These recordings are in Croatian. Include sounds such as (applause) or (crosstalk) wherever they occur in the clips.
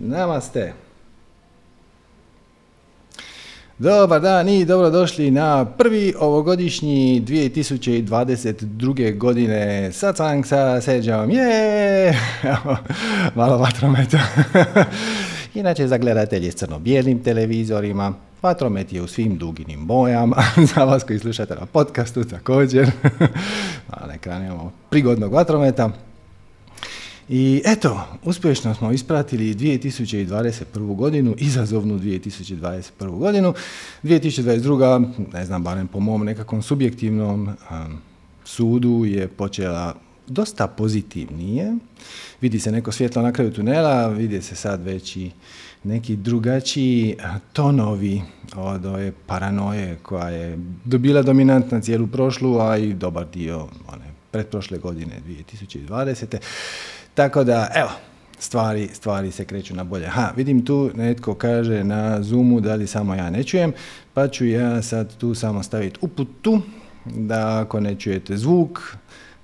Namaste. Dobar dan i dobrodošli na prvi ovogodišnji 2022. godine satsang sa Seđom. Je! (laughs) Malo vatrometa. (laughs) Inače za gledatelje s crno-bijelim televizorima, vatromet je u svim duginim bojama, (laughs) za vas koji slušate na podcastu također. Na ekranu imamo prigodnog vatrometa. I eto, uspješno smo ispratili 2021. godinu, izazovnu 2021. godinu. 2022. ne znam, barem po mom nekakvom subjektivnom um, sudu je počela dosta pozitivnije. Vidi se neko svjetlo na kraju tunela, vidi se sad već i neki drugačiji tonovi od ove paranoje koja je dobila dominantna cijelu prošlu, a i dobar dio one pretprošle godine 2020. Tako da, evo, stvari, stvari se kreću na bolje. Ha, vidim tu netko kaže na Zoomu da li samo ja ne čujem, pa ću ja sad tu samo staviti uputu da ako ne čujete zvuk,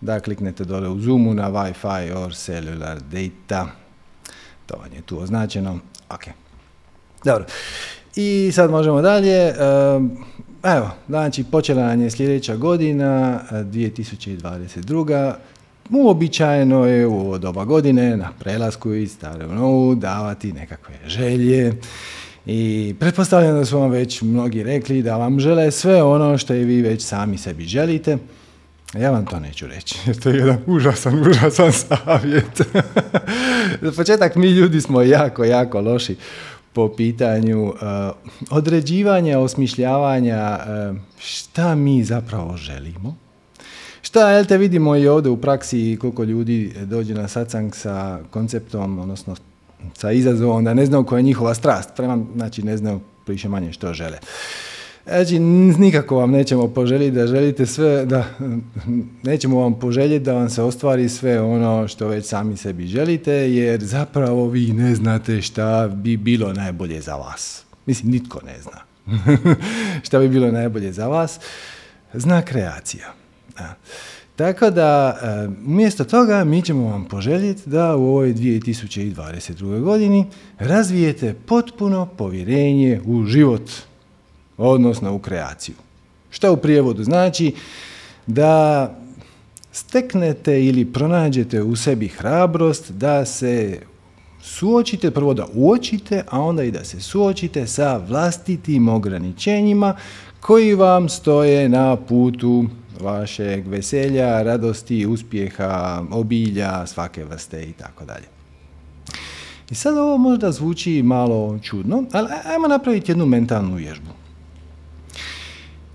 da kliknete dole u Zoomu na Wi-Fi or cellular data. To vam je tu označeno. Ok. Dobro. I sad možemo dalje. Ehm, evo, znači počela nam je sljedeća godina, 2022. Uobičajeno je u doba godine na prelasku iz stare u novu davati nekakve želje i pretpostavljam da su vam već mnogi rekli da vam žele sve ono što i vi već sami sebi želite. Ja vam to neću reći, (laughs) jer to je jedan užasan, užasan savjet. (laughs) Za početak mi ljudi smo jako, jako loši po pitanju uh, određivanja, osmišljavanja uh, šta mi zapravo želimo Šta, jel te vidimo i ovdje u praksi koliko ljudi dođe na satsang sa konceptom, odnosno sa izazovom da ne znaju koja je njihova strast, prema, znači ne znaju više manje što žele. Znači, nikako vam nećemo poželjeti da želite sve, da (laughs) nećemo vam poželjeti da vam se ostvari sve ono što već sami sebi želite, jer zapravo vi ne znate šta bi bilo najbolje za vas. Mislim, nitko ne zna (laughs) šta bi bilo najbolje za vas. Zna kreacija. Tako da, e, umjesto toga mi ćemo vam poželjeti da u ovoj 2022. godini razvijete potpuno povjerenje u život, odnosno u kreaciju. Što u prijevodu znači da steknete ili pronađete u sebi hrabrost da se suočite, prvo da uočite, a onda i da se suočite sa vlastitim ograničenjima koji vam stoje na putu vašeg veselja, radosti, uspjeha, obilja, svake vrste i tako dalje. I sad ovo možda zvuči malo čudno, ali ajmo napraviti jednu mentalnu vježbu.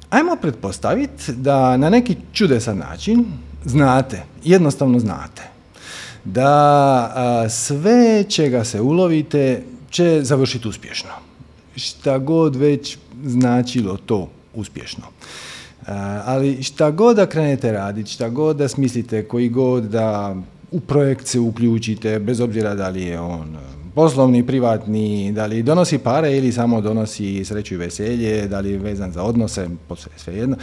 Ajmo pretpostaviti da na neki čudesan način znate, jednostavno znate, da sve čega se ulovite će završiti uspješno. Šta god već značilo to uspješno. Ali šta god da krenete raditi, šta god da smislite, koji god da u projekt se uključite, bez obzira da li je on poslovni, privatni, da li donosi pare ili samo donosi sreću i veselje, da li je vezan za odnose, sve, sve jedno.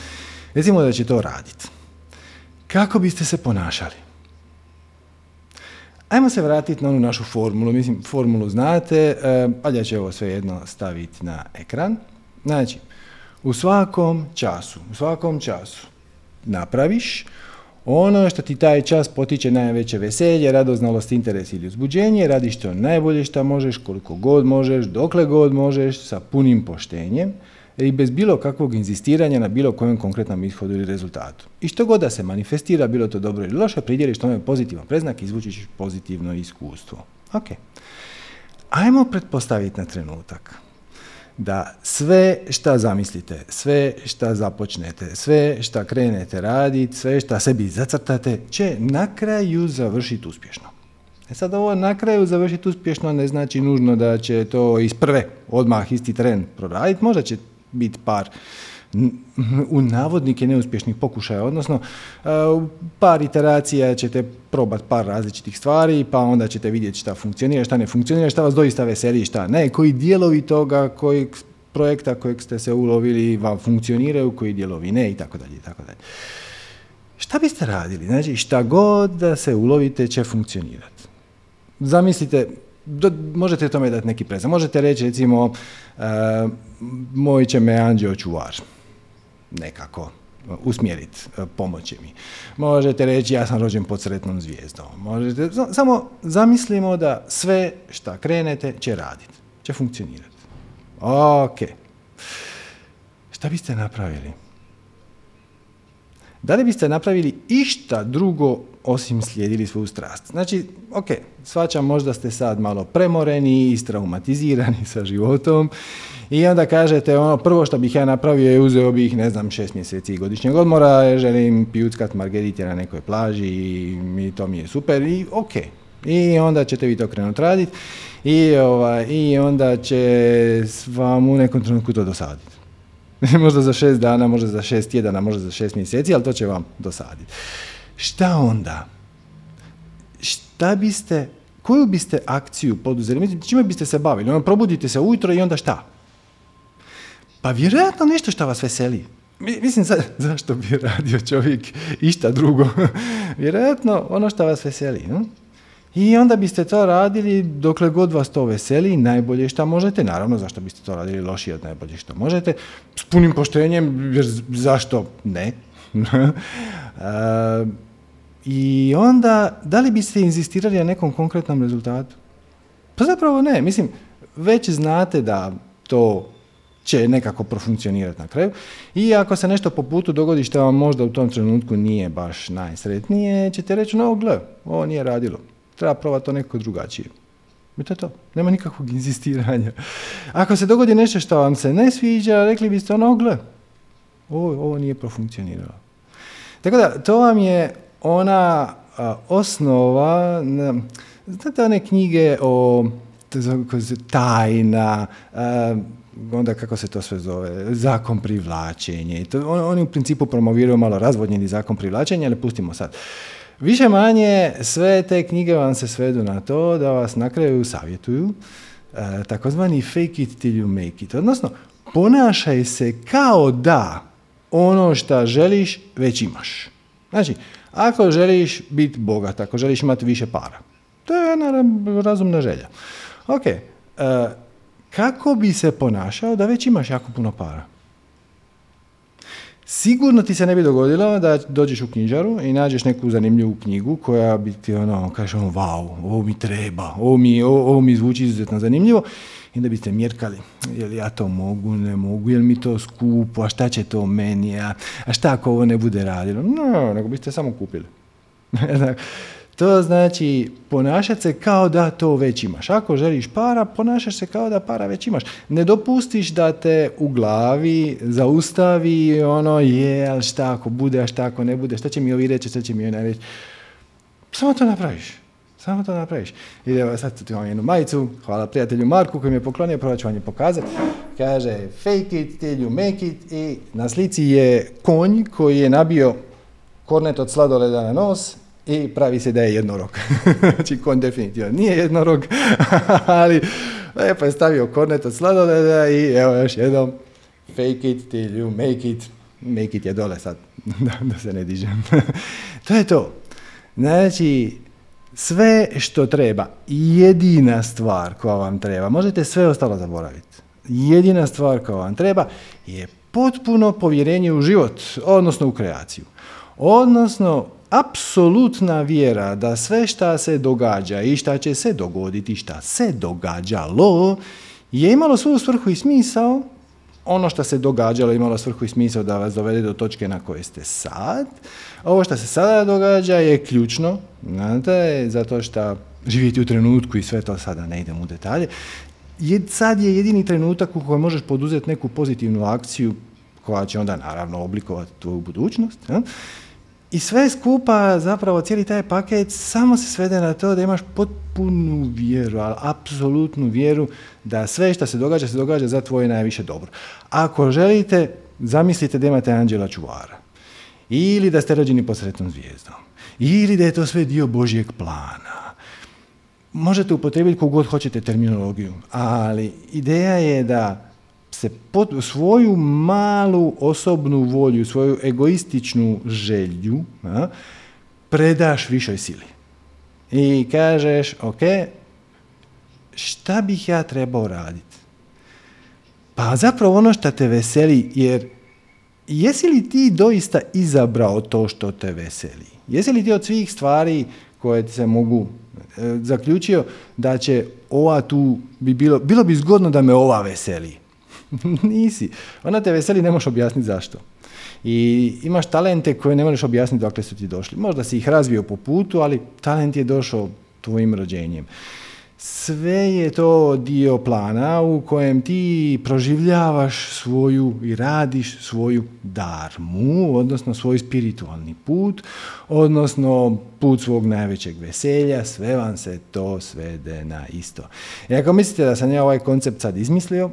Recimo da će to raditi. Kako biste se ponašali? Ajmo se vratiti na onu našu formulu. Mislim, formulu znate, ali ja ću ovo sve jedno staviti na ekran. Znači, u svakom času, u svakom času napraviš ono što ti taj čas potiče najveće veselje, radoznalost, interes ili uzbuđenje, radiš to najbolje što možeš, koliko god možeš, dokle god možeš, sa punim poštenjem i bez bilo kakvog inzistiranja na bilo kojem konkretnom ishodu ili rezultatu. I što god da se manifestira, bilo to dobro ili loše, pridjeliš tome pozitivan preznak i izvučiš pozitivno iskustvo. Ok. Ajmo pretpostaviti na trenutak da sve šta zamislite, sve šta započnete, sve šta krenete raditi, sve šta sebi zacrtate, će na kraju završiti uspješno. E sad ovo na kraju završiti uspješno ne znači nužno da će to iz prve odmah isti tren proraditi, možda će biti par u navodnike neuspješnih pokušaja, odnosno e, par iteracija ćete probati par različitih stvari, pa onda ćete vidjeti šta funkcionira, šta ne funkcionira, šta vas doista veseli, šta ne, koji dijelovi toga, koji projekta kojeg ste se ulovili vam funkcioniraju, koji dijelovi ne i tako dalje i tako dalje. Šta biste radili? Znači, šta god da se ulovite će funkcionirati. Zamislite, možete tome dati neki prezent. Možete reći recimo, uh, moj će me anđeo čuvar. Nekako usmjeriti, e, pomoći mi. Možete reći ja sam rođen pod sretnom zvijezdom. Možete, samo zamislimo da sve šta krenete će raditi, će funkcionirati. Ok. Šta biste napravili? Da li biste napravili išta drugo osim slijedili svoju strast? Znači, ok, svačam možda ste sad malo premoreni, istraumatizirani (laughs) sa životom i onda kažete ono prvo što bih ja napravio je uzeo bih ne znam šest mjeseci godišnjeg odmora, želim pijuckat margerite na nekoj plaži i to mi je super i ok. I onda ćete vi to krenuti raditi i, ovaj, i onda će vam u nekom trenutku to dosaditi. (laughs) možda za šest dana, možda za šest tjedana, možda za šest mjeseci, ali to će vam dosaditi. Šta onda? Šta biste, koju biste akciju poduzeli? Čime biste se bavili? Ono, probudite se ujutro i onda šta? Pa vjerojatno nešto što vas veseli. Mislim, zašto bi radio čovjek išta drugo? (laughs) vjerojatno ono što vas veseli. No? I onda biste to radili dokle god vas to veseli, najbolje što možete. Naravno, zašto biste to radili lošije od najbolje što možete. S punim poštenjem, jer zašto ne? (laughs) I onda, da li biste inzistirali na nekom konkretnom rezultatu? Pa zapravo ne. Mislim, već znate da to će nekako profunkcionirati na kraju. I ako se nešto po putu dogodi što vam možda u tom trenutku nije baš najsretnije, ćete reći, no gle, ovo nije radilo. Treba probati to neko drugačije. I to je to. Nema nikakvog (laughs) inzistiranja. Ako se dogodi nešto što vam se ne sviđa, rekli biste ono, gle, ovo, ovo nije profunkcioniralo. Tako da, to vam je ona osnova, znate one knjige o tajna, onda kako se to sve zove, zakon on, oni u principu promoviraju malo razvodnjeni zakon privlačenja, ali pustimo sad. Više manje sve te knjige vam se svedu na to da vas na kraju savjetuju e, takozvani fake it till you make it. Odnosno, ponašaj se kao da ono što želiš već imaš. Znači, ako želiš biti bogat, ako želiš imati više para, to je jedna razumna želja. Ok, e, kako bi se ponašao da već imaš jako puno para? Sigurno ti se ne bi dogodilo da dođeš u knjižaru i nađeš neku zanimljivu knjigu koja bi ti ono, kažeš ono, wow, ovo mi treba, ovo mi, ovo, mi zvuči izuzetno zanimljivo i da biste mjerkali, jel ja to mogu, ne mogu, jel mi to skupo, a šta će to meni, a šta ako ovo ne bude radilo? No, nego biste samo kupili. (laughs) To znači ponašati se kao da to već imaš. Ako želiš para, ponašaš se kao da para već imaš. Ne dopustiš da te u glavi zaustavi ono je, ali šta ako bude, a šta ako ne bude, šta će mi ovi reći, šta će mi ona reći. Samo to napraviš. Samo to napraviš. I evo sad tu imam jednu majicu, hvala prijatelju Marku koji mi je poklonio, prvo ću vam je pokazati. Kaže fake it till you make it i na slici je konj koji je nabio kornet od sladoleda na nos i pravi se da je jednorog. (laughs) znači, kon definitivno nije jednorog, (laughs) ali lijepo je stavio kornet od sladoleda i evo još jednom fake it till you make it. Make it je dole sad, (laughs) da, se ne dižem. to je to. Znači, sve što treba, jedina stvar koja vam treba, možete sve ostalo zaboraviti. Jedina stvar koja vam treba je potpuno povjerenje u život, odnosno u kreaciju. Odnosno, apsolutna vjera da sve šta se događa i šta će se dogoditi, šta se događalo, je imalo svoju svrhu i smisao, ono što se događalo imalo svrhu i smisao da vas dovede do točke na kojoj ste sad. Ovo što se sada događa je ključno, znate, zato što živjeti u trenutku i sve to sada ne idem u detalje. sad je jedini trenutak u kojem možeš poduzeti neku pozitivnu akciju koja će onda naravno oblikovati tvoju budućnost. I sve skupa, zapravo cijeli taj paket samo se svede na to da imaš potpunu vjeru, ali apsolutnu vjeru da sve što se događa, se događa za tvoje najviše dobro. Ako želite, zamislite da imate anđela čuvara. Ili da ste rođeni pod sretnom zvijezdom. Ili da je to sve dio Božjeg plana. Možete upotrebiti kogod hoćete terminologiju, ali ideja je da se pod, svoju malu osobnu volju, svoju egoističnu želju a, predaš višoj sili. I kažeš, ok, šta bih ja trebao raditi? Pa zapravo ono što te veseli, jer jesi li ti doista izabrao to što te veseli? Jesi li ti od svih stvari koje se mogu e, zaključio da će ova tu bi bilo, bilo bi zgodno da me ova veseli. (laughs) Nisi. Ona te veseli, ne možeš objasniti zašto. I imaš talente koje ne možeš objasniti dokle su ti došli. Možda si ih razvio po putu, ali talent je došao tvojim rođenjem. Sve je to dio plana u kojem ti proživljavaš svoju i radiš svoju darmu, odnosno svoj spiritualni put, odnosno put svog najvećeg veselja, sve vam se to svede na isto. I ako mislite da sam ja ovaj koncept sad izmislio,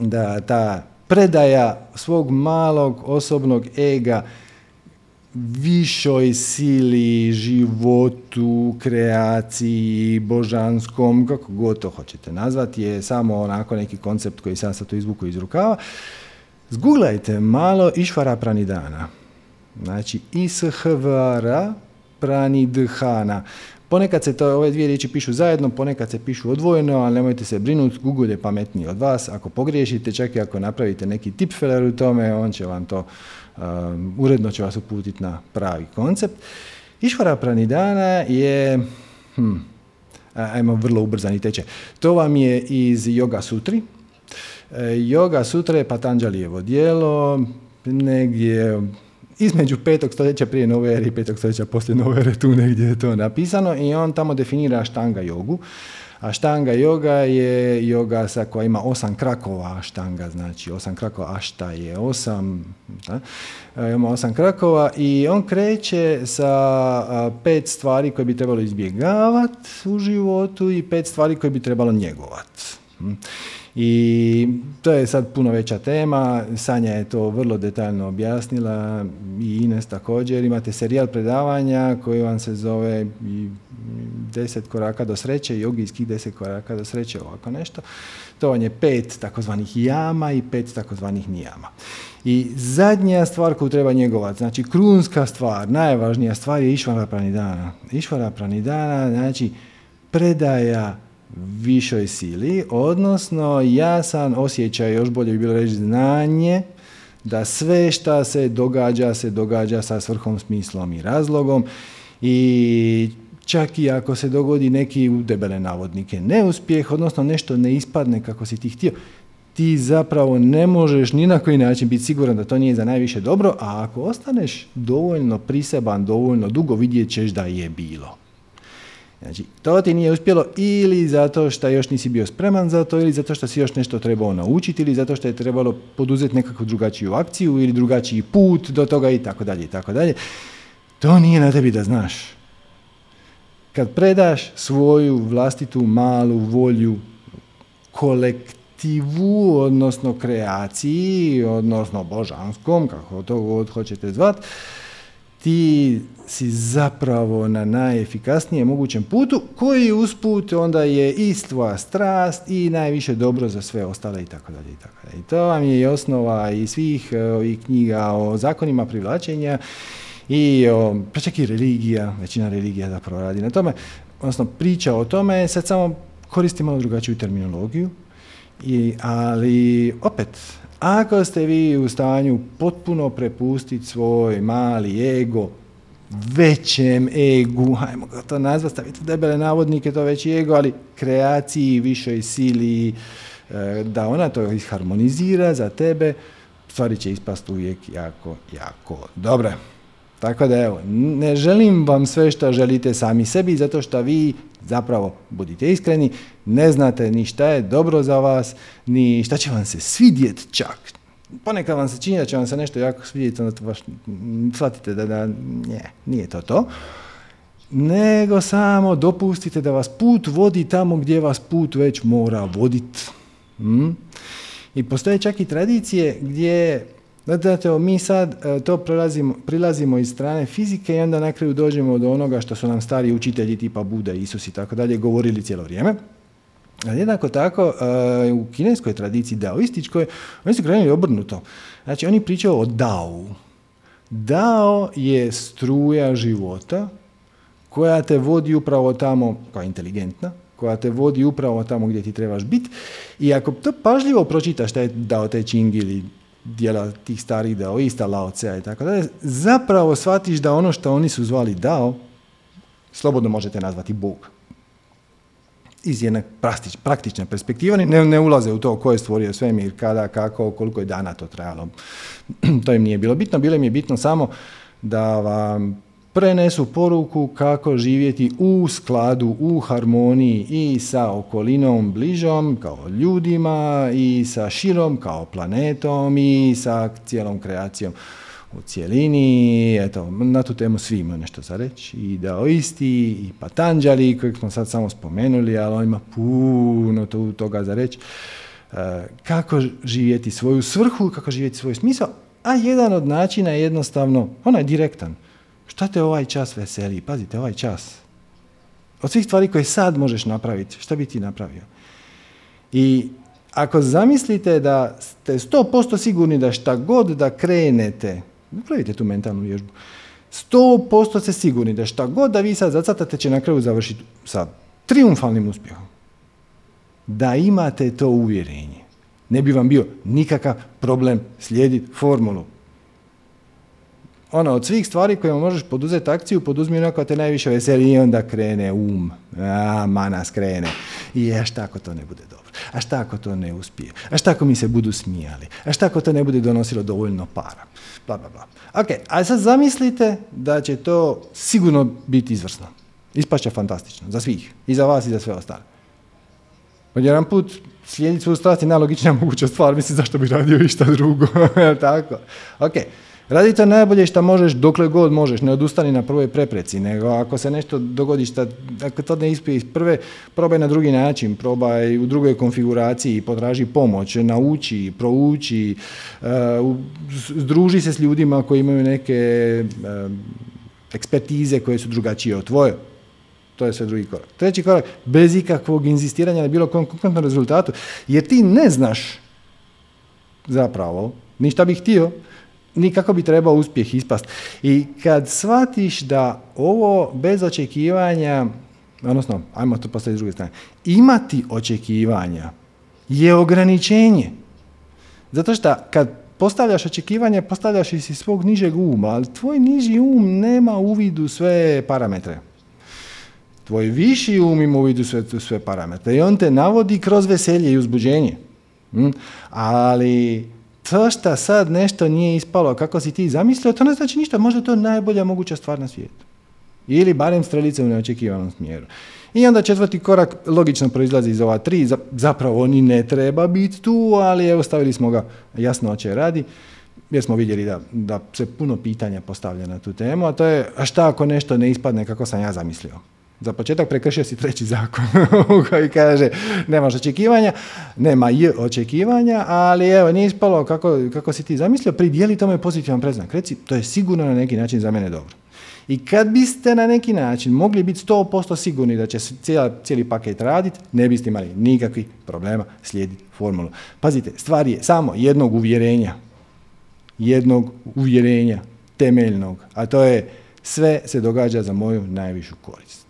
da ta predaja svog malog osobnog ega višoj sili, životu, kreaciji, božanskom, kako god to hoćete nazvati, je samo onako neki koncept koji sam sad to izvuku iz rukava. Zguglajte malo Išvara Pranidana. Znači, Ishvara Pranidhana. Ponekad se to, ove dvije riječi pišu zajedno, ponekad se pišu odvojeno, ali nemojte se brinuti, Google je pametniji od vas. Ako pogriješite, čak i ako napravite neki tipfeler u tome, on će vam to, um, uredno će vas uputiti na pravi koncept. Išvara pranidana je, hm, ajmo vrlo ubrzani tečaj, to vam je iz Yoga Sutri. E, yoga Sutra je Patanđalijevo dijelo, negdje između petog stoljeća prije nove ere i petog stoljeća poslije nove ere, tu negdje je to napisano i on tamo definira štanga jogu. A štanga yoga je yoga sa koja ima osam krakova štanga, znači osam krakova, a šta je osam, da? E, ima osam krakova i on kreće sa pet stvari koje bi trebalo izbjegavati u životu i pet stvari koje bi trebalo njegovati. I to je sad puno veća tema, Sanja je to vrlo detaljno objasnila i Ines također. Imate serijal predavanja koji vam se zove i deset koraka do sreće, jogijskih deset koraka do sreće, ovako nešto. To vam je pet takozvanih jama i pet takozvanih nijama. I zadnja stvar koju treba njegovati, znači krunska stvar, najvažnija stvar je Išvara Pranidana. Išvara Pranidana, znači predaja višoj sili, odnosno jasan osjećaj, još bolje bi bilo reći znanje, da sve šta se događa, se događa sa svrhom, smislom i razlogom i čak i ako se dogodi neki u debele navodnike neuspjeh, odnosno nešto ne ispadne kako si ti htio, ti zapravo ne možeš ni na koji način biti siguran da to nije za najviše dobro, a ako ostaneš dovoljno priseban, dovoljno dugo vidjet ćeš da je bilo. Znači, to ti nije uspjelo ili zato što još nisi bio spreman za to, ili zato što si još nešto trebao naučiti, ili zato što je trebalo poduzeti nekakvu drugačiju akciju, ili drugačiji put do toga i tako dalje i tako dalje. To nije na tebi da znaš. Kad predaš svoju vlastitu malu volju kolektivu, odnosno kreaciji, odnosno božanskom, kako to hoćete zvat, ti si zapravo na najefikasnijem mogućem putu koji usput onda je i tvoja strast i najviše dobro za sve ostale i tako dalje i tako dalje. I to vam je i osnova i svih e, ovih knjiga o zakonima privlačenja i o, pa čak i religija, većina religija zapravo radi na tome, odnosno priča o tome, sad samo koristimo drugačiju terminologiju, i, ali opet, ako ste vi u stanju potpuno prepustiti svoj mali ego većem egu, hajmo ga to nazvati, staviti debele navodnike, to veći ego, ali kreaciji, višoj sili, e, da ona to isharmonizira za tebe, stvari će ispast uvijek jako, jako dobre. Tako da evo, ne želim vam sve što želite sami sebi, zato što vi zapravo, budite iskreni, ne znate ni šta je dobro za vas, ni šta će vam se svidjet čak. Ponekad vam se čini da će vam se nešto jako svidjeti, onda baš shvatite da, da nije, nije to to. Nego samo dopustite da vas put vodi tamo gdje vas put već mora voditi. Hm? I postoje čak i tradicije gdje Znate, mi sad e, to prilazimo, prilazimo iz strane fizike i onda na kraju dođemo do onoga što su nam stari učitelji tipa Buda, Isus i tako dalje govorili cijelo vrijeme. Ali jednako tako e, u kineskoj tradiciji daoističkoj oni su krenuli obrnuto. Znači oni pričaju o Dao. Dao je struja života koja te vodi upravo tamo, koja je inteligentna, koja te vodi upravo tamo gdje ti trebaš biti. I ako to pažljivo pročitaš šta je dao taj Ching ili dijela tih starih daoista, Lao Tse i tako dalje, zapravo shvatiš da ono što oni su zvali dao, slobodno možete nazvati Bog. Iz jedne praktične perspektive, ne, ne ulaze u to ko je stvorio svemir, kada, kako, koliko je dana to trajalo. (clears throat) to im nije bilo bitno, bilo im je bitno samo da vam prenesu poruku kako živjeti u skladu, u harmoniji i sa okolinom bližom kao ljudima i sa širom kao planetom i sa cijelom kreacijom u cijelini. Eto, na tu temu svi imaju nešto za reći. I daoisti, i patanđali, kojeg smo sad samo spomenuli, ali on ima puno toga za reći. E, kako živjeti svoju svrhu, kako živjeti svoj smisao, a jedan od načina je jednostavno, onaj direktan. Šta te ovaj čas veseli? Pazite, ovaj čas. Od svih stvari koje sad možeš napraviti, šta bi ti napravio? I ako zamislite da ste 100% sigurni da šta god da krenete, napravite tu mentalnu vježbu, 100% ste sigurni da šta god da vi sad zacatate će na kraju završiti sa triumfalnim uspjehom. Da imate to uvjerenje. Ne bi vam bio nikakav problem slijediti formulu ono, od svih stvari koje možeš poduzeti akciju, poduzmi ono koja te najviše veseli i onda krene um. A, mana skrene. I a šta ako to ne bude dobro? A šta ako to ne uspije? A šta ako mi se budu smijali? A šta ako to ne bude donosilo dovoljno para? Bla, bla, bla. Ok, a sad zamislite da će to sigurno biti izvrsno. Ispašće fantastično. Za svih. I za vas i za sve ostale. jedan put slijediti svoju strast je najlogičnija moguća stvar. Mislim, zašto bi radio išta drugo? (laughs) Tako. Ok. Radi to najbolje što možeš dokle god možeš, ne odustani na prvoj prepreci, nego ako se nešto dogodi što, ako to ne ispije iz prve, probaj na drugi način, probaj u drugoj konfiguraciji, potraži pomoć, nauči, prouči, uh, združi se s ljudima koji imaju neke uh, ekspertize koje su drugačije od tvoje. To je sve drugi korak. Treći korak, bez ikakvog inzistiranja na bilo konkretnom rezultatu, jer ti ne znaš zapravo, ništa bih htio, ni kako bi trebao uspjeh ispast. I kad shvatiš da ovo bez očekivanja, odnosno, ajmo to postaviti s druge strane, imati očekivanja je ograničenje. Zato što kad postavljaš očekivanje, postavljaš iz svog nižeg uma, ali tvoj niži um nema uvid u sve parametre. Tvoj viši um ima uvid u sve, sve parametre i on te navodi kroz veselje i uzbuđenje. Hm? Ali to što sad nešto nije ispalo kako si ti zamislio, to ne znači ništa, možda je to najbolja moguća stvar na svijetu. Ili barem strelice u neočekivanom smjeru. I onda četvrti korak logično proizlazi iz ova tri, zapravo oni ne treba biti tu, ali evo stavili smo ga jasno oče radi, jer smo vidjeli da, da se puno pitanja postavlja na tu temu, a to je a šta ako nešto ne ispadne kako sam ja zamislio. Za početak prekršio si treći zakon (laughs) koji kaže nemaš očekivanja, nema j očekivanja, ali evo nije ispalo kako, kako si ti zamislio, pridijeli tome pozitivan preznak. Reci, to je sigurno na neki način za mene dobro. I kad biste na neki način mogli biti 100% sigurni da će cijela, cijeli paket raditi, ne biste imali nikakvih problema slijediti formulu. Pazite, stvar je samo jednog uvjerenja. Jednog uvjerenja temeljnog, a to je sve se događa za moju najvišu korist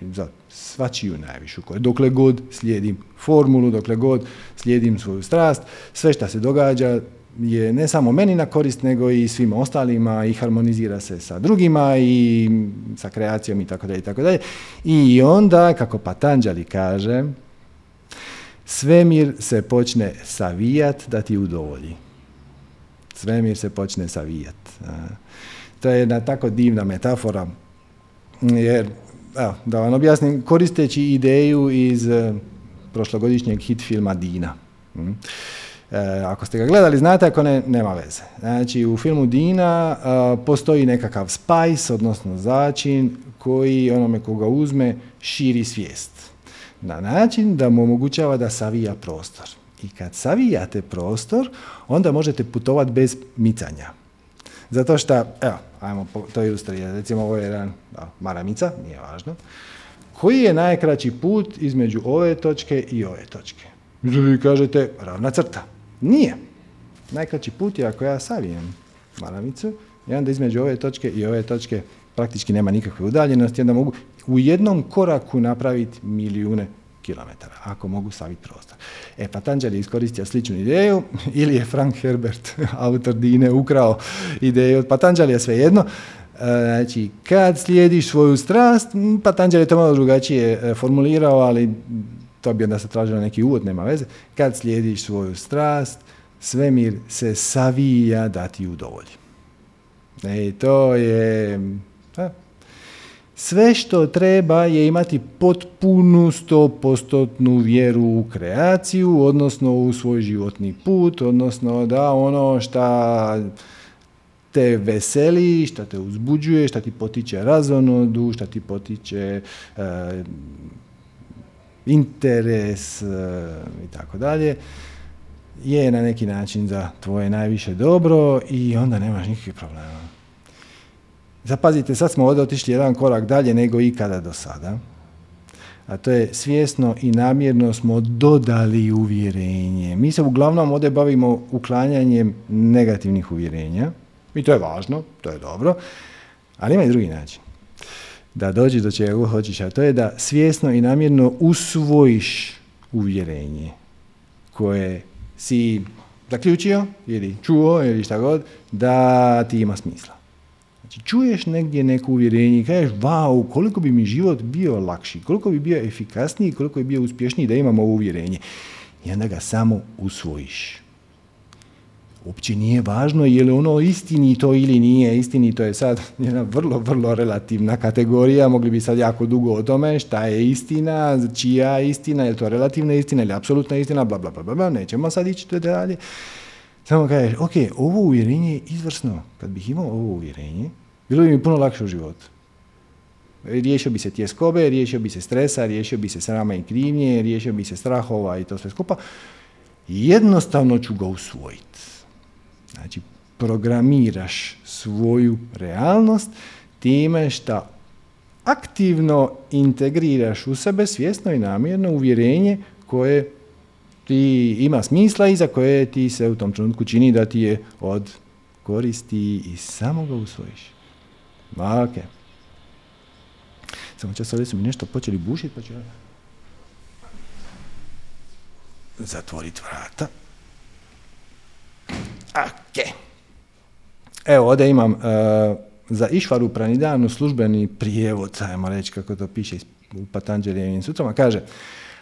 za svačiju najvišu koju. Dokle god slijedim formulu, dokle god slijedim svoju strast, sve što se događa je ne samo meni na korist, nego i svima ostalima i harmonizira se sa drugima i sa kreacijom i tako dalje i tako dalje. I onda, kako Patanđali kaže, svemir se počne savijat da ti udovolji. Svemir se počne savijat. To je jedna tako divna metafora, jer evo, da vam objasnim, koristeći ideju iz e, prošlogodišnjeg hit filma Dina. Mm. E, ako ste ga gledali, znate, ako ne, nema veze. Znači, u filmu Dina e, postoji nekakav spice, odnosno začin, koji onome koga uzme širi svijest. Na način da mu omogućava da savija prostor. I kad savijate prostor, onda možete putovati bez micanja. Zato što, evo, ajmo to ilustrirati, recimo ovo je jedan da, maramica, nije važno, koji je najkraći put između ove točke i ove točke? Vi kažete, ravna crta. Nije. Najkraći put je ako ja savijem maramicu i onda između ove točke i ove točke praktički nema nikakve udaljenosti, onda mogu u jednom koraku napraviti milijune kilometara, ako mogu staviti prostor. E, Patanđel je iskoristio sličnu ideju, (laughs) ili je Frank Herbert, (laughs) autor Dine, ukrao ideju od Patanđelija, svejedno. E, znači, kad slijediš svoju strast, Patanđel je to malo drugačije e, formulirao, ali to bi onda se tražilo neki uvod, nema veze. Kad slijediš svoju strast, svemir se savija da ti udovolji. E, to je... Sve što treba je imati potpunu stopostotnu vjeru u kreaciju, odnosno u svoj životni put, odnosno da ono šta te veseli, šta te uzbuđuje, šta ti potiče razonodu, šta ti potiče e, interes e, i tako dalje, je na neki način za tvoje najviše dobro i onda nemaš nikakvih problema. Zapazite, sad smo ovdje otišli jedan korak dalje nego ikada do sada. A to je svjesno i namjerno smo dodali uvjerenje. Mi se uglavnom ovdje bavimo uklanjanjem negativnih uvjerenja. I to je važno, to je dobro. Ali ima i drugi način. Da dođi do čega hoćeš, a to je da svjesno i namjerno usvojiš uvjerenje koje si zaključio ili čuo ili šta god, da ti ima smisla. Znači, čuješ negdje neko uvjerenje i kažeš, vau, koliko bi mi život bio lakši, koliko bi bio efikasniji, koliko bi bio uspješniji da imamo ovo uvjerenje. I onda ga samo usvojiš. Uopće nije važno je li ono istinito ili nije istinito je sad (laughs) jedna vrlo, vrlo relativna kategorija. Mogli bi sad jako dugo o tome šta je istina, čija je istina, je li to relativna istina ili apsolutna istina, bla, bla, bla, bla, nećemo sad ići dalje. Samo kažeš, ok, ovo uvjerenje je izvrsno. Kad bih imao ovo uvjerenje, bilo bi mi puno lakše u životu. Riješio bi se tjeskobe, riješio bi se stresa, riješio bi se srama i krivnje, riješio bi se strahova i to sve skupa. Jednostavno ću ga usvojiti. Znači, programiraš svoju realnost time što aktivno integriraš u sebe svjesno i namjerno uvjerenje koje ti ima smisla i za koje ti se u tom trenutku čini da ti je od koristi i samo ga usvojiš. Ok. Samo čas ovdje su mi nešto počeli bušiti, pa ću ja zatvoriti vrata. Ok. Evo, ovdje imam uh, za Išvaru Pranidanu službeni prijevod, ajmo reći kako to piše u Patanđelijevim sutrama, kaže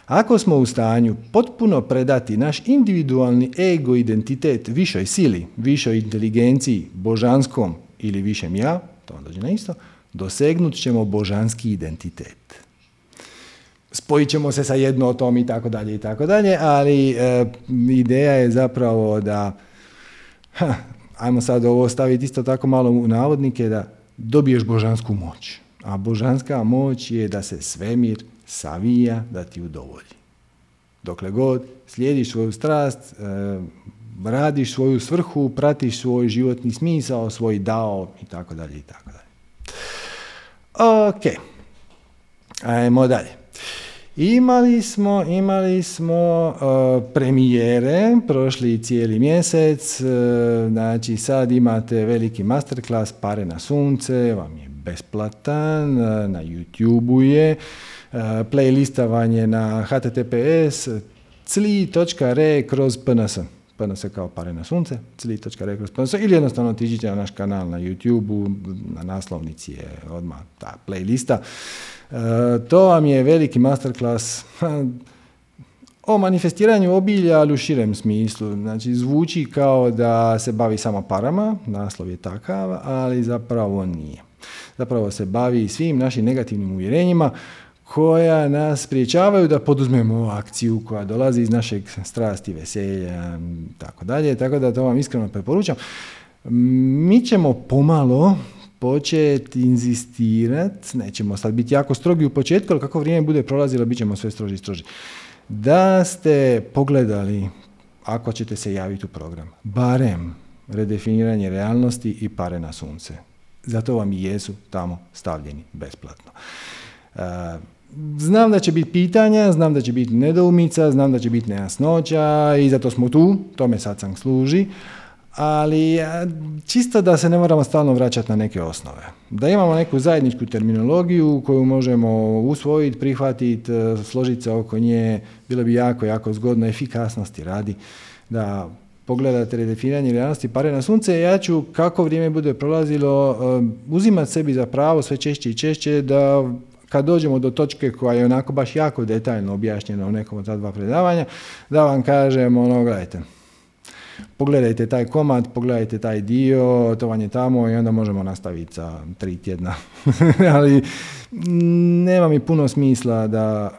ako smo u stanju potpuno predati naš individualni ego identitet višoj sili, višoj inteligenciji, božanskom ili višem ja, to vam dođe na isto, dosegnut ćemo božanski identitet. Spojit ćemo se sa jednotom i tako dalje i tako dalje, ali e, ideja je zapravo da, ha, ajmo sad ovo staviti isto tako malo u navodnike, da dobiješ božansku moć. A božanska moć je da se svemir savija da ti udovolji. Dokle god slijediš svoju strast, e, radiš svoju svrhu, pratiš svoj životni smisao, svoj dao i tako dalje i tako dalje. Ok, ajmo dalje. Imali smo, imali smo uh, premijere prošli cijeli mjesec, uh, znači sad imate veliki masterclass Pare na sunce, vam je besplatan, uh, na YouTube-u je, playlistovanje na https cli.re kroz pns. PNS kao pare na sunce, cli.re kroz pns ili jednostavno otiđite na naš kanal na YouTube-u, na naslovnici je odmah ta playlista. E, to vam je veliki masterclass (laughs) o manifestiranju obilja, ali u širem smislu. Znači, zvuči kao da se bavi samo parama, naslov je takav, ali zapravo nije. Zapravo se bavi svim našim negativnim uvjerenjima koja nas priječavaju da poduzmemo akciju koja dolazi iz našeg strasti, veselja, tako dalje. Tako da to vam iskreno preporučam. Mi ćemo pomalo početi inzistirati, nećemo sad biti jako strogi u početku, ali kako vrijeme bude prolazilo, bit ćemo sve stroži i stroži. Da ste pogledali, ako ćete se javiti u program, barem redefiniranje realnosti i pare na sunce. Zato vam i jesu tamo stavljeni besplatno. Uh, Znam da će biti pitanja, znam da će biti nedoumica, znam da će biti nejasnoća i zato smo tu, tome sad sam služi, ali čisto da se ne moramo stalno vraćati na neke osnove. Da imamo neku zajedničku terminologiju koju možemo usvojiti, prihvatiti, e, složiti se oko nje, bilo bi jako, jako zgodno efikasnosti radi da pogledate redefiniranje realnosti pare na sunce, ja ću kako vrijeme bude prolazilo uzimati sebi za pravo sve češće i češće da kad dođemo do točke koja je onako baš jako detaljno objašnjena u nekom od ta dva predavanja, da vam kažem ono, gledajte, pogledajte taj komad, pogledajte taj dio, to vam je tamo i onda možemo nastaviti sa tri tjedna. (laughs) Ali nema mi puno smisla da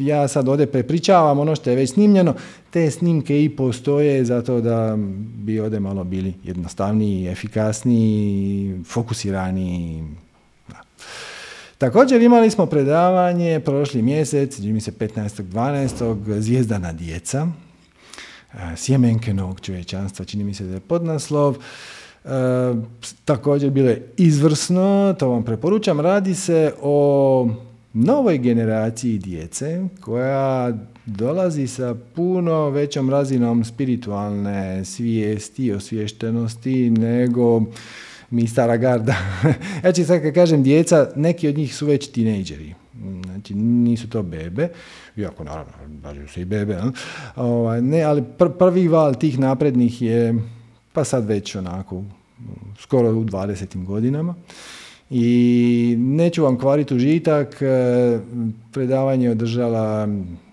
ja sad ovdje prepričavam ono što je već snimljeno, te snimke i postoje zato da bi ovdje malo bili jednostavniji, efikasniji, fokusirani. Također imali smo predavanje prošli mjesec, mi se 15.12. Zvijezdana djeca, sjemenke novog čovječanstva, čini mi se da je podnaslov. E, također bilo je izvrsno, to vam preporučam. Radi se o novoj generaciji djece koja dolazi sa puno većom razinom spiritualne svijesti, osviještenosti nego mi stara garda. ću (laughs) sad kad kažem djeca, neki od njih su već tinejdžeri. Znači nisu to bebe, iako naravno, bažu se i bebe, ne, ovaj, ne ali prvi val tih naprednih je pa sad već onako skoro u 20. godinama. I neću vam kvariti užitak, e, predavanje je održala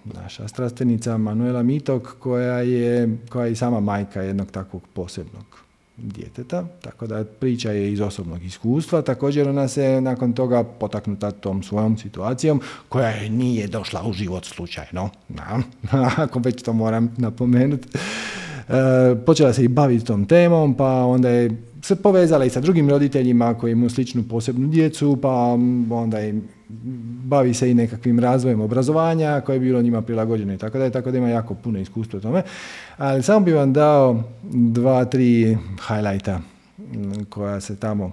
naša strastvenica Manuela Mitok koja je, koja je i sama majka jednog takvog posebnog djeteta, tako da priča je iz osobnog iskustva. Također ona se nakon toga potaknuta tom svojom situacijom koja je nije došla u život slučajno, (laughs) ako već to moram napomenuti. E, počela se i baviti tom temom, pa onda je se povezala i sa drugim roditeljima koji imaju sličnu posebnu djecu, pa onda je bavi se i nekakvim razvojem obrazovanja koje je bilo njima prilagođeno i tako da je, tako da ima jako puno iskustva o tome. Ali samo bi vam dao dva, tri highlighta koja se tamo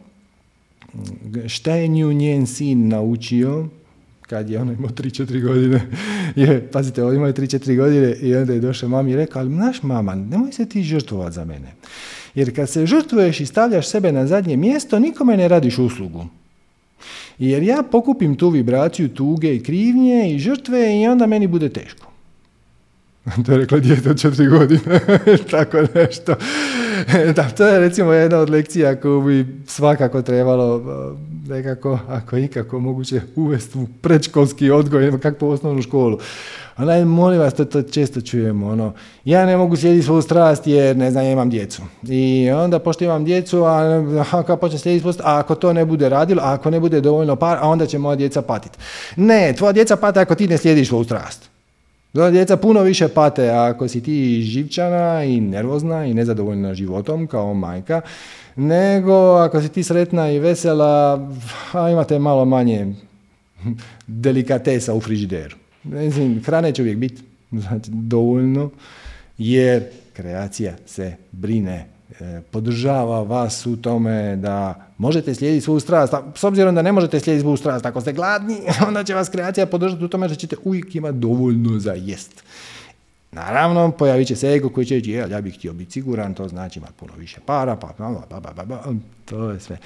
šta je nju njen sin naučio kad je ono imao 3-4 godine. (laughs) je, pazite, on imao 3-4 godine i onda je došao mami i rekao, ali naš mama, nemoj se ti žrtvovati za mene. Jer kad se žrtvuješ i stavljaš sebe na zadnje mjesto, nikome ne radiš uslugu. Jer ja pokupim tu vibraciju tuge i krivnje i žrtve i onda meni bude teško. (laughs) to je rekla dijete od četiri godine, (laughs) tako nešto. (laughs) da, to je recimo jedna od lekcija koju bi svakako trebalo nekako, ako ikako moguće, uvesti u predškolski odgoj, kakvu osnovnu školu. Onaj, molim vas, to, to često čujemo, ono, ja ne mogu slijediti svoju strast jer, ne znam, imam djecu. I onda, pošto imam djecu, a, a kako počne slijediti svoju a ako to ne bude radilo, a ako ne bude dovoljno par, a onda će moja djeca patiti. Ne, tvoja djeca pate ako ti ne slijediš svoju strast. Djeca puno više pate ako si ti živčana i nervozna i nezadovoljna životom kao majka, nego ako si ti sretna i vesela, a imate malo manje delikatesa u frižideru. Mislim, hrane će uvijek biti znači, dovoljno, jer kreacija se brine, podržava vas u tome da možete slijediti svoju strast. S obzirom da ne možete slijediti svoju strast, ako ste gladni, (laughs) onda će vas kreacija podržati u tome da ćete uvijek imati dovoljno za jest. Naravno, pojavit će se ego koji će reći, ja bih htio biti siguran, to znači imati puno više para, pa, pa, pa, pa, pa, to je sve.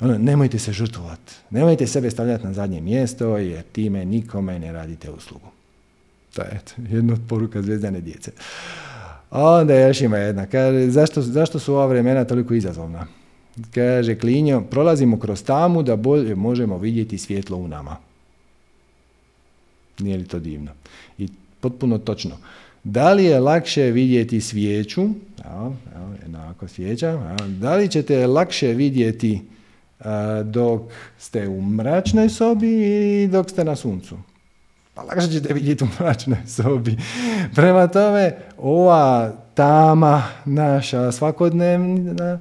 Ono, nemojte se žrtvovati, nemojte sebe stavljati na zadnje mjesto, jer time nikome ne radite uslugu. To je jedna od poruka zvezdane djece. A onda još ima jedna, kaže, zašto, zašto su ova vremena toliko izazovna? Kaže Klinjo, prolazimo kroz tamu da bolje možemo vidjeti svjetlo u nama. Nije li to divno? I potpuno točno. Da li je lakše vidjeti svijeću, evo, evo, jednako svijeća, da li ćete lakše vidjeti dok ste u mračnoj sobi i dok ste na suncu? Pa lakše ćete vidjeti u mračnoj sobi. Prema tome, ova tama naša svakodnevna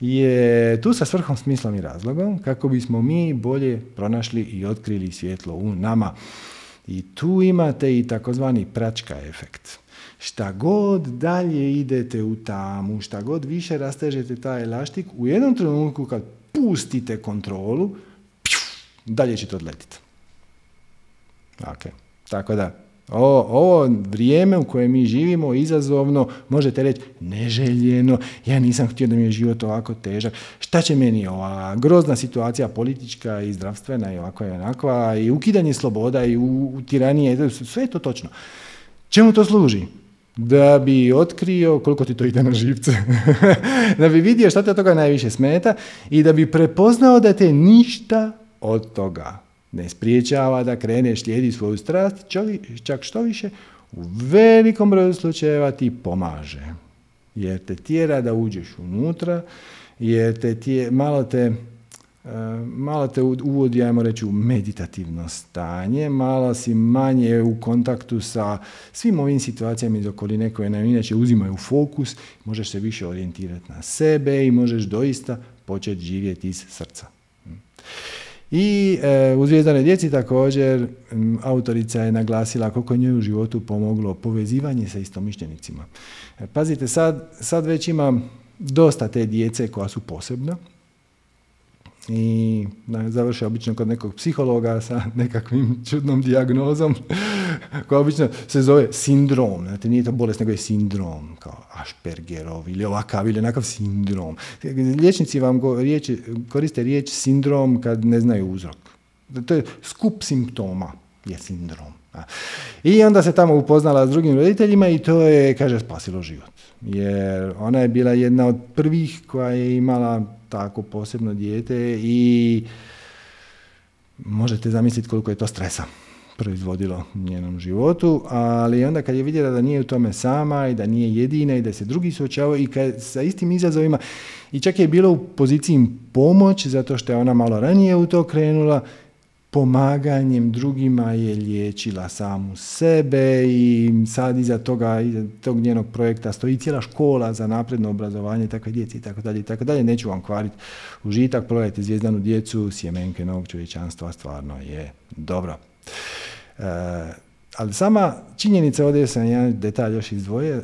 je tu sa svrhom, smislom i razlogom kako bismo mi bolje pronašli i otkrili svjetlo u nama. I tu imate i takozvani pračka efekt. Šta god dalje idete u tamu, šta god više rastežete taj elaštik, u jednom trenutku kad pustite kontrolu, dalje ćete odletiti. Ok, tako da Ovo, ovo vrijeme u kojem mi živimo, izazovno, možete reći neželjeno, ja nisam htio da mi je život ovako težak, šta će meni ova grozna situacija politička i zdravstvena i ovako i onakva, i ukidanje sloboda i u, u tiranije, sve je to točno. Čemu to služi? da bi otkrio koliko ti to ide na živce, (laughs) da bi vidio šta te toga najviše smeta i da bi prepoznao da te ništa od toga ne spriječava da kreneš slijedi svoju strast, čak što više, u velikom broju slučajeva ti pomaže. Jer te tjera da uđeš unutra, jer te tje, malo te malo te uvodi, ajmo reći, u meditativno stanje, malo si manje u kontaktu sa svim ovim situacijama iz okoline koje nam inače uzimaju fokus, možeš se više orijentirati na sebe i možeš doista početi živjeti iz srca. I e, u Zvijezdane djeci također autorica je naglasila koliko njoj u životu pomoglo povezivanje sa istomišljenicima. E, pazite, sad, sad već ima dosta te djece koja su posebna, i završe obično kod nekog psihologa sa nekakvim čudnom dijagnozom (laughs) koja obično se zove sindrom. Znate, nije to bolest, nego je sindrom, kao Aspergerov ili ovakav ili onakav sindrom. Liječnici vam go, riječ, koriste riječ sindrom kad ne znaju uzrok. To je skup simptoma, je sindrom. I onda se tamo upoznala s drugim roditeljima i to je, kaže, spasilo život. Jer ona je bila jedna od prvih koja je imala tako posebno dijete i možete zamisliti koliko je to stresa proizvodilo u njenom životu, ali onda kad je vidjela da nije u tome sama i da nije jedina i da se drugi suočavaju i kad, sa istim izazovima i čak je bilo u poziciji pomoć zato što je ona malo ranije u to krenula, pomaganjem drugima je liječila samu sebe i sad iza toga, iza tog njenog projekta stoji cijela škola za napredno obrazovanje takve djece i tako dalje i tako dalje. Neću vam kvariti užitak, pogledajte zvijezdanu djecu, sjemenke novog čovječanstva, stvarno je dobro. E, ali sama činjenica, ovdje sam jedan detalj još izdvojio,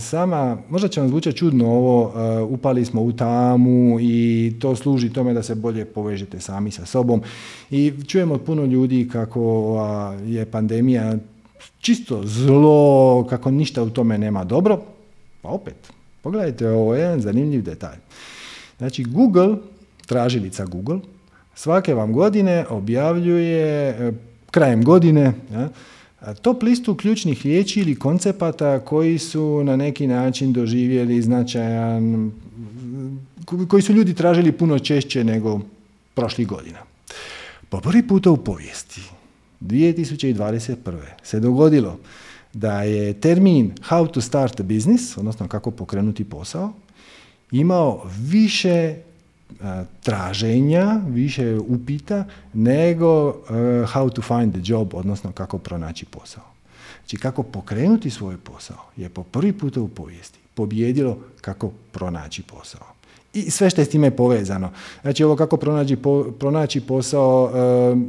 sama, možda će vam zvučati čudno ovo, uh, upali smo u tamu i to služi tome da se bolje povežete sami sa sobom. I čujemo od puno ljudi kako je pandemija čisto zlo, kako ništa u tome nema dobro. Pa opet, pogledajte, ovo je jedan zanimljiv detalj. Znači, Google, tražilica Google, svake vam godine objavljuje e, krajem godine, ja, top listu ključnih riječi ili koncepata koji su na neki način doživjeli značajan, koji su ljudi tražili puno češće nego prošlih godina. Po prvi puta u povijesti, 2021. se dogodilo da je termin how to start a business, odnosno kako pokrenuti posao, imao više traženja, više upita nego how to find the job, odnosno kako pronaći posao. Znači kako pokrenuti svoj posao je po prvi puta u povijesti pobjedilo kako pronaći posao. I sve što je s time povezano. Znači ovo kako pronaći, pronaći posao,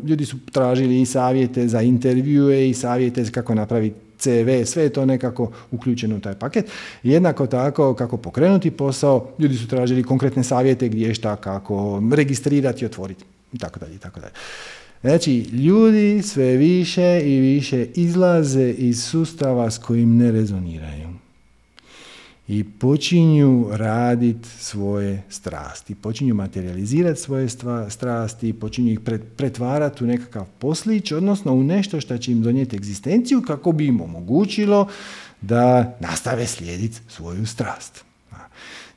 ljudi su tražili i savjete za intervjue i savjete kako napraviti CV, sve je to nekako uključeno u taj paket. Jednako tako kako pokrenuti posao, ljudi su tražili konkretne savjete gdje šta, kako registrirati otvoriti i tako dalje i tako dalje. Znači, ljudi sve više i više izlaze iz sustava s kojim ne rezoniraju i počinju raditi svoje strasti, počinju materializirati svoje strasti, počinju ih pretvarati u nekakav poslić, odnosno u nešto što će im donijeti egzistenciju kako bi im omogućilo da nastave slijediti svoju strast.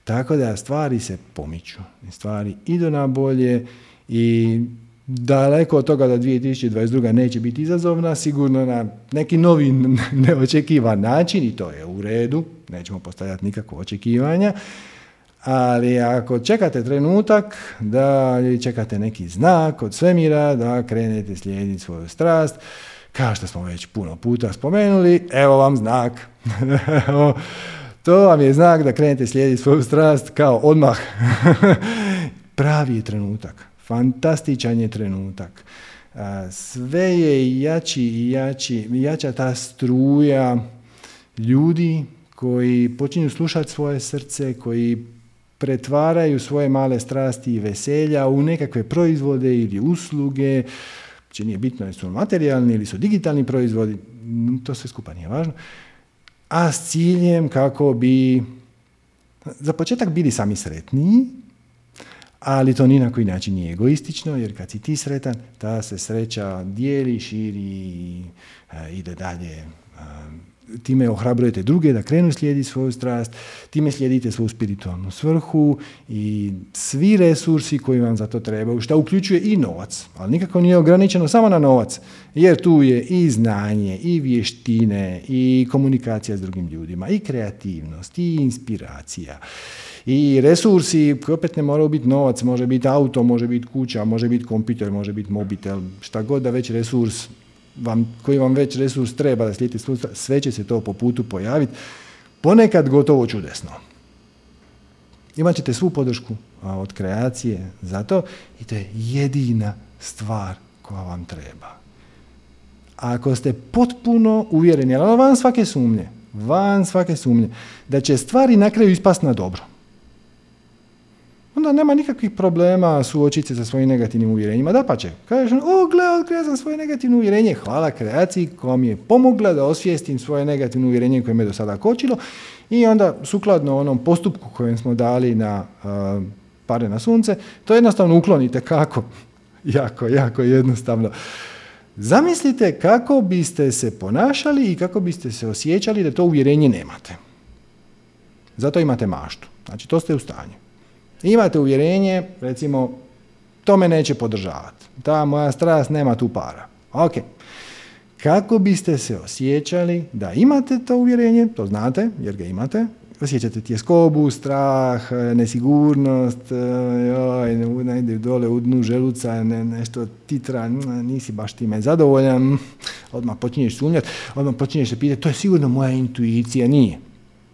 Tako da stvari se pomiču, stvari idu na bolje i daleko od toga da 2022. neće biti izazovna, sigurno na neki novi neočekivan način i to je u redu, nećemo postavljati nikakvo očekivanja, ali ako čekate trenutak da čekate neki znak od svemira da krenete slijediti svoju strast, kao što smo već puno puta spomenuli, evo vam znak. (laughs) to vam je znak da krenete slijediti svoju strast kao odmah. (laughs) Pravi je trenutak. Fantastičan je trenutak. Sve je jači i jači, jača ta struja ljudi koji počinju slušati svoje srce, koji pretvaraju svoje male strasti i veselja u nekakve proizvode ili usluge, Znači nije bitno jesu materijalni ili su digitalni proizvodi, to sve skupa nije važno. A s ciljem kako bi za početak bili sami sretniji, ali to ni na koji način nije egoistično, jer kad si ti sretan, ta se sreća dijeli, širi, e, ide dalje. E, time ohrabrujete druge da krenu slijediti svoju strast, time slijedite svoju spiritualnu svrhu i svi resursi koji vam za to trebaju, što uključuje i novac, ali nikako nije ograničeno samo na novac, jer tu je i znanje, i vještine, i komunikacija s drugim ljudima, i kreativnost, i inspiracija, i resursi koji opet ne moraju biti novac, može biti auto, može biti kuća, može biti kompjuter, može biti mobitel, šta god da već resurs vam, koji vam već resurs treba da slijedite sve će se to po putu pojaviti. Ponekad gotovo čudesno. Imat ćete svu podršku od kreacije za to i to je jedina stvar koja vam treba. A ako ste potpuno uvjereni, ali van svake sumnje, van svake sumnje, da će stvari na kraju ispasti na dobro onda nema nikakvih problema suočiti se sa svojim negativnim uvjerenjima. Da pa će, kažeš, o gle, otkrio sam svoje negativno uvjerenje, hvala kreaciji koja mi je pomogla da osvijestim svoje negativno uvjerenje koje me do sada kočilo i onda sukladno onom postupku kojem smo dali na uh, pare na sunce, to jednostavno uklonite kako? (laughs) jako, jako jednostavno. Zamislite kako biste se ponašali i kako biste se osjećali da to uvjerenje nemate. Zato imate maštu. Znači, to ste u stanju. Imate uvjerenje, recimo, to me neće podržavati. Ta moja strast nema tu para. Ok. Kako biste se osjećali da imate to uvjerenje, to znate, jer ga imate, osjećate tjeskobu, strah, nesigurnost, joj, ne ide dole u dnu želuca, ne, nešto titra, nisi baš time zadovoljan, odmah počinješ sumnjati, odmah počinješ se pitati, to je sigurno moja intuicija, nije.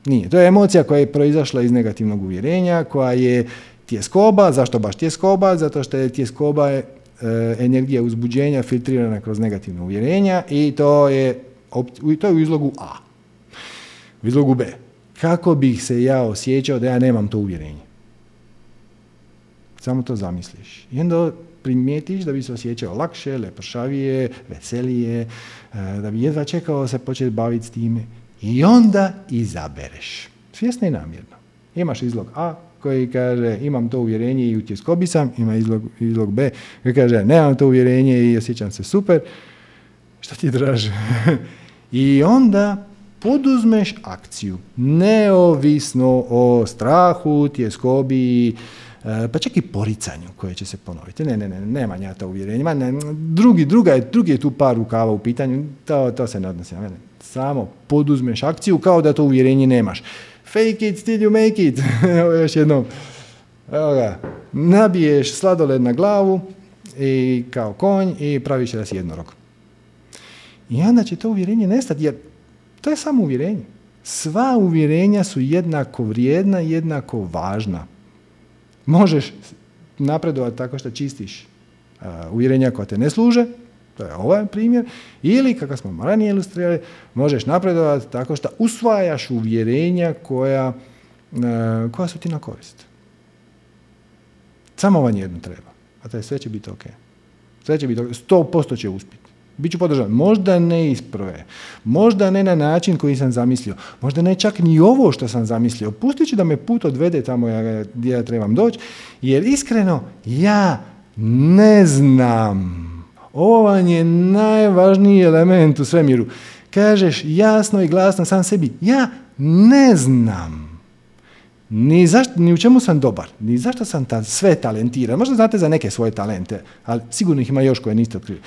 Nije. To je emocija koja je proizašla iz negativnog uvjerenja, koja je tjeskoba. Zašto baš tjeskoba? Zato što je tjeskoba je, e, energija uzbuđenja filtrirana kroz negativna uvjerenja i to je, to je u izlogu A. U izlogu B. Kako bih se ja osjećao da ja nemam to uvjerenje? Samo to zamisliš. I onda primijetiš da bi se osjećao lakše, lepršavije, veselije, e, da bi jedva čekao se početi baviti s time. I onda izabereš. Svjesno i namjerno. Imaš izlog A koji kaže imam to uvjerenje i u tjeskobi sam, ima izlog, izlog B koji kaže nemam to uvjerenje i osjećam se super. Što ti draže? (laughs) I onda poduzmeš akciju, neovisno o strahu, tjeskobi, e, pa čak i poricanju koje će se ponoviti. Ne, ne, ne, nema ja to uvjerenje. Ne, drugi, druga je, drugi je tu par rukava u pitanju, to, to se ne odnosi na mene samo poduzmeš akciju kao da to uvjerenje nemaš. Fake it till you make it. (laughs) Evo još jednom. Evo ga. Nabiješ sladoled na glavu i kao konj i praviš ras jednorog. I onda će to uvjerenje nestati jer to je samo uvjerenje. Sva uvjerenja su jednako vrijedna, jednako važna. Možeš napredovati tako što čistiš uvjerenja koja te ne služe, to je ovaj primjer, ili kako smo ranije ilustrirali, možeš napredovati tako što usvajaš uvjerenja koja, e, koja su ti na korist. Samo vam jedno treba, a to je sve će biti ok. Sve će biti ok, 100% će uspjeti. Biću podržan. Možda ne isprve, možda ne na način koji sam zamislio, možda ne čak ni ovo što sam zamislio. Pustit ću da me put odvede tamo gdje ja trebam doći, jer iskreno ja ne znam ovo vam je najvažniji element u svemiru. Kažeš jasno i glasno sam sebi, ja ne znam. Ni, zašto, ni u čemu sam dobar, ni zašto sam ta, sve talentiran. Možda znate za neke svoje talente, ali sigurno ih ima još koje niste otkrili.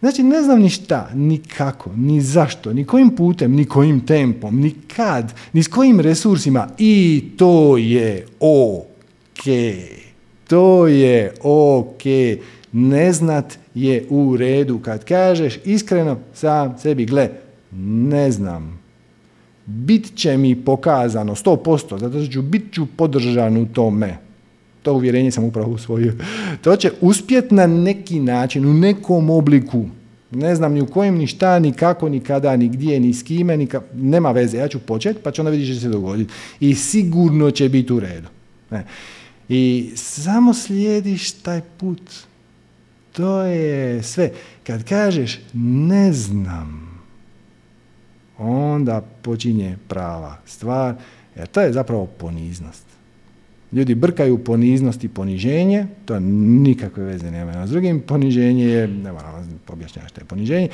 Znači, ne znam ni šta, ni kako, ni zašto, ni kojim putem, ni kojim tempom, ni kad, ni s kojim resursima. I to je ok. To je ok. Ne znat je u redu. Kad kažeš iskreno sam sebi, gle, ne znam, bit će mi pokazano 100%, zato što ću bit ću podržan u tome. To uvjerenje sam upravo usvojio. To će uspjeti na neki način, u nekom obliku. Ne znam ni u kojem, ni šta, ni kako, ni kada, ni gdje, ni s kime, ni nema veze. Ja ću početi, pa ću onda vidjeti što će se dogoditi. I sigurno će biti u redu. I samo slijediš taj put to je sve. Kad kažeš ne znam, onda počinje prava stvar, jer to je zapravo poniznost. Ljudi brkaju poniznost i poniženje, to nikakve veze nema s drugim. Poniženje je, ne moram objašnjati što je poniženje.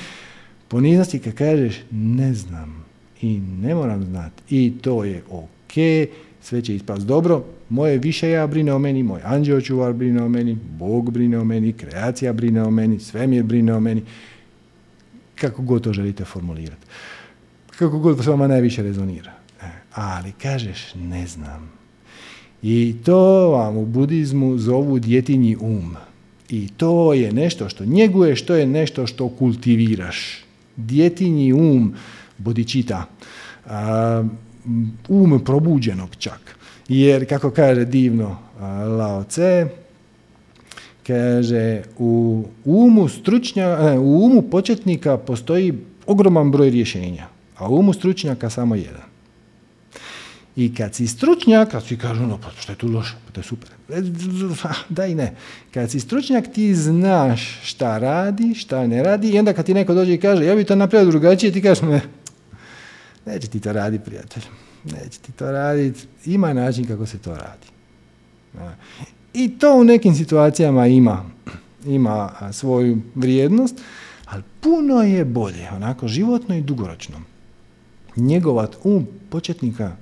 Poniznost je kad kažeš ne znam i ne moram znati i to je ok, sve će ispast dobro, moje više ja brine o meni, moj anđeo čuvar brine o meni, Bog brine o meni, kreacija brine o meni, svemir brine o meni, kako god to želite formulirati. Kako god s vama najviše rezonira. E, ali kažeš ne znam. I to vam u budizmu zovu djetinji um. I to je nešto što njeguješ, to je nešto što kultiviraš. Djetinji um, bodičita, um probuđenog čak. Jer, kako kaže divno Lao Tse, kaže u umu stručnja, u umu početnika postoji ogroman broj rješenja, a u umu stručnjaka samo jedan. I kad si stručnjak, kad svi kažu, no pa što je tu loše, pa to je super. E, da i ne. Kad si stručnjak ti znaš šta radi, šta ne radi i onda kad ti neko dođe i kaže ja bi to napravio drugačije, ti kažeš ne, neće ti to raditi prijatelj. Neće ti to raditi. Ima način kako se to radi. I to u nekim situacijama ima, ima svoju vrijednost, ali puno je bolje, onako životno i dugoročno. Njegovat um početnika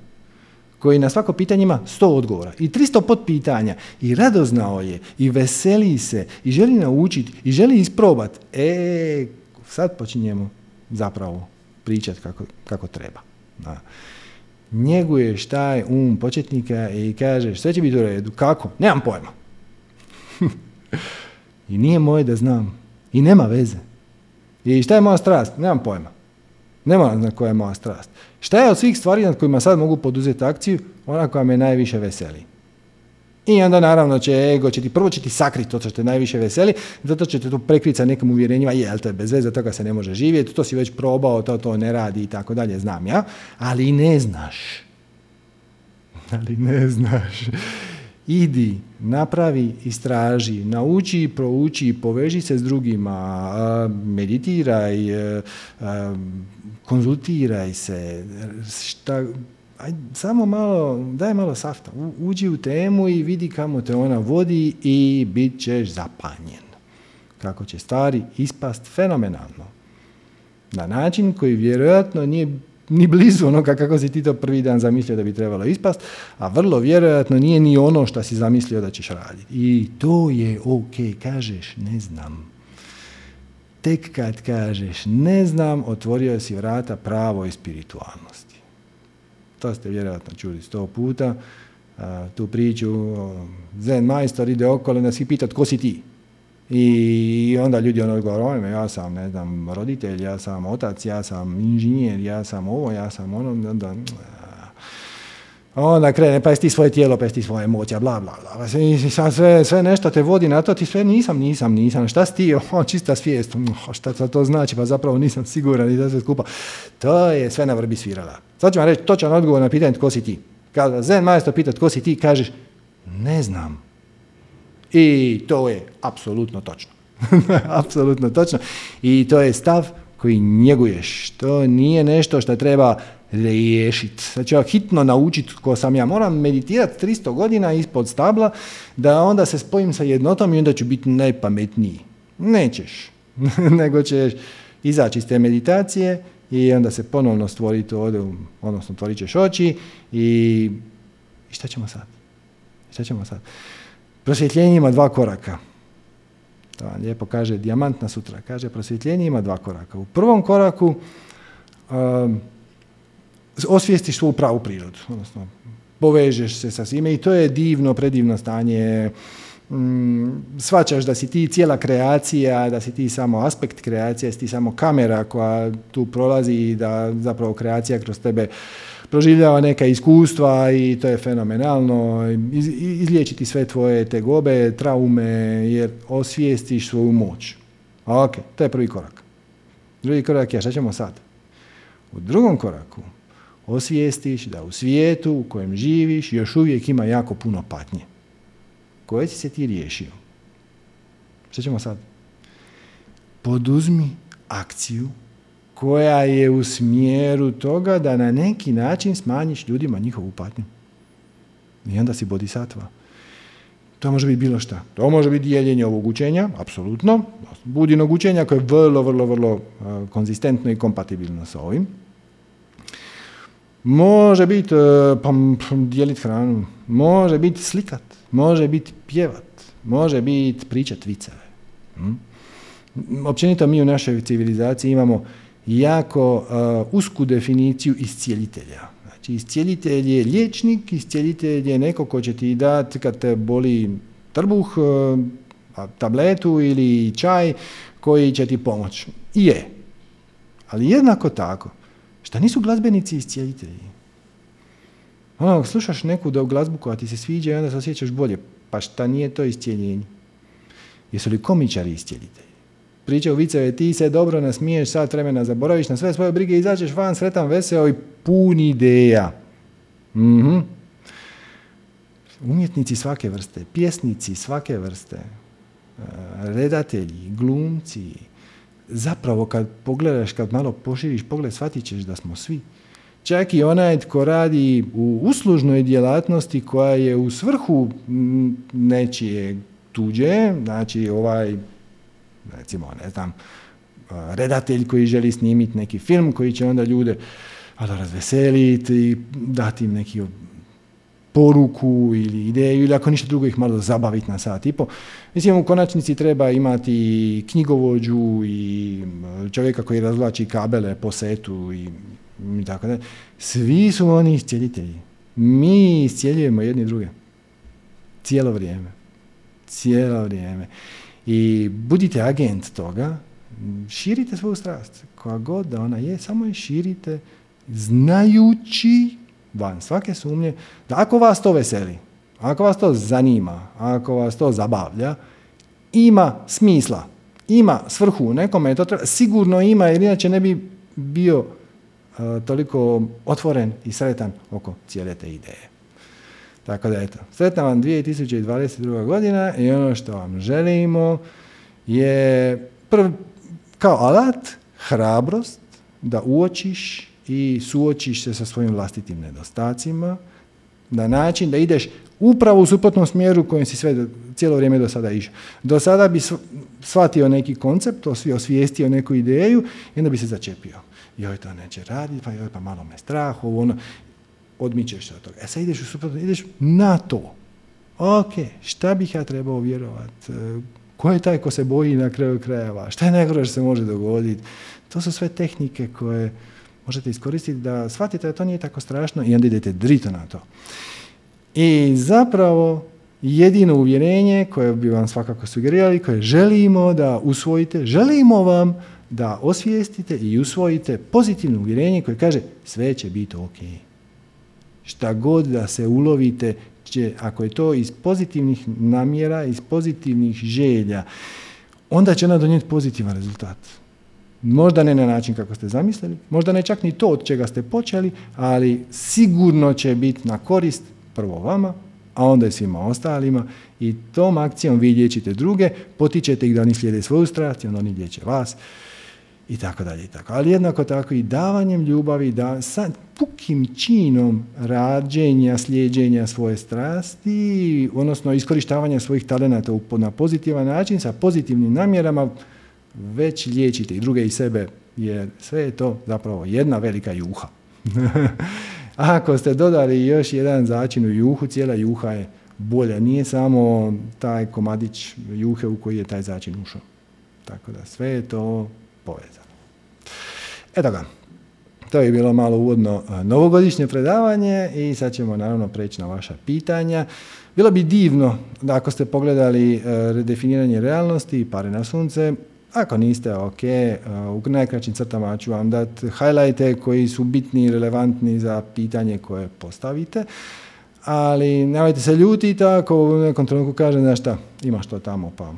koji na svako pitanje ima sto odgovora i 300 potpitanja i radoznao je i veseli se i želi naučiti i želi isprobati. E, sad počinjemo zapravo pričati kako, kako treba. Da. Njeguješ taj um početnika i kažeš sve će biti u redu. Kako? Nemam pojma. (laughs) I nije moje da znam. I nema veze. I šta je moja strast? Nemam pojma. Nema na koja je moja strast. Šta je od svih stvari nad kojima sad mogu poduzeti akciju, ona koja me najviše veseli. I onda naravno će ego, će ti, prvo će ti sakriti to što te najviše veseli, zato će te to prekriti sa nekim uvjerenjima, je, ali to je bez veze, toga se ne može živjeti, to si već probao, to to ne radi i tako dalje, znam ja, ali ne znaš. (laughs) Ali ne znaš. Idi, napravi, istraži, nauči, prouči, poveži se s drugima, meditiraj, konzultiraj se, šta, aj, samo malo, daj malo safta, uđi u temu i vidi kamo te ona vodi i bit ćeš zapanjen. Kako će stvari ispast fenomenalno. Na način koji vjerojatno nije ni blizu onoga kako si ti to prvi dan zamislio da bi trebalo ispast, a vrlo vjerojatno nije ni ono što si zamislio da ćeš raditi. I to je ok, kažeš ne znam. Tek kad kažeš ne znam, otvorio si vrata pravoj spiritualnosti. To ste vjerojatno čuli sto puta. tu priču, zen majstor ide okolo da si pita tko si ti. I onda ljudi ono odgovaraju, ja sam, ne znam, roditelj, ja sam otac, ja sam inženjer, ja sam ovo, ja sam ono, onda, onda krene, pa jesi ti svoje tijelo, pa jesi ti svoje emocija, bla, bla, bla. Pa sve, sve nešto te vodi na to, ti sve nisam, nisam, nisam. Šta si ti? (laughs) O, čista svijest. Šta to znači? Pa zapravo nisam siguran i da sve skupa. To je sve na vrbi svirala. Sad ću vam reći točan odgovor na pitanje tko si ti. Kada zen majstor pita tko si ti, kažeš ne znam. I to je apsolutno točno. (laughs) apsolutno točno. I to je stav koji njeguješ. To nije nešto što treba riješiti. Znači ja hitno naučiti ko sam ja. Moram meditirati 300 godina ispod stabla da onda se spojim sa jednotom i onda ću biti najpametniji. Nećeš. (laughs) Nego ćeš izaći iz te meditacije i onda se ponovno stvoriti ovdje, odnosno otvorit ćeš oči i, i šta ćemo sad? Šta ćemo sad? Prosvjetljenje ima dva koraka. To vam lijepo kaže Dijamantna sutra. Kaže prosvjetljenje ima dva koraka. U prvom koraku um, osvijestiš svoju pravu prirodu. Odnosno, povežeš se sa svime i to je divno, predivno stanje. Mm, svačaš da si ti cijela kreacija, da si ti samo aspekt kreacije, si ti samo kamera koja tu prolazi i da zapravo kreacija kroz tebe proživljava neka iskustva i to je fenomenalno. izliječiti sve tvoje tegobe, traume, jer osvijestiš svoju moć. Ok, to je prvi korak. Drugi korak je, šta ćemo sad? U drugom koraku osvijestiš da u svijetu u kojem živiš još uvijek ima jako puno patnje. Koje si se ti riješio? Šta ćemo sad? poduzmi akciju koja je u smjeru toga da na neki način smanjiš ljudima njihovu patnju. I onda si bodhisattva. To može biti bilo šta. To može biti dijeljenje ovog učenja, apsolutno. Budinog učenja koje je vrlo, vrlo, vrlo konzistentno i kompatibilno sa ovim. Može biti pa, dijeliti hranu, može biti slikat, može biti pjevat, može biti pričat viceve. Hm? Općenito mi u našoj civilizaciji imamo jako usku definiciju iscijelitelja. Znači, iscijelitelj je liječnik, iscijelitelj je neko ko će ti dati kad te boli trbuh, tabletu ili čaj koji će ti pomoći. I je. Ali jednako tako, šta nisu glazbenici iscijelitelji? Ono, slušaš neku da glazbu koja ti se sviđa i onda se osjećaš bolje. Pa šta nije to iscijeljenje? Jesu li komičari iscijelitelji? pričaju viceve, ti se dobro nasmiješ, sat vremena zaboraviš na sve svoje brige, izađeš van sretan, veseo i pun ideja. mm Umjetnici svake vrste, pjesnici svake vrste, e, redatelji, glumci, zapravo kad pogledaš, kad malo poširiš pogled, shvatit ćeš da smo svi. Čak i onaj tko radi u uslužnoj djelatnosti koja je u svrhu nečije tuđe, znači ovaj recimo, ne znam, redatelj koji želi snimiti neki film koji će onda ljude razveseliti i dati im neki poruku ili ideju ili ako ništa drugo ih malo zabaviti na sat i po. Mislim, u konačnici treba imati knjigovođu i čovjeka koji razvlači kabele po setu i, i tako da. Svi su oni iscijelitelji. Mi iscijeljujemo jedni druge. Cijelo vrijeme. Cijelo vrijeme. I budite agent toga, širite svoju strast, koja god da ona je, samo je širite znajući van svake sumnje da ako vas to veseli, ako vas to zanima, ako vas to zabavlja, ima smisla, ima svrhu, nekome to sigurno ima jer inače ne bi bio toliko otvoren i sretan oko cijele te ideje. Tako da eto, sretna vam 2022. godina i ono što vam želimo je prv, kao alat hrabrost da uočiš i suočiš se sa svojim vlastitim nedostacima na način da ideš upravo u suprotnom smjeru kojem si sve cijelo vrijeme do sada išao. Do sada bi shvatio neki koncept, osvijestio neku ideju i onda bi se začepio. Joj, to neće raditi, pa joj, pa malo me strah, ovo ono odmičeš se od toga. E sad ideš u suprotno, ideš na to. Ok, šta bih ja trebao vjerovati? E, ko je taj ko se boji na kraju krajeva? Šta je najgore što se može dogoditi? To su sve tehnike koje možete iskoristiti da shvatite da to nije tako strašno i onda idete drito na to. I zapravo jedino uvjerenje koje bi vam svakako sugerirali, koje želimo da usvojite, želimo vam da osvijestite i usvojite pozitivno uvjerenje koje kaže sve će biti ok šta god da se ulovite, će, ako je to iz pozitivnih namjera, iz pozitivnih želja, onda će ona donijeti pozitivan rezultat. Možda ne na način kako ste zamislili, možda ne čak ni to od čega ste počeli, ali sigurno će biti na korist prvo vama, a onda i svima ostalima i tom akcijom vi liječite druge, potičete ih da oni slijede svoju strast i onda oni liječe vas i tako dalje i tako. Ali jednako tako i davanjem ljubavi, da, sa pukim činom rađenja, slijeđenja svoje strasti, odnosno iskorištavanja svojih talenata na pozitivan način, sa pozitivnim namjerama, već liječite i druge i sebe, jer sve je to zapravo jedna velika juha. (laughs) Ako ste dodali još jedan začin u juhu, cijela juha je bolja. Nije samo taj komadić juhe u koji je taj začin ušao. Tako da sve je to povezano. Eto ga, to je bilo malo uvodno novogodišnje predavanje i sad ćemo naravno preći na vaša pitanja. Bilo bi divno da ako ste pogledali e, redefiniranje realnosti i pare na sunce, ako niste, ok, e, u najkraćim crtama ću vam dati highlighte koji su bitni i relevantni za pitanje koje postavite, ali nemojte se ljutiti ako u nekom trenutku kažem, znaš šta, imaš to tamo, pa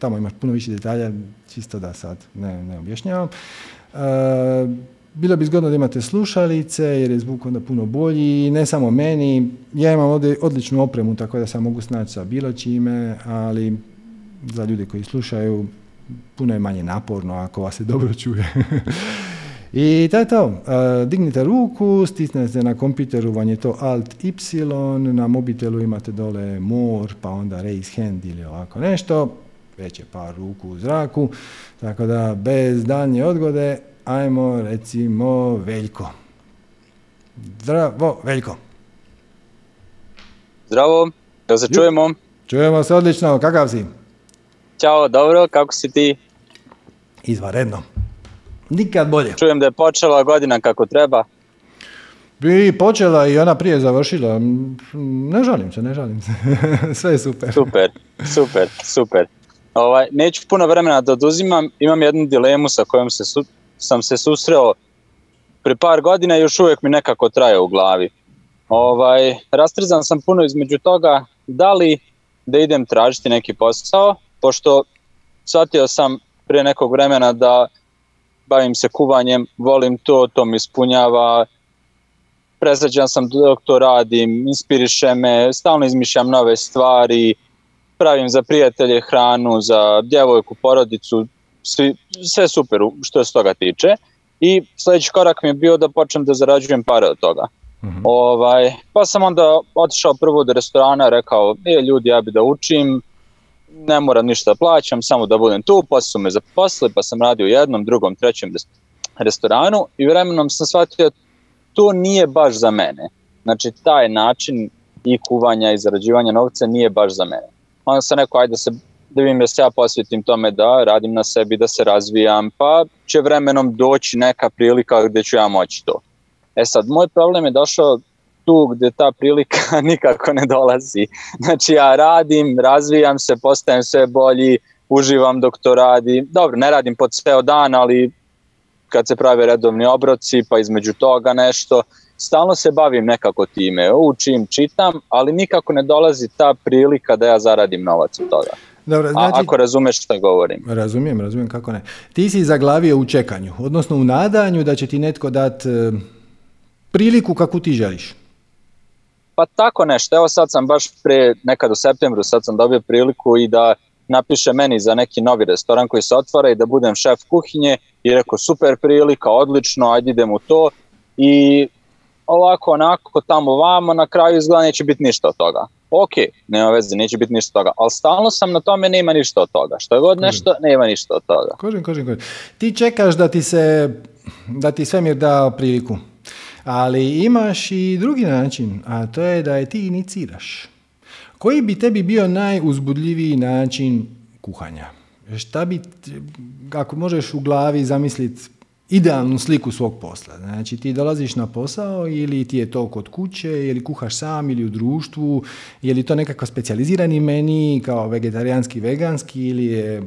tamo imaš puno više detalja, čisto da sad ne, ne objašnjavam. E, bilo bi zgodno da imate slušalice jer je zvuk onda puno bolji i ne samo meni. Ja imam ovdje odličnu opremu tako da se mogu snaći sa bilo čime, ali za ljude koji slušaju puno je manje naporno ako vas se (laughs) dobro čuje. I to je to. Uh, dignite ruku, stisnete na kompjuteru, vam je to Alt Y, na mobitelu imate dole more, pa onda raise hand ili ovako nešto. Već je par ruku u zraku. Tako da, bez daljnje odgode, ajmo recimo Veljko. Zdravo, Veljko. Zdravo, da se čujemo. Čujemo se odlično, kakav si? Ćao, dobro, kako si ti? Izvaredno. Nikad bolje. Čujem da je počela godina kako treba. Bi počela i ona prije završila. Ne žalim se, ne žalim se. (laughs) Sve je super. Super, super, super. Ovaj, neću puno vremena da oduzimam, imam jednu dilemu sa kojom se su, sam se susreo pre par godina i još uvijek mi nekako traje u glavi. Ovaj, rastrzan sam puno između toga da li da idem tražiti neki posao, pošto shvatio sam prije nekog vremena da bavim se kuvanjem, volim to, to mi ispunjava, presrećan sam dok to radim, inspiriše me, stalno izmišljam nove stvari, pravim za prijatelje hranu, za djevojku, porodicu, svi, sve super što se toga tiče. I sljedeći korak mi je bio da počnem da zarađujem pare od toga. Uh-huh. Ovaj, pa sam onda otišao prvo do restorana, rekao, e ljudi, ja bi da učim, ne moram ništa plaćam, samo da budem tu, pa su me zaposlili, pa sam radio u jednom, drugom, trećem restoranu i vremenom sam shvatio to nije baš za mene. Znači, taj način i kuvanja i zarađivanja novca nije baš za mene. Onda sam rekao, ajde da se da vidim da se ja posvetim tome da radim na sebi, da se razvijam, pa će vremenom doći neka prilika gde ću ja moći to. E sad, moj problem je došao tu gde ta prilika (laughs) nikako ne dolazi. Znači ja radim, razvijam se, postajem sve bolji, uživam dok to radim. Dobro, ne radim pod ceo dan, ali kad se prave redovni obroci, pa između toga nešto, stalno se bavim nekako time, učim, čitam, ali nikako ne dolazi ta prilika da ja zaradim novac od toga. Dobro, znači, A, ako razumeš što govorim. Razumijem, razumijem kako ne. Ti si zaglavio u čekanju, odnosno u nadanju da će ti netko dati e, priliku kako ti želiš. Pa tako nešto, evo sad sam baš pre nekad u septembru, sad sam dobio priliku i da napiše meni za neki novi restoran koji se otvara i da budem šef kuhinje i rekao super prilika, odlično, ajde idem u to i ovako onako tamo vamo na kraju izgleda neće biti ništa od toga. Ok, nema veze, neće biti ništa od toga, ali stalno sam na tome nema ništa od toga. Što je god nešto, nema ništa od toga. Kožem, kožem, kožem. Ti čekaš da ti se, da ti svemir da priliku. Ali imaš i drugi način, a to je da je ti iniciraš. Koji bi tebi bio najuzbudljiviji način kuhanja? Šta bi, ako možeš u glavi zamisliti idealnu sliku svog posla. Znači ti dolaziš na posao ili ti je to kod kuće ili kuhaš sam ili u društvu, je li to nekakav specijalizirani meni kao vegetarijanski, veganski ili je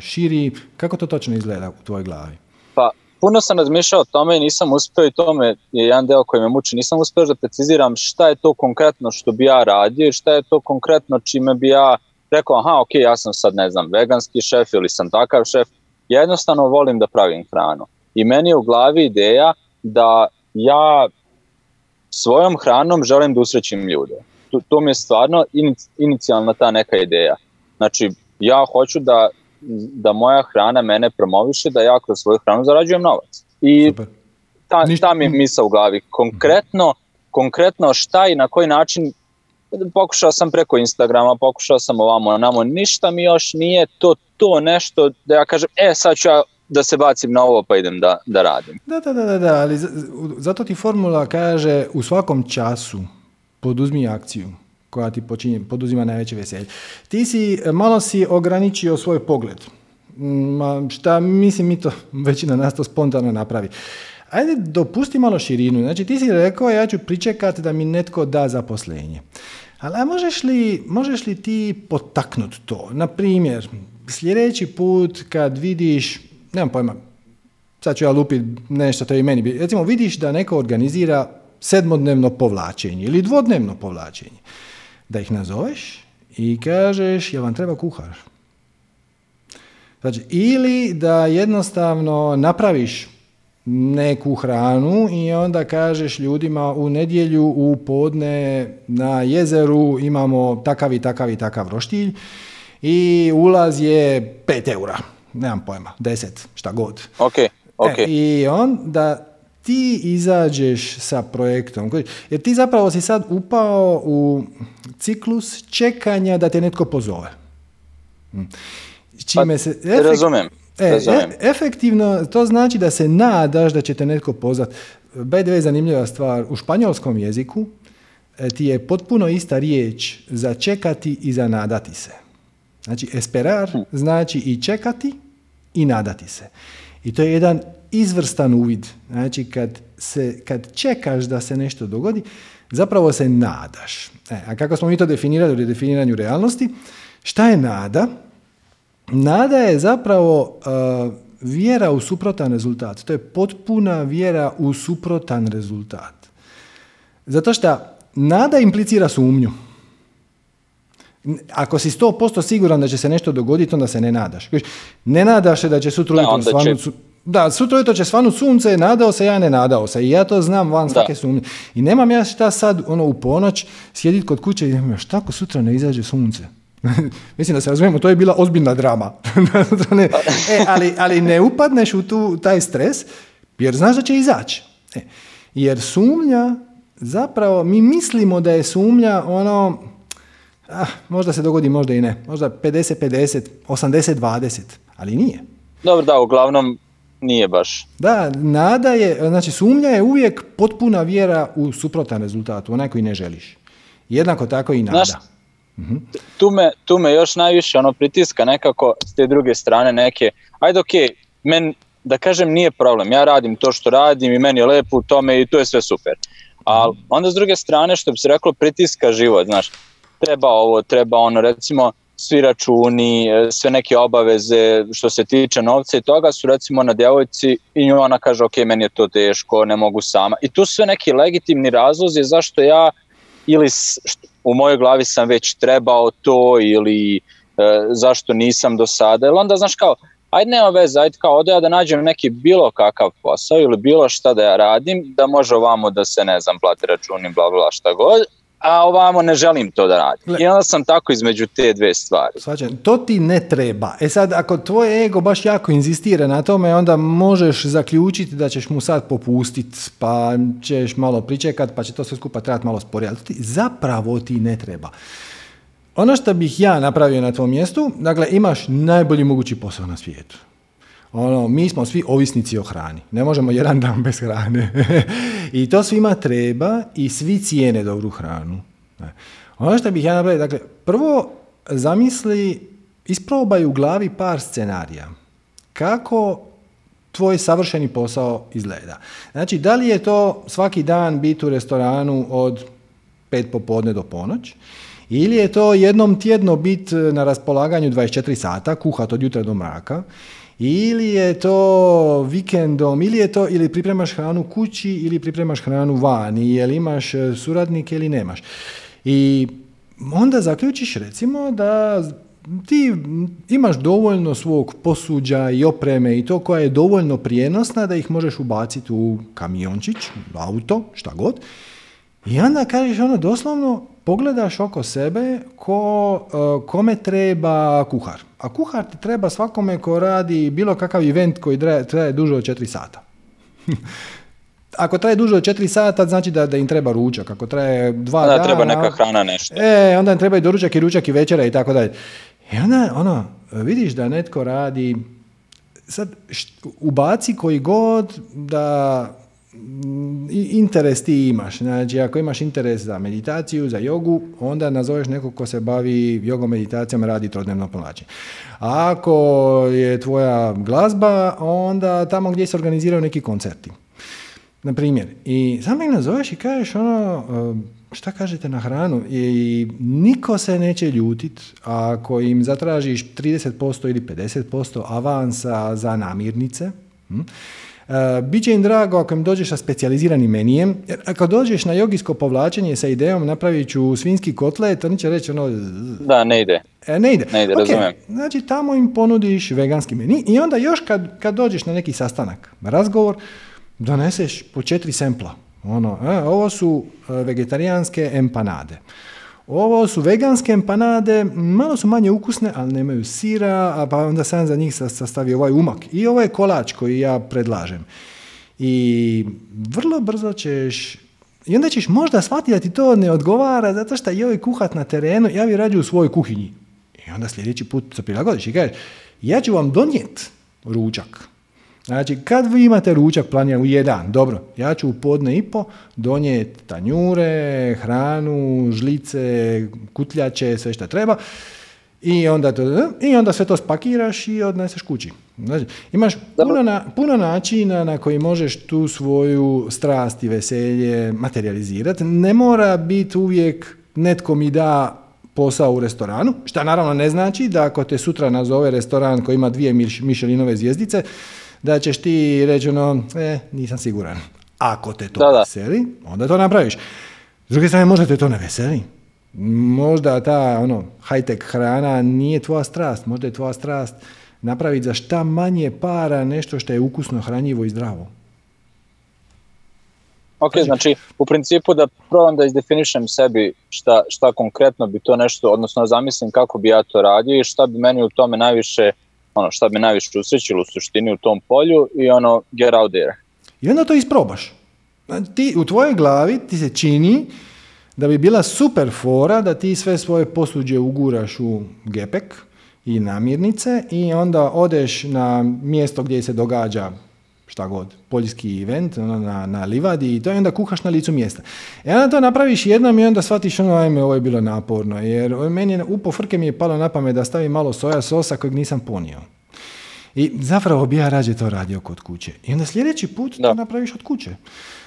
širi, kako to točno izgleda u tvojoj glavi? Pa puno sam razmišljao o tome i nisam uspio i tome je jedan deo koji me muči, nisam uspio da preciziram šta je to konkretno što bi ja radio i šta je to konkretno čime bi ja rekao, aha, ok, ja sam sad, ne znam, veganski šef ili sam takav šef, jednostavno volim da pravim hranu. I meni je u glavi ideja da ja svojom hranom želim da usrećim ljude. To, to mi je stvarno inicijalna ta neka ideja. Znači, ja hoću da da moja hrana mene promoviše, da ja kroz svoju hranu zarađujem novac. I ta, ta mi je misa u glavi. Konkretno, konkretno šta i na koji način pokušao sam preko Instagrama, pokušao sam ovamo, namo, ništa mi još nije to to nešto da ja kažem, e sad ću ja da se bacim na ovo pa idem da, da radim. Da, da, da, da, ali zato ti formula kaže u svakom času poduzmi akciju koja ti počinje, poduzima najveće veselje. Ti si, malo si ograničio svoj pogled. Ma, šta, mislim, mi to, (laughs) većina nas to spontano napravi. Ajde, dopusti malo širinu. Znači, ti si rekao, ja ću pričekati da mi netko da zaposlenje. Ali a možeš li, možeš li ti potaknuti to? Na primjer, sljedeći put kad vidiš, nemam pojma, sad ću ja lupiti nešto, to je i meni. Recimo, vidiš da neko organizira sedmodnevno povlačenje ili dvodnevno povlačenje da ih nazoveš i kažeš jel vam treba kuhar. Znači, ili da jednostavno napraviš neku hranu i onda kažeš ljudima u nedjelju u podne na jezeru imamo takav i takav i takav roštilj i ulaz je 5 eura. nemam pojma, deset, šta god. Ok, ok. E, I onda ti izađeš sa projektom. Jer ti zapravo si sad upao u ciklus čekanja da te netko pozove. Hm. Čime pa, se... Efekt, razumijem. E, e, efektivno to znači da se nadaš da će te netko pozvati. BDV je zanimljiva stvar. U španjolskom jeziku e, ti je potpuno ista riječ za čekati i za nadati se. Znači, esperar hm. znači i čekati i nadati se. I to je jedan izvrstan uvid. Znači, kad, se, kad čekaš da se nešto dogodi, zapravo se nadaš. E, a kako smo mi to definirali u definiranju realnosti, šta je nada? Nada je zapravo uh, vjera u suprotan rezultat. To je potpuna vjera u suprotan rezultat. Zato što nada implicira sumnju. Ako si 100% siguran da će se nešto dogoditi, onda se ne nadaš. Ne nadaš se da će sutra ujutro svanuti će... Da, sutra ujutro će svanuti sunce, nadao se, ja ne nadao se. I ja to znam van svake sumnje. I nemam ja šta sad ono, u ponoć sjediti kod kuće i šta ako sutra ne izađe sunce? (laughs) Mislim da se razumijemo, to je bila ozbiljna drama. (laughs) e, ali, ali ne upadneš u tu, taj stres jer znaš da će izaći. E, jer sumnja, zapravo, mi mislimo da je sumnja ono, ah, možda se dogodi, možda i ne. Možda 50-50, 80-20, ali nije. Dobro, da, uglavnom nije baš. Da, nada je, znači sumnja je uvijek potpuna vjera u suprotan rezultat, onaj koji ne želiš. Jednako tako i nada. Znaš. Tu, me, tu me još najviše ono pritiska nekako s te druge strane neke, ajde ok, men, da kažem nije problem, ja radim to što radim i meni je lepo u tome i to je sve super. Ali onda s druge strane što bi se reklo pritiska život, znaš, treba ovo, treba ono, recimo svi računi, e, sve neke obaveze što se tiče novca i toga su recimo na djevojci i nju ona kaže ok, meni je to teško, ne mogu sama. I tu sve neki legitimni razlozi zašto ja ili u mojoj glavi sam već trebao to ili e, zašto nisam do sada. Ili onda znaš kao, ajde nema veze, ajde kao ode ja da nađem neki bilo kakav posao ili bilo šta da ja radim, da može ovamo da se ne znam plati računi, bla bla šta god, a ovamo ne želim to da radim. I onda sam tako između te dve stvari. Svađam, to ti ne treba. E sad, ako tvoj ego baš jako inzistira na tome, onda možeš zaključiti da ćeš mu sad popustiti, pa ćeš malo pričekat, pa će to sve skupa trebati malo sporije. Ali ti, zapravo ti ne treba. Ono što bih ja napravio na tvom mjestu, dakle, imaš najbolji mogući posao na svijetu. Ono, mi smo svi ovisnici o hrani. Ne možemo jedan dan bez hrane. (laughs) I to svima treba i svi cijene dobru hranu. Ono što bih ja napravio, dakle, prvo zamisli, isprobaj u glavi par scenarija. Kako tvoj savršeni posao izgleda. Znači, da li je to svaki dan biti u restoranu od pet popodne do ponoć, ili je to jednom tjedno biti na raspolaganju 24 sata, kuhat od jutra do mraka, ili je to vikendom, ili je to, ili pripremaš hranu kući, ili pripremaš hranu vani, ili imaš e, suradnike ili nemaš. I onda zaključiš recimo da ti imaš dovoljno svog posuđa i opreme i to koja je dovoljno prijenosna da ih možeš ubaciti u kamiončić, auto, šta god. I onda kažeš ono doslovno, pogledaš oko sebe ko, e, kome treba kuhar. A kuhar ti treba svakome ko radi bilo kakav event koji traje, duže od 4 sata. (laughs) Ako traje duže od 4 sata, znači da, da im treba ručak. Ako traje dva onda dana... treba neka hrana nešto. E, onda im treba i doručak i ručak i večera i tako dalje. I onda, ono, vidiš da netko radi... Sad, ubaci koji god da interes ti imaš. Znači, ako imaš interes za meditaciju, za jogu, onda nazoveš nekog ko se bavi jogom, meditacijom, radi trodnevno plaćanje. A ako je tvoja glazba, onda tamo gdje se organiziraju neki koncerti. Na primjer, i samo ih nazoveš i kažeš ono, e, šta kažete na hranu i niko se neće ljutit ako im zatražiš 30% ili 50% avansa za namirnice. Hm? Uh, Biće im drago ako im dođeš sa specijaliziranim menijem, jer ako dođeš na jogijsko povlačenje sa idejom napravit ću svinski kotlet, oni će reći ono... Da, ne ide. E, ne ide. Ne ide, okay. Znači, tamo im ponudiš veganski meni i onda još kad, kad dođeš na neki sastanak, razgovor, doneseš po četiri sempla. Ono, e, ovo su e, vegetarijanske empanade. Ovo su veganske empanade, malo su manje ukusne, ali nemaju sira, a pa onda sam za njih sastavio ovaj umak. I ovo je kolač koji ja predlažem. I vrlo brzo ćeš i onda ćeš možda shvatiti da ti to ne odgovara zato što joj kuhat na terenu, ja bi rađu u svojoj kuhinji. I onda sljedeći put se prilagodiš i kažeš, ja ću vam donijeti ručak. Znači, kad vi imate ručak planiran u jedan, dobro, ja ću u podne i po donijeti tanjure, hranu, žlice, kutljače, sve što treba. I onda, to, I onda sve to spakiraš i odneseš kući. Znači, imaš puno, na, puno načina na koji možeš tu svoju strast i veselje materializirati. Ne mora biti uvijek netko mi da posao u restoranu, što naravno ne znači da ako te sutra nazove restoran koji ima dvije mišelinove zvijezdice, da ćeš ti reći ono, e, nisam siguran. Ako te to da, veseli, onda to napraviš. S druge strane, možda te to ne veseli. Možda ta ono, high-tech hrana nije tvoja strast, možda je tvoja strast napraviti za šta manje para nešto što je ukusno, hranjivo i zdravo. Ok, znači, znači u principu da probam da izdefinišem sebi šta, šta konkretno bi to nešto, odnosno zamislim kako bi ja to radio i šta bi meni u tome najviše, ono, šta bi najviše usrećilo u suštini u tom polju i ono, get out there. I onda to isprobaš. Ti, u tvojoj glavi ti se čini da bi bila super fora da ti sve svoje posuđe uguraš u gepek i namirnice i onda odeš na mjesto gdje se događa šta god, poljski event ono, na, na livadi i to i onda kuhaš na licu mjesta. I onda to napraviš jednom i onda shvatiš ono, ajme, ovo je bilo naporno, jer meni je, upo frke mi je palo na pamet da stavim malo soja sosa kojeg nisam punio. I zapravo bi ja rađe to radio kod kuće. I onda sljedeći put to napraviš od kuće.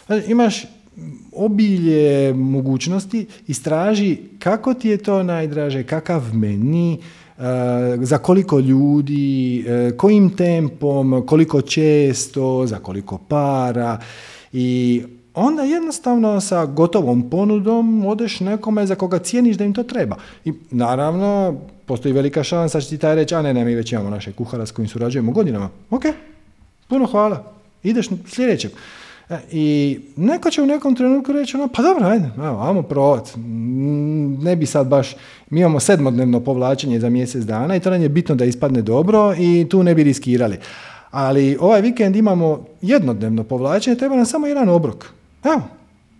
Znači, imaš obilje mogućnosti, istraži kako ti je to najdraže, kakav meni, e, za koliko ljudi, e, kojim tempom, koliko često, za koliko para i onda jednostavno sa gotovom ponudom odeš nekome za koga cijeniš da im to treba. I naravno, postoji velika šansa da će ti taj reći, a ne, ne, mi već imamo naše kuhara s kojim surađujemo godinama. Ok, puno hvala. Ideš sljedećeg. E, I neko će u nekom trenutku reći, ono, pa dobro, ajde, evo, ajmo provat. Ne bi sad baš, mi imamo sedmodnevno povlačenje za mjesec dana i to nam je bitno da ispadne dobro i tu ne bi riskirali. Ali ovaj vikend imamo jednodnevno povlačenje, treba nam samo jedan obrok. Evo,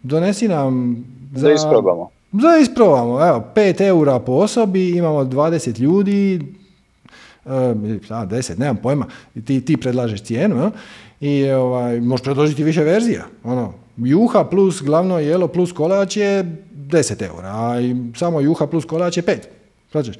donesi nam... Za, da isprobamo. Da isprobamo, evo, 5 eura po osobi, imamo 20 ljudi, e, a, 10, nemam pojma, ti, ti predlažeš cijenu, ja? I ovaj, možeš predložiti više verzija. Ono, juha plus glavno jelo plus kolač je 10 eura, a samo juha plus kolač je 5. Znači,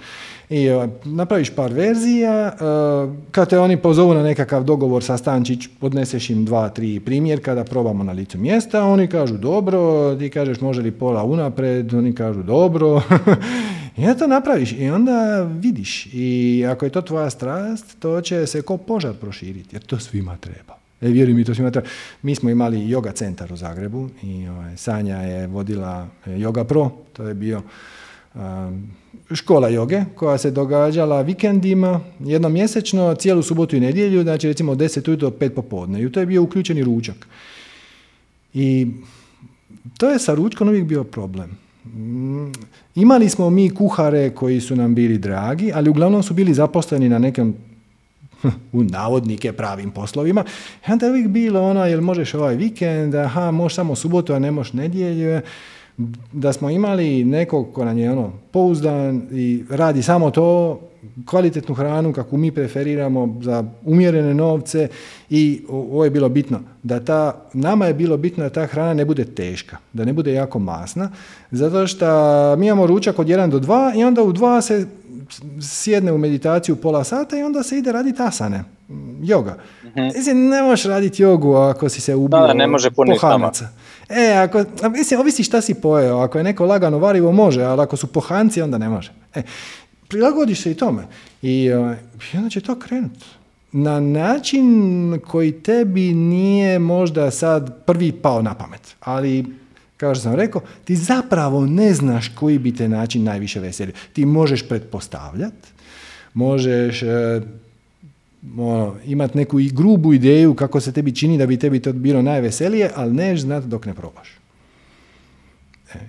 I ovaj, napraviš par verzija, uh, kad te oni pozovu na nekakav dogovor sa Stančić, podneseš im dva, tri primjer kada probamo na licu mjesta, oni kažu dobro, ti kažeš može li pola unapred, oni kažu dobro. (laughs) I onda to napraviš i onda vidiš. I ako je to tvoja strast, to će se ko požar proširiti, jer to svima treba. E, vjeruj mi, to svima treba. Mi smo imali yoga centar u Zagrebu i ovaj, Sanja je vodila e, Yoga Pro, to je bio um, škola joge koja se događala vikendima, jednom mjesečno, cijelu subotu i nedjelju, znači recimo od 10 ujutro do 5 popodne. I to je bio uključeni ručak. I to je sa ručkom uvijek bio problem. Mm, imali smo mi kuhare koji su nam bili dragi, ali uglavnom su bili zaposleni na nekem (laughs) u navodnike pravim poslovima. I onda je uvijek bilo ono, jel možeš ovaj vikend, aha, možeš samo subotu, a ne možeš nedjelju. Da smo imali nekog ko nam je ono, pouzdan i radi samo to, kvalitetnu hranu kako mi preferiramo za umjerene novce i ovo je bilo bitno da ta, nama je bilo bitno da ta hrana ne bude teška, da ne bude jako masna, zato što mi imamo ručak od 1 do 2 i onda u 2 se sjedne u meditaciju pola sata i onda se ide raditi asane, joga. mm ne možeš raditi jogu ako si se ubio da, ne može pohanaca. E, ako, mislim, ovisi šta si pojeo. Ako je neko lagano varivo, može, ali ako su pohanci, onda ne može. E, prilagodiš se i tome. I, ovaj, I onda će to krenuti. Na način koji tebi nije možda sad prvi pao na pamet. Ali kao što sam rekao, ti zapravo ne znaš koji bi te način najviše veselio. Ti možeš pretpostavljati, možeš e, ono, imati neku i grubu ideju kako se tebi čini da bi tebi to bilo najveselije, ali neš znati dok ne probaš.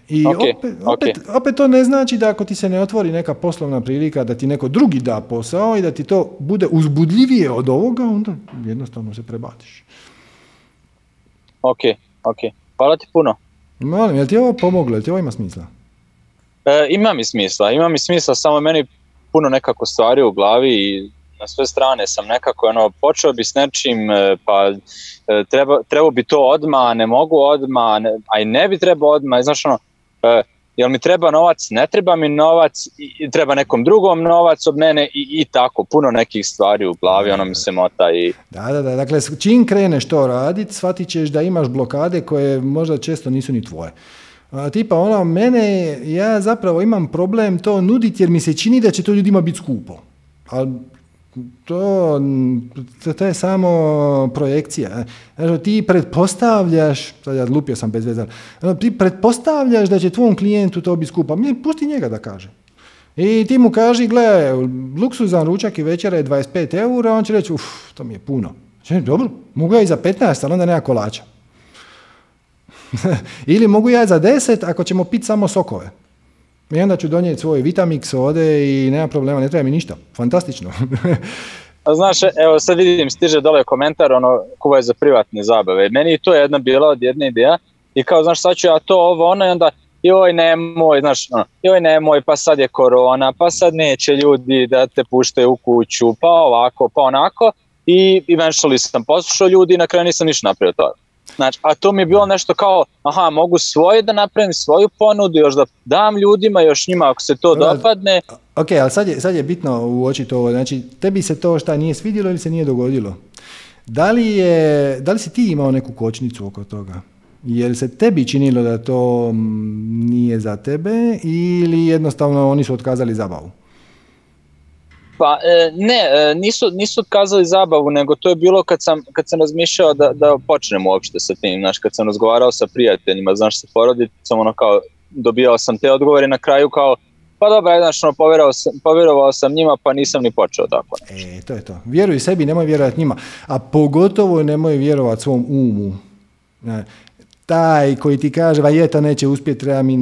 I Ok, opet, opet, opet to ne znači da ako ti se ne otvori neka poslovna prilika, da ti neko drugi da posao i da ti to bude uzbudljivije od ovoga, onda jednostavno se prebaciš. Ok, ok. Hvala ti puno. Molim, jel ti ovo pomoglo, jel ti ovo ima smisla? E, ima mi smisla, ima mi smisla, samo meni puno nekako stvari u glavi i na sve strane sam nekako ono, počeo bi s nečim, e, pa e, treba, trebao bi to odma, ne mogu odma, ne, a i ne bi trebao odma, znaš ono, e, jel mi treba novac, ne treba mi novac, i, treba nekom drugom novac od mene i, i tako, puno nekih stvari u glavi, ono mi se mota i Da, da, da. Dakle, čim kreneš to radit, shvatit ćeš da imaš blokade koje možda često nisu ni tvoje. A, tipa ono, mene, ja zapravo imam problem to nuditi jer mi se čini da će to ljudima biti skupo. Ali to, to, je samo projekcija. Znači, ti pretpostavljaš, sad ja lupio sam bez veze, ti pretpostavljaš da će tvom klijentu to biti skupo. Mi pusti njega da kaže. I ti mu kaži, gle, luksuzan ručak i večera je 25 eura, on će reći, uf, to mi je puno. Če, dobro, mogu ja i za 15, ali onda nema kolača. (laughs) Ili mogu ja za 10 ako ćemo piti samo sokove. I onda ću donijeti svoj Vitamix ode i nema problema, ne treba mi ništa. Fantastično. Znaš, evo sad vidim, stiže dole komentar, ono, kuva je za privatne zabave. Meni je to jedna bila od jedne ideja i kao, znaš, sad ću ja to, ovo, ono, i onda, joj nemoj, znaš, ono, joj nemoj, pa sad je korona, pa sad neće ljudi da te puštaju u kuću, pa ovako, pa onako, i eventually sam poslušao ljudi i na kraju nisam ništa napravio toga. Znači, a to mi je bilo nešto kao, aha, mogu svoje da napravim, svoju ponudu, još da dam ljudima, još njima ako se to dopadne, ok, ali sad je, sad je bitno uočiti ovo. Znači, tebi se to šta nije svidjelo ili se nije dogodilo. Da li, je, da li si ti imao neku kočnicu oko toga? Jer se tebi činilo da to mm, nije za tebe ili jednostavno oni su otkazali zabavu? Pa e, ne, e, nisu, nisu otkazali zabavu, nego to je bilo kad sam, kad sam razmišljao da, da počnem uopšte sa tim, znaš, kad sam razgovarao sa prijateljima, znaš, sa porodicom, ono kao, dobijao sam te odgovore na kraju kao, pa dobro, znaš, ono, povjerovao sam, povjerovao sam njima, pa nisam ni počeo tako. E, to je to. Vjeruj sebi, nemoj vjerovati njima. A pogotovo nemoj vjerovati svom umu. Taj koji ti kaže, va je, to neće uspjeti, treba mi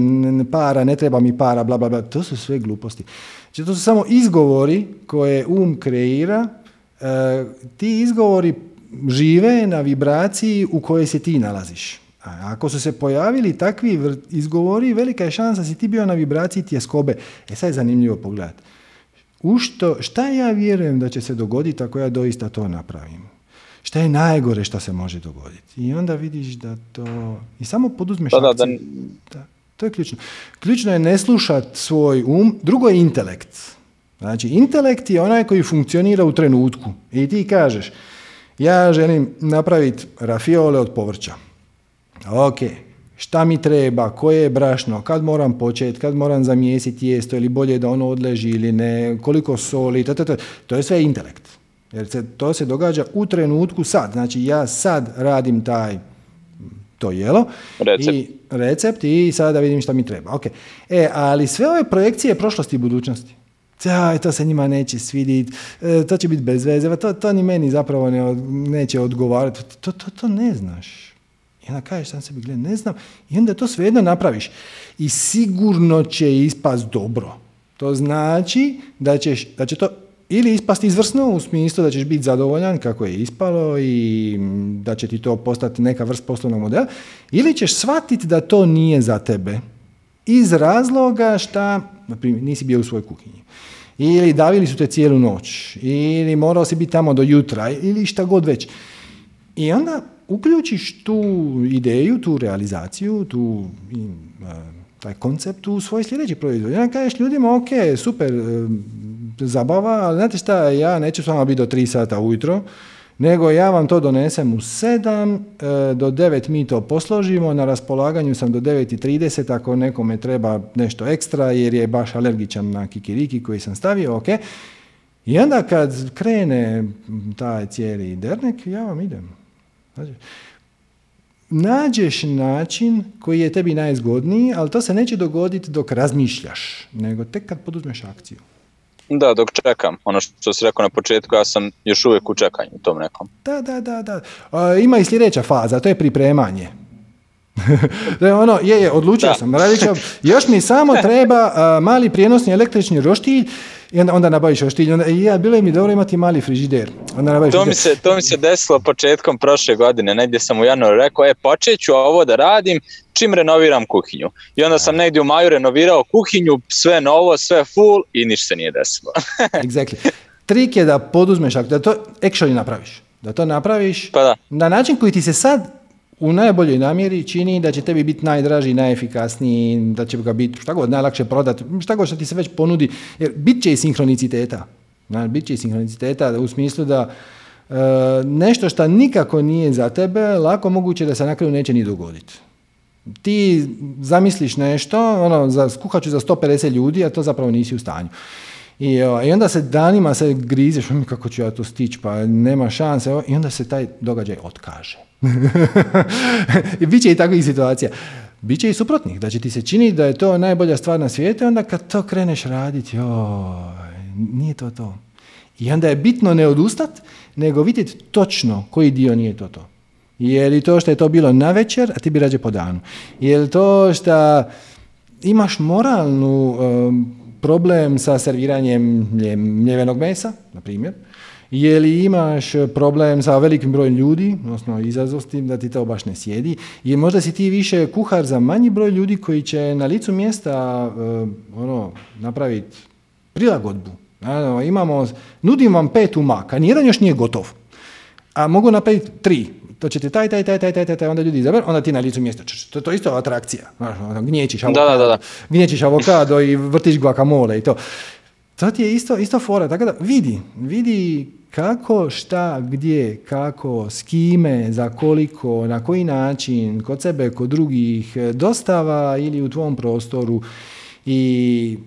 para, ne treba mi para, bla, bla, bla. To su sve gluposti. Znači, to su samo izgovori koje um kreira. E, ti izgovori žive na vibraciji u kojoj se ti nalaziš. A ako su se pojavili takvi izgovori, velika je šansa si ti bio na vibraciji tjeskobe. E sad je zanimljivo pogledati. U što, šta ja vjerujem da će se dogoditi ako ja doista to napravim? Šta je najgore što se može dogoditi? I onda vidiš da to... I samo poduzmeš Da, da. Da, to je ključno. Ključno je ne slušat svoj um, drugo je intelekt. Znači, intelekt je onaj koji funkcionira u trenutku. I ti kažeš, ja želim napraviti rafiole od povrća. Ok, šta mi treba, koje je brašno, kad moram početi, kad moram zamijesiti jesto ili bolje da ono odleži ili ne, koliko soli, ta, ta, ta. to je sve intelekt. Jer se, to se događa u trenutku sad. Znači ja sad radim taj to jelo Recept. i recept i sada vidim šta mi treba. Ok. E, ali sve ove projekcije prošlosti i budućnosti. Aj, to se njima neće svidjeti, e, to će biti bez veze, pa to, to ni meni zapravo ne, neće odgovarati. To, to, to ne znaš. I onda kažeš sam sebi, gle, ne znam, i onda to svejedno napraviš. I sigurno će ispast dobro. To znači da, ćeš, da će to ili ispasti izvrsno u smislu da ćeš biti zadovoljan kako je ispalo i da će ti to postati neka vrst poslovnog modela, ili ćeš shvatiti da to nije za tebe iz razloga šta, na primjer, nisi bio u svojoj kuhinji. Ili davili su te cijelu noć, ili morao si biti tamo do jutra, ili šta god već. I onda uključiš tu ideju, tu realizaciju, tu e, taj koncept u svoj sljedeći proizvod. Onda kažeš ljudima, ok, super, e, zabava, ali znate šta, ja neću s vama biti do 3 sata ujutro, nego ja vam to donesem u 7, e, do 9 mi to posložimo, na raspolaganju sam do 9.30 ako nekome treba nešto ekstra jer je baš alergičan na kikiriki koji sam stavio, ok. I onda kad krene taj cijeli dernek, ja vam idem. Znači, nađeš način koji je tebi najzgodniji, ali to se neće dogoditi dok razmišljaš, nego tek kad poduzmeš akciju. Da, dok čekam, ono što si rekao na početku, ja sam još uvijek u čekanju u tom nekom. Da, da, da, da. A, ima i sljedeća faza, to je pripremanje. (laughs) da je ono, je, je, odlučio Da. sam, radit ću, još mi samo (laughs) treba a, mali prijenosni električni roštilj i onda, onda nabaviš roštilj. Onda, i ja, bilo je mi dobro imati mali frižider. Onda nabaviš To mi, se, to mi se desilo početkom prošle godine, negdje sam u januaru rekao, e, počet ću ovo da radim čim renoviram kuhinju. I onda sam negdje u maju renovirao kuhinju, sve novo, sve full i ništa se nije desilo. (laughs) Exactly. Trik je da poduzmeš, da to actually napraviš. Da to napraviš pa da, na način koji ti se sad u najboljoj namjeri čini da će tebi biti najdraži, najefikasniji, da će ga biti šta god najlakše prodati, šta god što ti se već ponudi, jer bit će i sinhroniciteta. Bit će i sinhroniciteta u smislu da e, nešto što nikako nije za tebe, lako moguće da se na kraju neće ni dogoditi. Ti zamisliš nešto, ono, za skuhaću za 150 ljudi, a to zapravo nisi u stanju. I, o, I onda se danima se grizeš, "Mm, kako ću ja to stići, pa nema šanse, i onda se taj događaj otkaže. (laughs) I bit će i takvih situacija. Biće i suprotnih, da će ti se činiti da je to najbolja stvar na svijetu, onda kad to kreneš raditi, joj, nije to to. I onda je bitno ne odustat, nego vidjeti točno koji dio nije to to. Je li to što je to bilo na večer, a ti bi rađe po danu? Je li to što imaš moralnu problem sa serviranjem mlje- mljevenog mesa, na primjer? Je li imaš problem sa velikim brojem ljudi, odnosno izazov s tim da ti to baš ne sjedi? Je možda si ti više kuhar za manji broj ljudi koji će na licu mjesta um, ono, napraviti prilagodbu. Naravno, imamo, nudim vam pet umaka, nijedan još nije gotov. A mogu napraviti tri. To će ti taj, taj, taj, taj, taj, taj, taj, onda ljudi izaberu, onda ti na licu mjesta. To, to je isto atrakcija. Znaš, ono, gnječiš avokado, da, da, da. gnječiš avokado i vrtiš guacamole i to. To ti je isto, isto fora. Tako da vidi, vidi kako, šta, gdje, kako, s kime, za koliko, na koji način, kod sebe, kod drugih, e, dostava ili u tvom prostoru i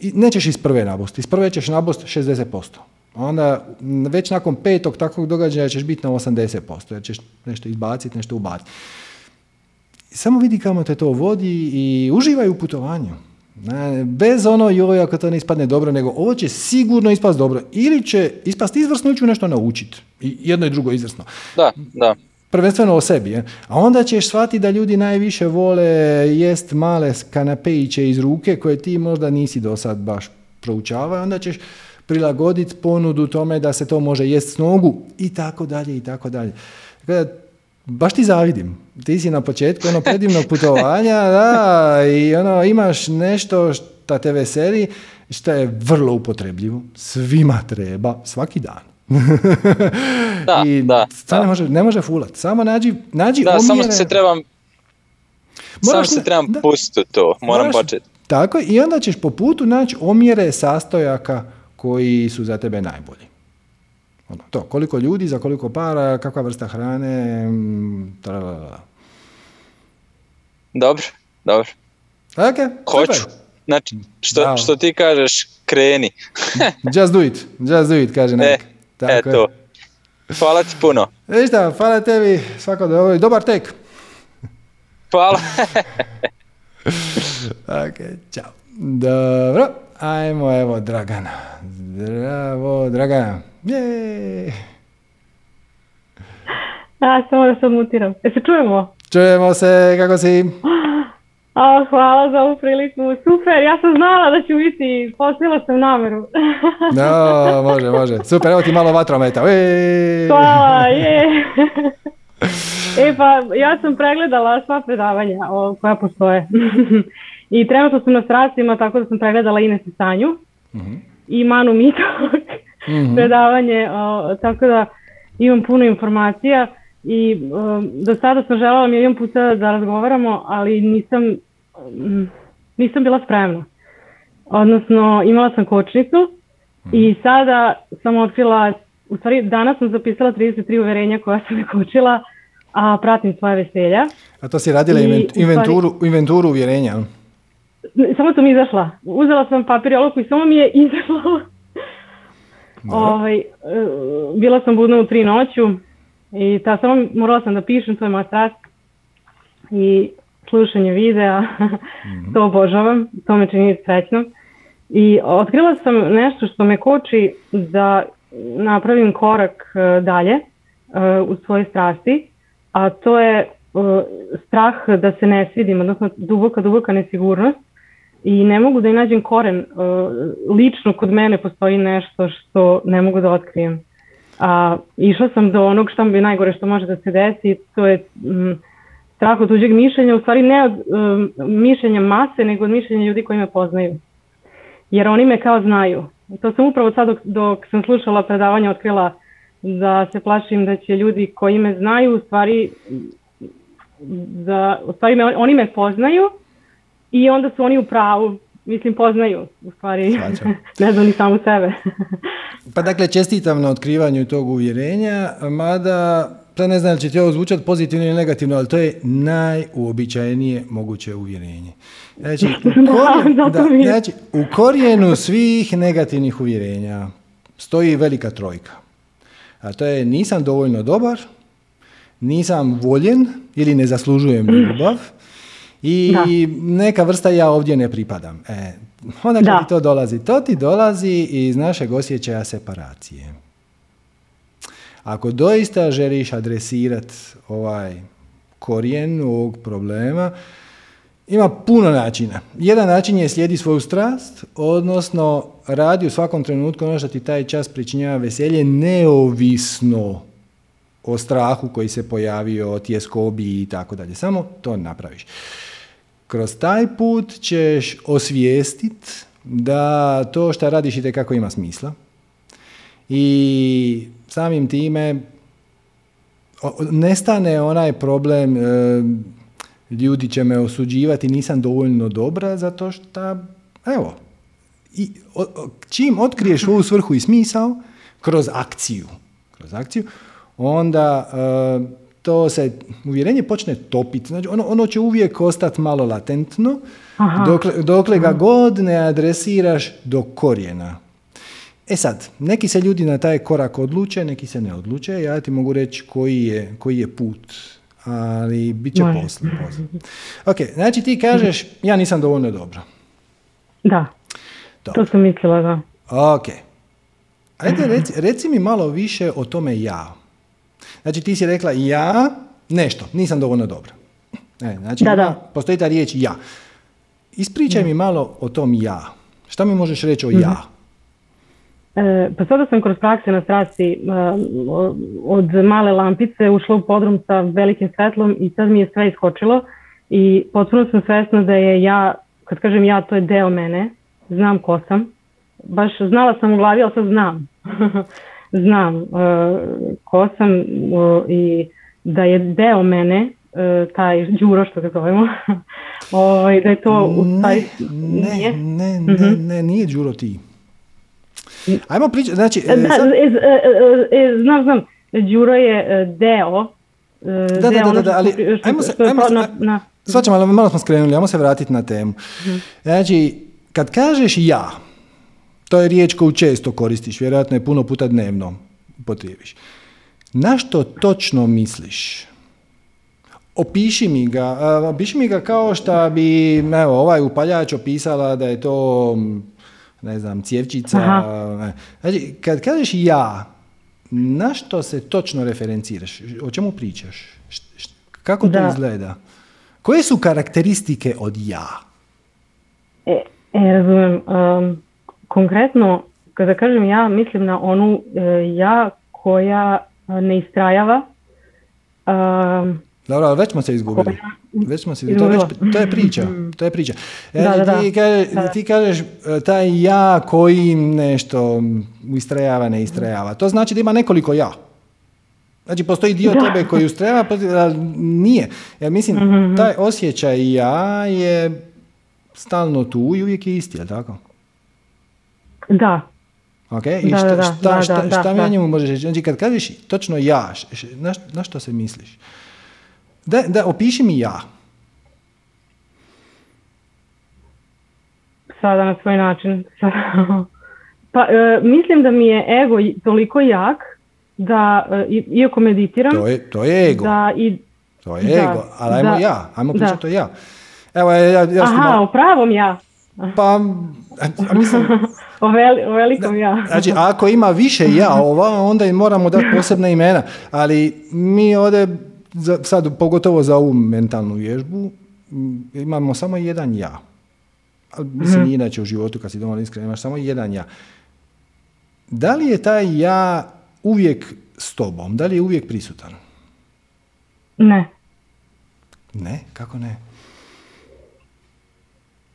i nećeš iz prve nabost. Iz prve ćeš nabost 60%. Onda već nakon petog takvog događaja ćeš biti na 80%, jer ćeš nešto izbaciti, nešto ubaciti. Samo vidi kamo te to vodi i uživaj u putovanju. Bez ono joj ako to ne ispadne dobro, nego ovo će sigurno ispast dobro. Ili će ispast izvrsno ili ću nešto naučiti. I jedno i drugo izvrsno da, da. prvenstveno o sebi. Je. A onda ćeš shvatiti da ljudi najviše vole jest male kanapeiće iz ruke koje ti možda nisi do sad baš proučavao. Onda ćeš prilagoditi ponudu tome da se to može jest s nogu i tako dalje i tako dalje. Tako da, baš ti zavidim. Ti si na početku ono predivnog (laughs) putovanja da, i ono, imaš nešto što te veseli, što je vrlo upotrebljivo. Svima treba, svaki dan. (laughs) Da, I da, to ne da. može, ne može fulat. Samo nađi, nađi Da, omjere. samo se trebam, samo Moraš se ne- trebam da. pustiti to, moram početi. Tako i onda ćeš po putu naći omjere sastojaka koji su za tebe najbolji. Ono, to, koliko ljudi, za koliko para, kakva vrsta hrane, mm, tralalala. Dobro, dobro. Ok, Hoću. super. Znači, što, Bravo. što ti kažeš, kreni. (laughs) Just do it, just do it, kaže E. Tako je. eto. Hvala ti puno. E šta, hvala tebi, svako dobro, dobar tek. Hvala. (laughs) Ok, čao. Dobro, ajmo evo Dragana. Zdravo, Dragana. Jej. A, samo da se odmutiram. E se čujemo? Čujemo se, kako si? A, hvala za ovu priliku. Super, ja sam znala da ću biti, poslila sam nameru. (laughs) No, može, može. Super, evo ti malo vatrometa. Ej. Hvala, je. E pa, ja sam pregledala sva predavanja o, koja postoje. I trenutno sam na strastima, tako da sam pregledala Ines i Sanju. Mhm. I Manu Mitok Mhm. (laughs) predavanje, o, tako da imam puno informacija. I um, do sada sam želela milijon puta da razgovaramo, ali nisam, mm, nisam bila spremna. Odnosno, imala sam kočnicu i sada sam otkrila, u stvari danas sam zapisala 33 uverenja koja sam me (laughs) kočila, a pratim svoje veselja. A to si radila I, stvari- inventuru, inventuru uvjerenja. Samo sam izašla. Uzela sam papir i olovku i samo mi je (laughs) izašla. ovaj, e, bila sam budna u tri noću i ta, samo morala sam da pišem, to je moja strast. I slušanje videa, (laughs) to obožavam, to me čini srećnom. I otkrila sam nešto što me koči da napravim korak e, dalje e, u svojoj strasti, a to je strah da se ne svidim, odnosno duboka, duboka nesigurnost i ne mogu da i nađem koren. Lično kod mene postoji nešto što ne mogu da otkrijem. A, išla sam do onog što bi najgore što može da se desi, to je m, strah od tuđeg mišljenja, u stvari ne od um, mišljenja mase, nego od mišljenja ljudi koji me poznaju. Jer oni me kao znaju. To sam upravo sad dok, dok sam slušala predavanje otkrila da se plašim da će ljudi koji me znaju u stvari da u oni me poznaju i onda su oni u pravu. Mislim poznaju u stvari. (laughs) Ne znam ni samu sebe. Pa dakle čestitam na otkrivanju tog uvjerenja mada to ne znam će ti ovo zvučati pozitivno ili negativno, ali to je najuobičajenije moguće uvjerenje. Znači, u, (laughs) korijenu, (laughs) da, znači, u korijenu svih negativnih uvjerenja stoji velika trojka. A to je nisam dovoljno dobar, nisam voljen ili ne zaslužujem ljubav i neka vrsta ja ovdje ne pripadam. E, onda kad ti to dolazi, to ti dolazi iz našeg osjećaja separacije. Ako doista želiš adresirati ovaj korijen ovog problema, ima puno načina. Jedan način je slijedi svoju strast, odnosno radi u svakom trenutku ono što ti taj čas pričinjava veselje, neovisno o strahu koji se pojavio, o tjeskobi i tako dalje. Samo to napraviš. Kroz taj put ćeš osvijestiti da to što radiš i kako ima smisla. I samim time nestane onaj problem e, ljudi će me osuđivati nisam dovoljno dobra zato što evo i, čim otkriješ ovu svrhu i smisao kroz akciju kroz akciju onda e, to se uvjerenje počne topiti znači ono, ono će uvijek ostati malo latentno dokle, dokle ga god ne adresiraš do korijena E sad, neki se ljudi na taj korak odluče, neki se ne odluče. Ja ti mogu reći koji je, koji je put, ali bit će posle. Ok, znači ti kažeš ja nisam dovoljno dobro. Da, to sam mislila, da. Ok. Ajde, reci, reci mi malo više o tome ja. Znači ti si rekla ja nešto, nisam dovoljno dobro. E, znači, da, da. postoji ta riječ ja. Ispričaj mi malo o tom ja. Šta mi možeš reći o ja? Mhm. E, pa sada sam kroz prakse na strasti e, od male lampice ušla u podrum sa velikim svetlom i sad mi je sve iskočilo i potpuno sam svesna da je ja, kad kažem ja, to je deo mene, znam ko sam. Baš znala sam u glavi, ali sad znam. (laughs) znam uh, ko sam uh, i da je deo mene, uh, taj đuro što ga zovemo, (laughs) ovaj, da je to u stvari... Ne, nije. ne, ne, mhm. ne, nije đuro ti. Ajmo pričati, znači... Znam, znam, Đuro je deo da, da, da, da, ali ajmo se, ajmo se, na, Svačamo, ali malo smo skrenuli, ajmo se vratiti na temu. Mhm. Znači, kad kažeš ja, to je riječ koju često koristiš, vjerojatno je puno puta dnevno potrijebiš. Na što točno misliš? Opiši mi ga, opiši mi ga kao što bi evo, ovaj upaljač opisala da je to ne znam, cjevčica. Znači, kad kažeš ja, na što se točno referenciraš? O čemu pričaš? Kako to izgleda? Koje su karakteristike od ja? E, e razumijem. Um, konkretno, kada kažem ja, mislim na onu e, ja koja ne istrajava. Um, dobro, ali već smo se izgubili. Već smo se, to, već, to je priča. To je priča. E, da, da, ti, kaže, ti kažeš e, taj ja koji nešto istrajava, ne istrajava. To znači da ima nekoliko ja. Znači, postoji dio tebe koji ustrajava, ali nije. Ja mislim, mm taj osjećaj ja je stalno tu i uvijek je isti, je tako? Da. Ok, i šta, šta, šta, šta mi o njemu možeš reći? Znači, kad kažeš točno ja, na, na što se misliš? Da, da, opiši mi ja. Sada na svoj način. (laughs) pa, e, mislim da mi je ego toliko jak da, e, iako meditiram... To je, to je ego. Da, i, to je da, ego, ali ajmo da, ja, ajmo pričati o ja. Evo, ja, ja, ja Aha, o pravom ja. Pa, a, mislim... (laughs) o, veli, o velikom ja. Znači, ako ima više ja ova, onda im moramo dati posebna imena. Ali mi ovdje sad pogotovo za ovu mentalnu vježbu, m, imamo samo jedan ja. Mislim i inače u životu kad si dovoljno iskren imaš samo jedan ja. Da li je taj ja uvijek s tobom? Da li je uvijek prisutan? Ne. Ne, kako ne?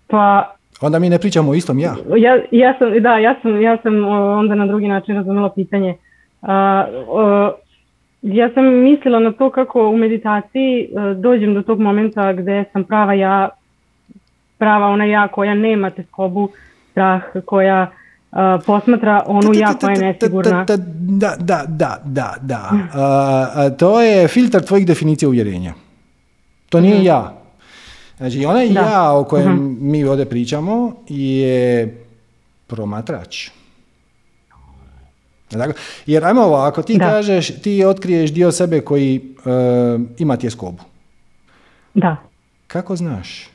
Pa Onda mi ne pričamo o istom ja. ja, ja sam, da, ja sam, ja sam onda na drugi način razumjela pitanje. A, o, ja sam mislila na to kako u meditaciji e, dođem do tog momenta gdje sam prava ja, prava ona ja koja nema teskobu, strah, koja a, posmatra onu ja koja je nesigurna. Da, da, da, da, da. (laughs) A, a, to je filtar tvojih definicija uvjerenja. To nije ja. Znači, onaj Da. ja o kojem Mhm. mi ovdje pričamo je promatrač. Tako? Jer ajmo ovako, ti Da. kažeš, ti otkriješ dio sebe koji e, ima tjeskobu. Da. Kako znaš?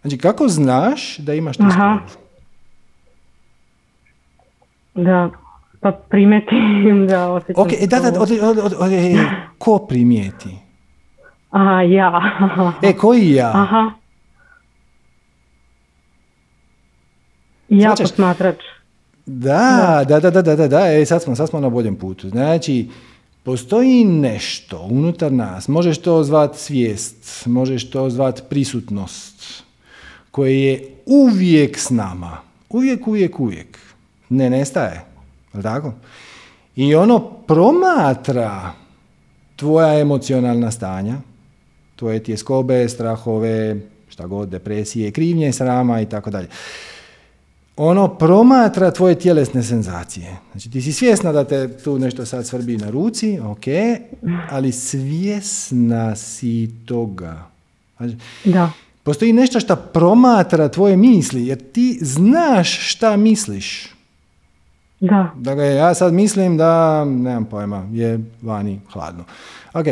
Znači, kako znaš da imaš Aha. tjeskobu? Da, pa primetim (laughs) da osjećam. Ok, e, da, da, od, od, od- e, ko primijeti? Ja. E, koji ja? Aha. Ja Shvaćaš? posmatrač. Da, da, da, da, da, da, da, e, sad smo, sad smo na boljem putu. Znači, postoji nešto unutar nas, možeš to zvat svijest, možeš to zvat prisutnost, koje je uvijek s nama. Uvijek, uvijek, uvijek. Ne nestaje. Jel tako? I ono promatra tvoja emocionalna stanja, tvoje tjeskobe, strahove, šta god, depresije, krivnje, srama i tako dalje ono promatra tvoje tjelesne senzacije. Znači ti si svjesna da te tu nešto sad svrbi na ruci, ok, ali svjesna si toga. Znači, Da. postoji nešto što promatra tvoje misli, jer ti znaš šta misliš. Da. Dakle, ja sad mislim da, nemam pojma, je vani hladno. Ok,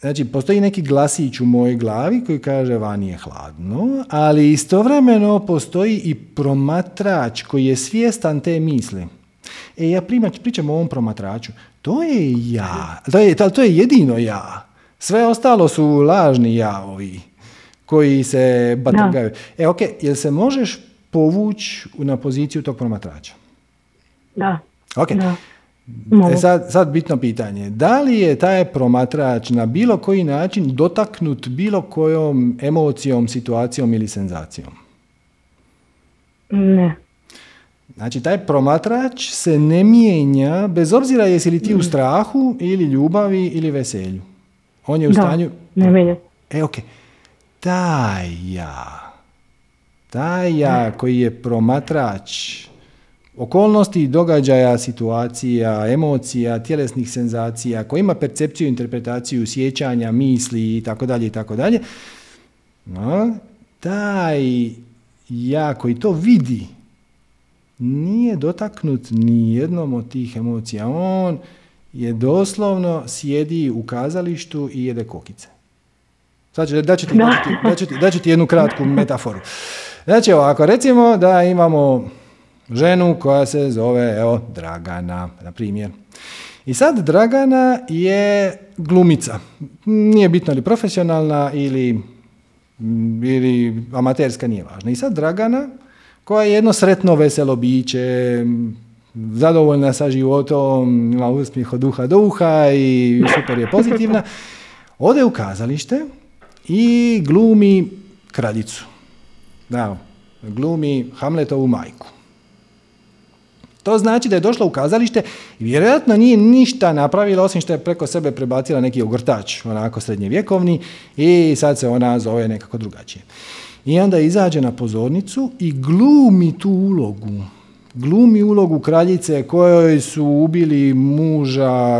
znači postoji neki glasić u mojoj glavi koji kaže vani je hladno, ali istovremeno postoji i promatrač koji je svjestan te misli. E, ja primać, pričam o ovom promatraču. To je ja. To je, to, to je jedino ja. Sve ostalo su lažni jaovi koji se batrgaju. E, ok, jel se možeš povući na poziciju tog promatrača? Da. Ok. Da. E sad, sad bitno pitanje. Da li je taj promatrač na bilo koji način dotaknut bilo kojom emocijom, situacijom ili senzacijom? Ne. Znači, taj promatrač se ne mijenja bez obzira jesi li ti u strahu ili ljubavi ili veselju. On je u Da. stanju... Ne menja. E, ok. Taj ja. Taj ja koji je promatrač okolnosti, događaja, situacija, emocija, tjelesnih senzacija, koji ima percepciju, interpretaciju, sjećanja, misli i tako dalje i tako dalje. Taj ja koji to vidi nije dotaknut ni jednom od tih emocija. On je doslovno sjedi u kazalištu i jede kokice. Sad ću, ti, (laughs) daću ti, daću ti, daću ti jednu kratku metaforu. Znači ovako, recimo da imamo ženu koja se zove, evo, Dragana, na primjer. I sad Dragana je glumica. Nije bitno li profesionalna ili, ili amaterska, nije važno. I sad Dragana, koja je jedno sretno veselo biće, zadovoljna sa životom, ima uspjeh od uha do uha i super je pozitivna, ode u kazalište i glumi kraljicu. Da, glumi Hamletovu majku. To znači da je došla u kazalište i vjerojatno nije ništa napravila osim što je preko sebe prebacila neki ogrtač, onako srednjevjekovni i sad se ona zove nekako drugačije. I onda izađe na pozornicu i glumi tu ulogu. Glumi ulogu kraljice kojoj su ubili muža,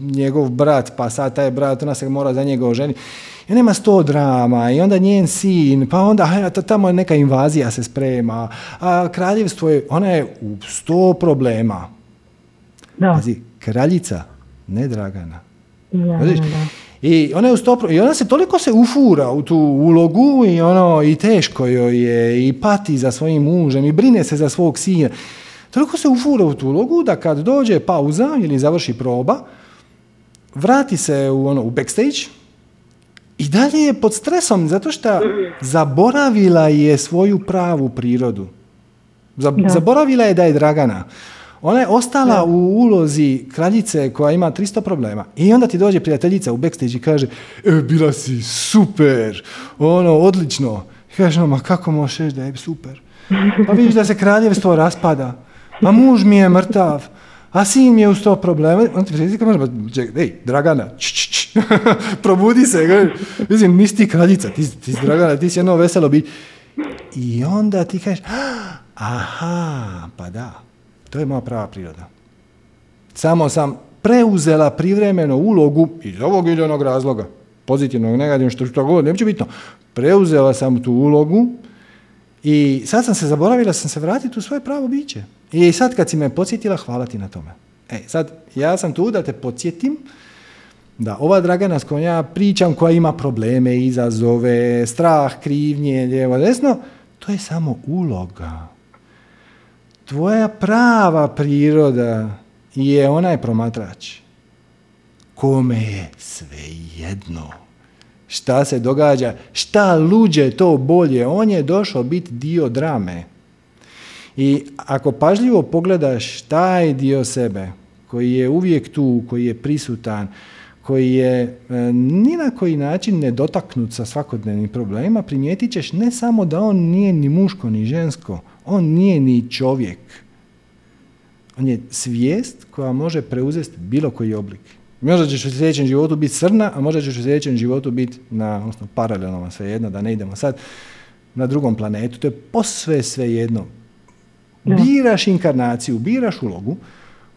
njegov brat, pa sad taj brat, ona se mora za njega oženiti. I nema sto drama, i onda njen sin, pa onda tamo neka invazija se sprema, a kraljevstvo je, ona je u sto problema. Da. Pazi, kraljica, ne Dragana. Vidiš? da. I ona je u sto pro- i ona se toliko se ufura u tu ulogu i ono i teško joj je i pati za svojim mužem i brine se za svog sina. Toliko se ufura u tu ulogu da kad dođe pauza ili završi proba, vrati se u, ono, u backstage i dalje je pod stresom zato što zaboravila je svoju pravu prirodu. Zaboravila je da je Dragana. Ona je ostala u ulozi kraljice koja ima 300 problema. I onda ti dođe prijateljica u backstage i kaže e, bila si super, ono, odlično. I kaže, ma kako možeš da je super? Pa vidiš da se kraljevstvo raspada. Pa muž mi je mrtav. A sin mi je u sto problema. On ti prijateljica kaže, ej, Dragana, č, (laughs) probudi se. Mislim, nisi ti kraljica, ti, ti Dragana, ti si jedno veselo biti. I onda ti kažeš, aha, pa da, to je moja prava priroda. Samo sam preuzela privremeno ulogu iz ovog ili onog razloga, pozitivnog, negativnog, što, što god, ne će bitno. Preuzela sam tu ulogu i sad sam se zaboravila, sam se vratiti u svoje pravo biće. I sad kad si me podsjetila, hvala ti na tome. E, sad, ja sam tu da te podsjetim da ova Dragana s kojom ja pričam, koja ima probleme, izazove, strah, krivnje, lijevo, desno, to je samo uloga tvoja prava priroda je onaj promatrač kome je sve jedno šta se događa, šta luđe to bolje, on je došao biti dio drame. I ako pažljivo pogledaš taj dio sebe koji je uvijek tu, koji je prisutan, koji je e, ni na koji način nedotaknut sa svakodnevnim problemima, primijetit ćeš ne samo da on nije ni muško ni žensko, on nije ni čovjek. On je svijest koja može preuzeti bilo koji oblik. Možda ćeš u sljedećem životu biti crna, a možda ćeš u sljedećem životu biti na, odnosno paralelno svejedno, da ne idemo sad na drugom planetu. To je posve svejedno. Biraš inkarnaciju, biraš ulogu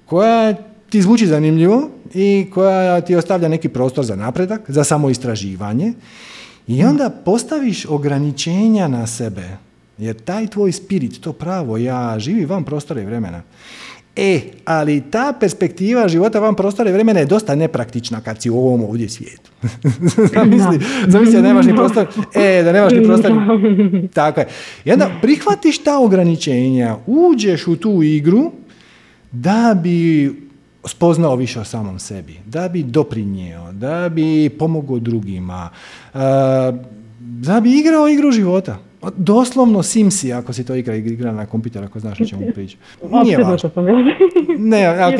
koja ti zvuči zanimljivo i koja ti ostavlja neki prostor za napredak, za samoistraživanje i onda postaviš ograničenja na sebe jer taj tvoj spirit, to pravo ja živi van prostora i vremena. E, ali ta perspektiva života van prostora i vremena je dosta nepraktična kad si u ovom ovdje svijetu. (laughs) zamisli, zamisli da nemaš ni prostor. E, da nemaš ni prostor. Tako je. I onda prihvatiš ta ograničenja, uđeš u tu igru da bi spoznao više o samom sebi, da bi doprinjeo, da bi pomogao drugima, da bi igrao igru života. Doslovno Simsi, ako si to igra, igra na kompjuter, ako znaš o čemu pričam. Nije važno. Ne, ok.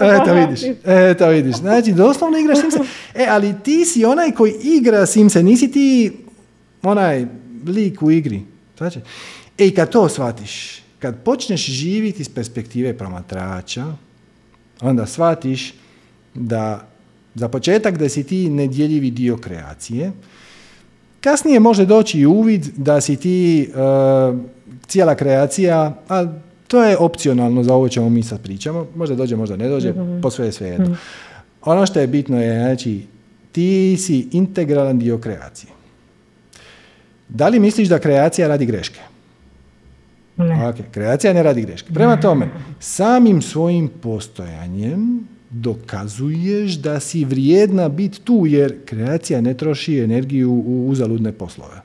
Eto vidiš, eto vidiš. Znači, doslovno igraš Simse. E, ali ti si onaj koji igra Simse, nisi ti onaj lik u igri. Znači, e, i kad to shvatiš, kad počneš živjeti iz perspektive promatrača, onda shvatiš da za početak da si ti nedjeljivi dio kreacije, Kasnije može doći i uvid da si ti uh, cijela kreacija, a to je opcionalno za ovo čemu mi sad pričamo, možda dođe, možda ne dođe, mm posve je sve jedno. Mhm. Ono što je bitno je, znači, ti si integralan dio kreacije. Da li misliš da kreacija radi greške? Ne. Okay. Kreacija ne radi greške. Prema tome, (laughs) samim svojim postojanjem dokazuješ da si vrijedna biti tu jer kreacija ne troši energiju u uzaludne poslove.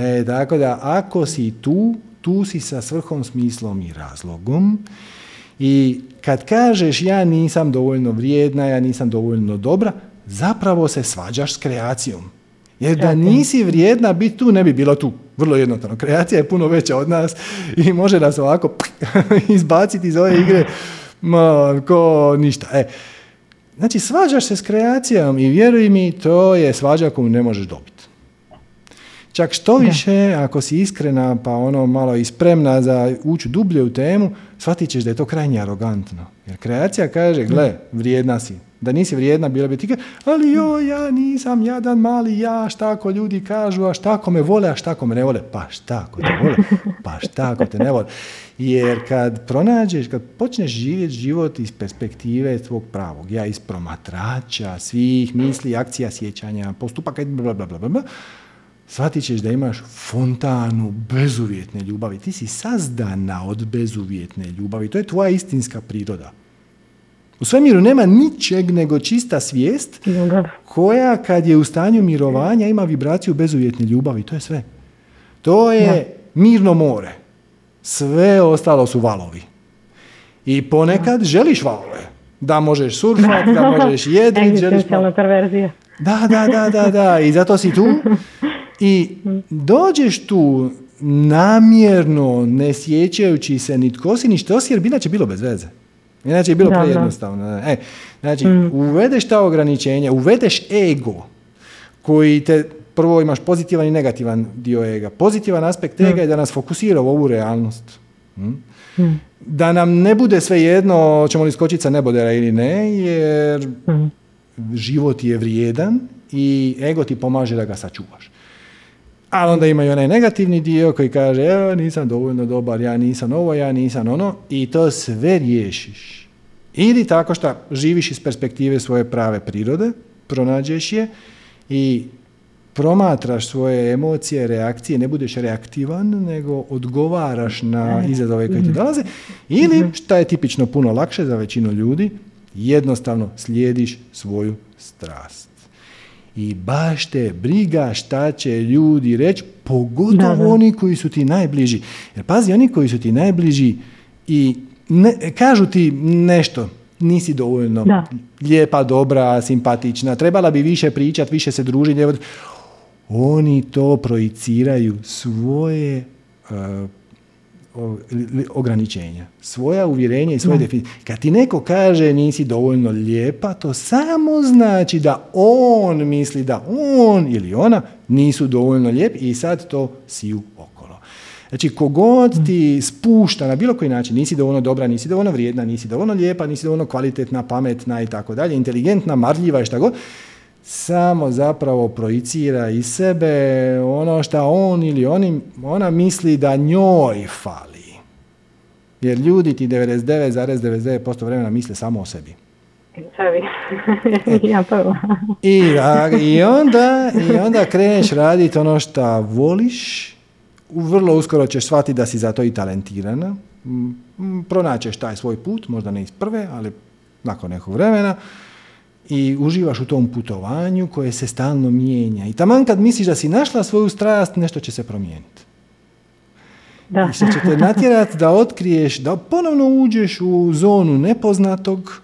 E, tako da ako si tu, tu si sa svrhom, smislom i razlogom i kad kažeš ja nisam dovoljno vrijedna, ja nisam dovoljno dobra, zapravo se svađaš s kreacijom. Jer da nisi vrijedna biti tu, ne bi bilo tu. Vrlo jednostavno. Kreacija je puno veća od nas i može nas ovako (laughs) izbaciti iz ove igre ma, ko ništa. E, znači, svađaš se s kreacijom i vjeruj mi, to je svađa koju ne možeš dobiti. Čak što više, ako si iskrena pa ono malo i spremna za ući dublje u temu, shvatit ćeš da je to krajnje arogantno. Jer kreacija kaže, gle, vrijedna si, da nisi vrijedna, bila bi ti ali jo, ja nisam jadan mali ja, šta ako ljudi kažu, a šta ako me vole, a šta ako me ne vole, pa šta ako te vole, pa šta ako te ne vole. Jer kad pronađeš, kad počneš živjeti život iz perspektive tvog pravog, ja iz promatrača, svih misli, akcija, sjećanja, postupaka, bla, bla, bla, bla, shvatit ćeš da imaš fontanu bezuvjetne ljubavi. Ti si sazdana od bezuvjetne ljubavi. To je tvoja istinska priroda. U svemiru nema ničeg nego čista svijest koja kad je u stanju mirovanja ima vibraciju bezuvjetne ljubavi. To je sve. To je mirno more. Sve ostalo su valovi. I ponekad želiš valove. da možeš surfat, da možeš (laughs) jedrit, želiš perverzija. Da, da, da, da, da, i zato si tu. (laughs) I dođeš tu namjerno, ne sjećajući se ni tko si, ni što si, jer bi inače bilo bez veze. Inače je bilo Da, da. prejednostavno. E, znači, uvedeš ta ograničenja, uvedeš ego koji te, prvo imaš pozitivan i negativan dio ega. Pozitivan aspekt ega je da nas fokusira u ovu realnost. Mm? Da nam ne bude sve jedno, ćemo li skočiti sa nebodera ili ne, jer život je vrijedan i ego ti pomaže da ga sačuvaš. Ali onda ima i onaj negativni dio koji kaže ja nisam dovoljno dobar, ja nisam ovo, ja nisam ono i to sve riješiš. Ili tako što živiš iz perspektive svoje prave prirode, pronađeš je i promatraš svoje emocije, reakcije, ne budeš reaktivan, nego odgovaraš na izazove koje ti dolaze. Ili, što je tipično puno lakše za većinu ljudi, jednostavno slijediš svoju strast. I baš te briga šta će ljudi reći, pogotovo Da, da. oni koji su ti najbliži. Jer pazi, oni koji su ti najbliži i ne, kažu ti nešto, nisi dovoljno Da. lijepa, dobra, simpatična, trebala bi više pričati, više se družiti. Oni to projiciraju svoje uh, ograničenja, svoja uvjerenja i svoje definicije. Kad ti neko kaže nisi dovoljno lijepa, to samo znači da on misli da on ili ona nisu dovoljno lijepi i sad to siju okolo. Znači, kogod ti spušta na bilo koji način, nisi dovoljno dobra, nisi dovoljno vrijedna, nisi dovoljno lijepa, nisi dovoljno kvalitetna, pametna i tako dalje, inteligentna, marljiva i šta god, samo zapravo projicira iz sebe ono šta on ili oni, ona misli da njoj fali. Jer ljudi ti 99,99% vremena misle samo o sebi. Sebi. (laughs) ja prvo. I, a, i, onda, I onda kreneš raditi ono što voliš, vrlo uskoro ćeš shvatiti da si za to i talentirana, Mm, mm, pronaćeš taj svoj put, možda ne iz prve, ali nakon nekog vremena, i uživaš u tom putovanju koje se stalno mijenja. I taman kad misliš da si našla svoju strast, nešto će se promijeniti. Da. I će te natjerati da otkriješ, da ponovno uđeš u zonu nepoznatog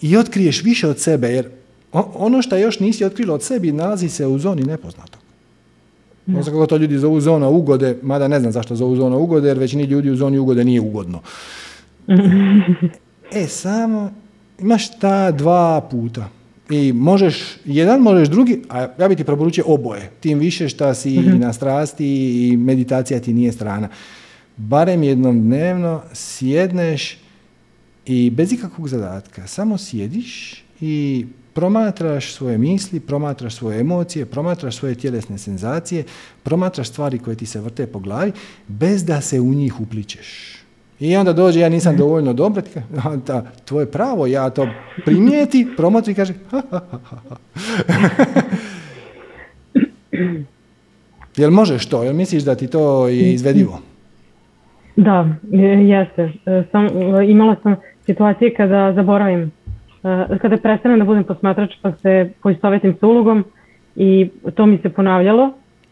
i otkriješ više od sebe, jer ono što još nisi otkrila od sebi nalazi se u zoni nepoznatog. Ne znam kako to ljudi zovu zona ugode, mada ne znam zašto zovu zona ugode, jer većini ljudi u zoni ugode nije ugodno. (laughs) e, samo imaš ta dva puta. I možeš, jedan možeš drugi, a ja bi ti preporučio oboje. Tim više što si i na strasti i meditacija ti nije strana. Barem jednom dnevno sjedneš i bez ikakvog zadatka samo sjediš i promatraš svoje misli, promatraš svoje emocije, promatraš svoje tjelesne senzacije, promatraš stvari koje ti se vrte po glavi bez da se u njih upličeš. I onda dođe, ja nisam dovoljno dobra, ti kaže, "A, da, tvoje pravo, ja to primijeti, promotri i kaže, "Ha, ha, ha, ha, ha." (clears throat) Jel možeš to? Jel misliš da ti to je izvedivo? Da, je- jeste. E, Sam, e, imala sam situacije kada zaboravim, e, kada prestanem da budem posmatrač pa se poistovetim s ulogom i to mi se ponavljalo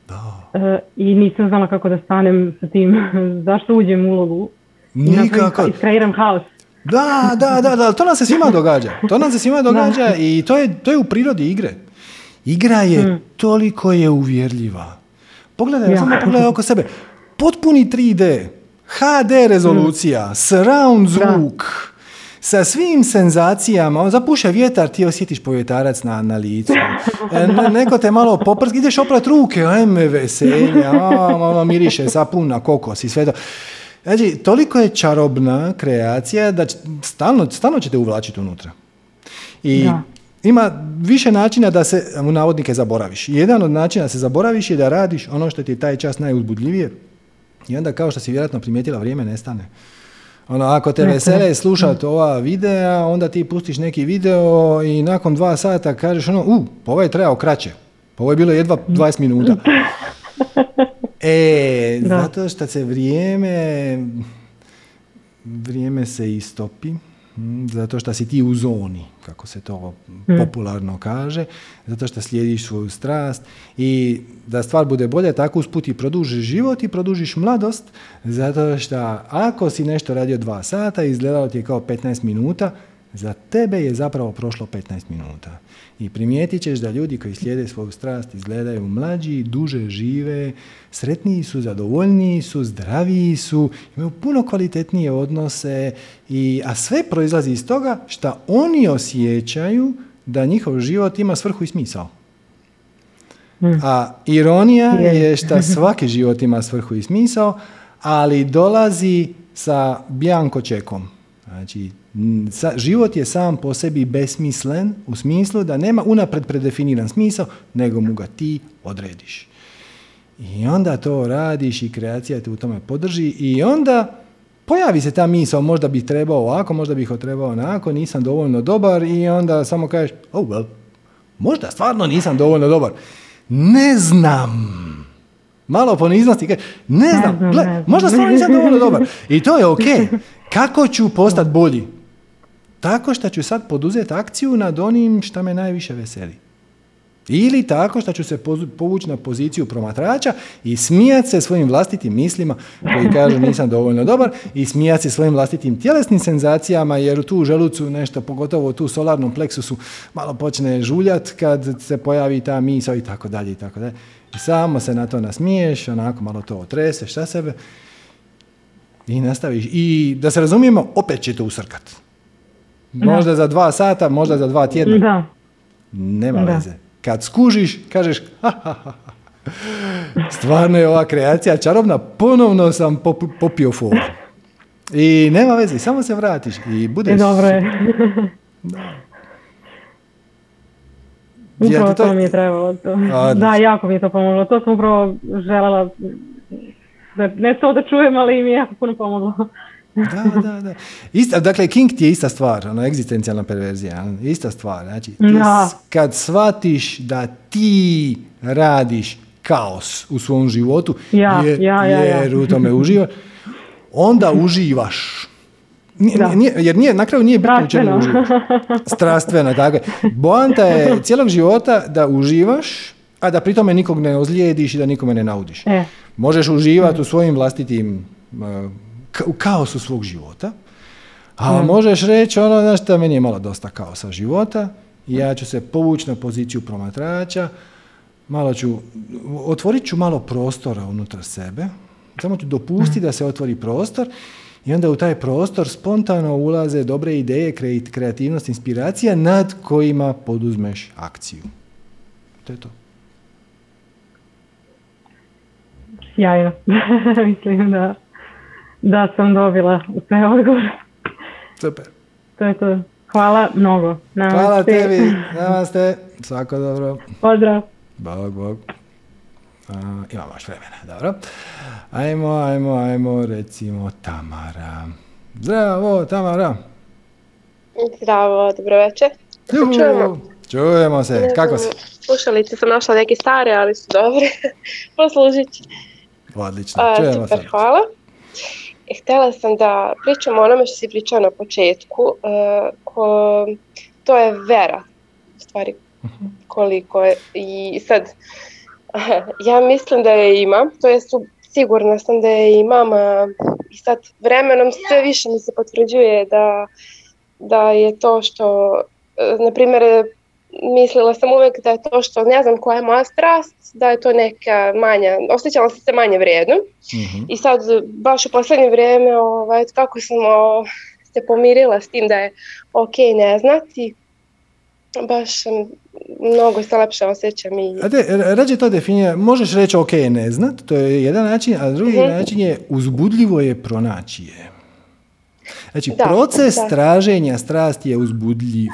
Da. i nisam znala kako da stanem sa tim, (laughs) zašto uđem u ulogu Nikako. iskreiram haos. Da, da, da, da, to nam se svima događa. To nam se svima događa i to je, to je u prirodi igre. Igra je toliko je uvjerljiva. Pogledaj, Ja. samo pogledaj oko sebe. Potpuni 3D, HD rezolucija, surround zvuk, sa svim senzacijama, on zapuše vjetar, ti osjetiš povjetarac na, na licu. (laughs) E, ne- neko te malo poprski, ideš oprat ruke, ajme veselja, a, malo miriše sapun na kokos i sve to. Znači, toliko je čarobna kreacija da stalno, stalno ćete uvlačiti unutra. I Da. ima više načina da se, u navodnike, zaboraviš. Jedan od načina da se zaboraviš je da radiš ono što ti je taj čas najuzbudljivije i onda kao što si vjerojatno primijetila, vrijeme nestane. Ono, ako te vesele slušati ova videa, onda ti pustiš neki video i nakon dva sata kažeš ono, u, pa ovo je trajao kraće. Pa ovo je bilo jedva 20 minuta. (laughs) E, (laughs) Da. zato što se vrijeme, vrijeme se istopi, mm, zato što si ti u zoni, kako se to popularno kaže, zato što slijediš svoju strast i da stvar bude bolje, tako usput i produžiš život i produžiš mladost, zato što ako si nešto radio dva sata i izgledalo ti je kao 15 minuta, za tebe je zapravo prošlo 15 minuta. I primijetit ćeš da ljudi koji slijede svoju strast izgledaju mlađi, duže žive, sretniji su, zadovoljniji su, zdraviji su, imaju puno kvalitetnije odnose, i, a sve proizlazi iz toga što oni osjećaju da njihov život ima svrhu i smisao. Hmm. A ironija je što svaki život ima svrhu i smisao, ali dolazi sa bjanko čekom. Znači, život je sam po sebi besmislen u smislu da nema unapred predefiniran smisao, nego mu ga ti odrediš. I onda to radiš i kreacija te u tome podrži i onda pojavi se ta misao, možda bih trebao ovako, možda bih trebao onako, nisam dovoljno dobar i onda samo kažeš, oh well, možda stvarno nisam dovoljno dobar. Ne znam. Malo poniznosti, ne znam, gle, možda stvarno nisam dovoljno dobar. (laughs) I to je ok. Kako ću postati bolji? Tako što ću sad poduzeti akciju nad onim što me najviše veseli. Ili tako što ću se povući na poziciju promatrača i smijati se svojim vlastitim mislima koji kažu nisam dovoljno dobar i smijati se svojim vlastitim tjelesnim senzacijama jer tu u želucu nešto, pogotovo tu solarnom pleksusu malo počne žuljat kad se pojavi ta misao i tako dalje i tako dalje. I samo se na to nasmiješ, onako malo to otreseš sa sebe i nastaviš. I da se razumijemo, opet će to usrkat. Možda za dva sata, možda za dva tjedna. Da. Nema veze. Kad skužiš, kažeš ha, ha, ha. Stvarno je ova kreacija čarobna, ponovno sam popio for. I nema veze, samo se vratiš i budeš... dobro je. Upravo to... mi je trebalo. To. Da, jako mi je to pomoglo. To sam upravo želela, da, ne to da čujem, ali mi je jako puno pomoglo. Da, da, da. Ista, dakle, King ti je ista stvar, ono, egzistencijalna perverzija, ono, ista stvar. Znači, kad shvatiš da ti radiš kaos u svom životu, ja, jer, ja, ja, jer u tome uživaš, onda uživaš. Nije, jer nije, na kraju nije bitno u čemu uživaš. (laughs) Strastveno, tako Boanta je cijelog života da uživaš, a da pri tome nikog ne ozlijediš i da nikome ne naudiš. E. Možeš uživati u svojim vlastitim u kaosu svog života, a možeš reći ono, znaš šta, meni je malo dosta kaosa života, i ja ću se povući na poziciju promatrača, malo ću, otvorit ću malo prostora unutar sebe, samo ću dopustiti da se otvori prostor i onda u taj prostor spontano ulaze dobre ideje, kreativnost, inspiracija nad kojima poduzmeš akciju. To je to. Sjajno. (laughs) Mislim da da sam dobila sve odgovore. Super. To je to. Hvala mnogo. Namaste. Hvala tebi. Namaste. Svako dobro. Pozdrav. Bog, bog. A, imamo još vremena, dobro. Ajmo, ajmo, ajmo, recimo Tamara. Zdravo, Tamara. Zdravo, dobro večer. čujemo. Čujemo se, kako si? Slušalice sam našla neke stare, ali su dobre. (laughs) Poslužit ću. Odlično, čujemo super, hvala. Htjela sam da pričam o onome što si pričao na početku, e, ko, to je vera, u stvari mhm. koliko je. I sad, (laughs) ja mislim da je imam, to je sigurna sam da je imam i sad vremenom sve više mi se potvrđuje da, da je to što, e, na primjer, mislila sam uvijek da je to što ne znam koja je moja strast, da je to neka manja, osjećala sam se manje vrijedno mhm. i sad baš u posljednje vrijeme ovaj, kako sam se pomirila s tim da je ok ne znati, baš mnogo se lepše osjećam. I... A te, rađe to definira, možeš reći ok ne znat, to je jedan način, a drugi mhm. način je uzbudljivo je pronaći je. Znači, proces traženja strasti je uzbudljiv.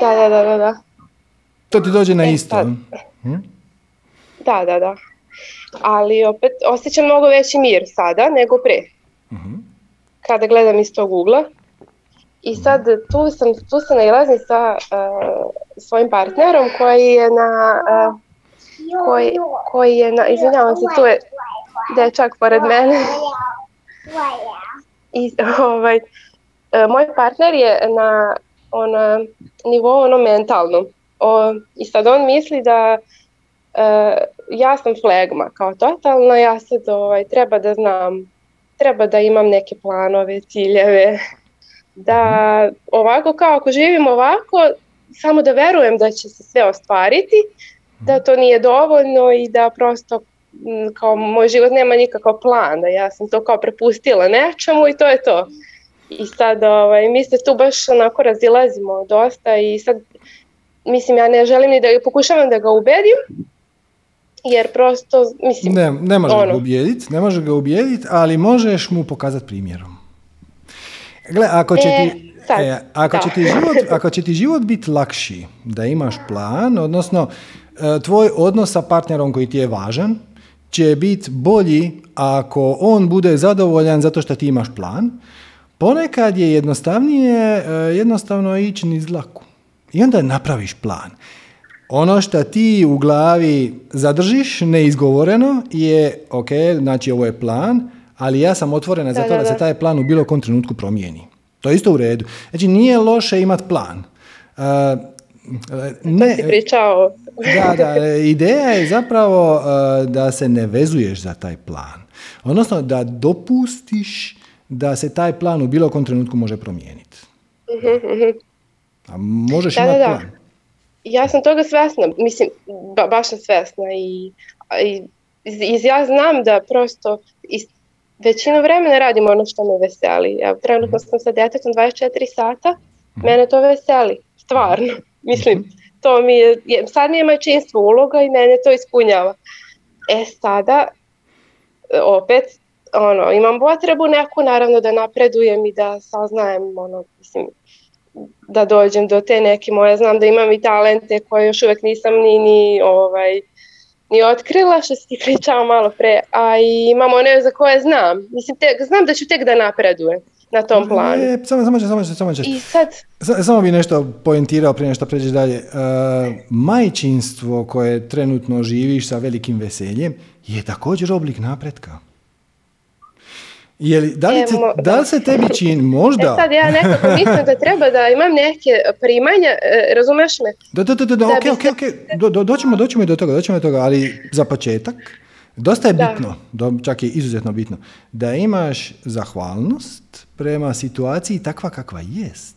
Da, da, da, da. da. To ti dođe na e, isto. Hm? Da, da, da. Ali opet osjećam mnogo veći mir sada nego pre. uh Kada gledam iz tog ugla. I sad tu sam, tu se nailazim sa uh, svojim partnerom koji je na... Uh, koji, koji je na, izvinjavam se, tu je dečak pored mene. (laughs) I ovaj, moj partner je na ona, nivou ono mentalno. O, I sad on misli da e, ja sam flegma kao totalno, ja sad ovaj, treba da znam, treba da imam neke planove, ciljeve, (laughs) Da ovako kao ako živim ovako, samo da verujem da će se sve ostvariti, da to nije dovoljno i da prosto kao moj život nema nikakav plan, da ja sam to kao prepustila nečemu i to je to. I sad ovaj, mi se tu baš onako razilazimo dosta i sad mislim ja ne želim ni da pokušavam da ga ubedim jer prosto mislim Ne, ne možeš ga ono. ubijediti, ne možeš ga ubijediti, ali možeš mu pokazati primjerom. Gle, ako će E, ti, sad, e, ako, će ti život, (laughs) ako će ti život biti lakši, da imaš plan, odnosno e, tvoj odnos sa partnerom koji ti je važan, će biti bolji ako on bude zadovoljan zato što ti imaš plan, ponekad je jednostavnije e, jednostavno ići niz dlaku. I onda napraviš plan. Ono što ti u glavi zadržiš neizgovoreno je, ok, znači ovo je plan, ali ja sam otvorena za Da, to da, da, se taj plan u bilo kom trenutku promijeni. To je isto u redu. Znači nije loše imati plan. Uh, ne, da, da, ideja je zapravo uh, da se ne vezuješ za taj plan. Odnosno da dopustiš da se taj plan u bilo kom trenutku može promijeniti. A možeš Da, da, imati da. plan. Ja sam toga svesna, mislim, ba, baš sam svesna i, i iz- ja znam da prosto iz, većinu vremena radim ono što me veseli. Ja trenutno sam sa detetom 24 sata, mene to veseli, stvarno. (laughs) Mislim, to mi je, sad mi je majčinstvo uloga i mene to ispunjava. E sada, opet, ono, imam potrebu neku, naravno, da napredujem i da saznajem, ono, mislim, da dođem do te neke moje, znam da imam i talente koje još uvek nisam ni, ni, ovaj, ni otkrila, što si ti pričao malo pre, a i imam one za koje znam. Mislim, tek, znam da ću tek da napredujem na tom planu. E, samo, samo, samo, samo, I sad, Sa- Samo bi nešto poentirao prije nešto pređeš dalje. E, majčinstvo koje trenutno živiš sa velikim veseljem je također oblik napretka. Je li, da, li E, mo- da li se tebi čini, (laughs) možda... e sad ja nekako (laughs) mislim da treba da imam neke primanja, e, razumeš me? Da, da, da, da, da, da ok, ok, ok, do, do, doćemo, doćemo i do toga, doćemo do toga, ali za početak, dosta je Da. bitno, do, čak je izuzetno bitno, da imaš zahvalnost prema situaciji takva kakva jest.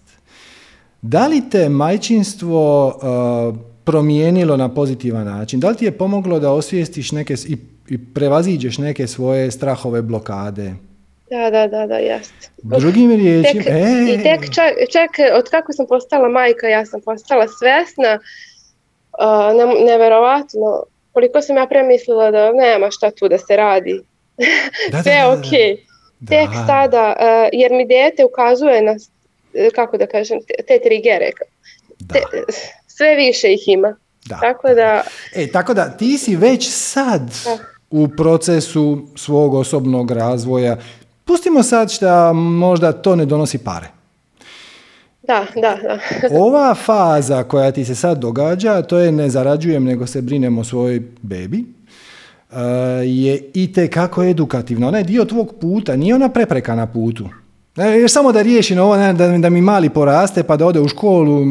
Da li te majčinstvo uh, promijenilo na pozitivan način? Da li ti je pomoglo da osvijestiš neke i, i prevaziđeš neke svoje strahove, blokade? Da, da, da, da, jeste. Drugim riječima, Tek, e, I tek čak, čak od kako sam postala majka, ja sam postala svesna, uh, ne, neverovatno, koliko sam ja premislila da nema šta tu da se radi. da, da, (laughs) Sve je da. okej. Tek Da. sada, uh, jer mi dete ukazuje na, eh, kako da kažem, te, te trigere. Da, Te, sve više ih ima. da. Tako da, E, tako da ti si već sad Da. u procesu svog osobnog razvoja. Pustimo sad što možda to ne donosi pare. da, da, da. (laughs) Ova faza koja ti se sad događa, to je ne zarađujem nego se brinem o svojoj bebi, uh, je i kako edukativna. Ona je dio tvog puta, nije ona prepreka na putu. E, Jer samo da riješim ovo, da mi mali poraste pa da ode u školu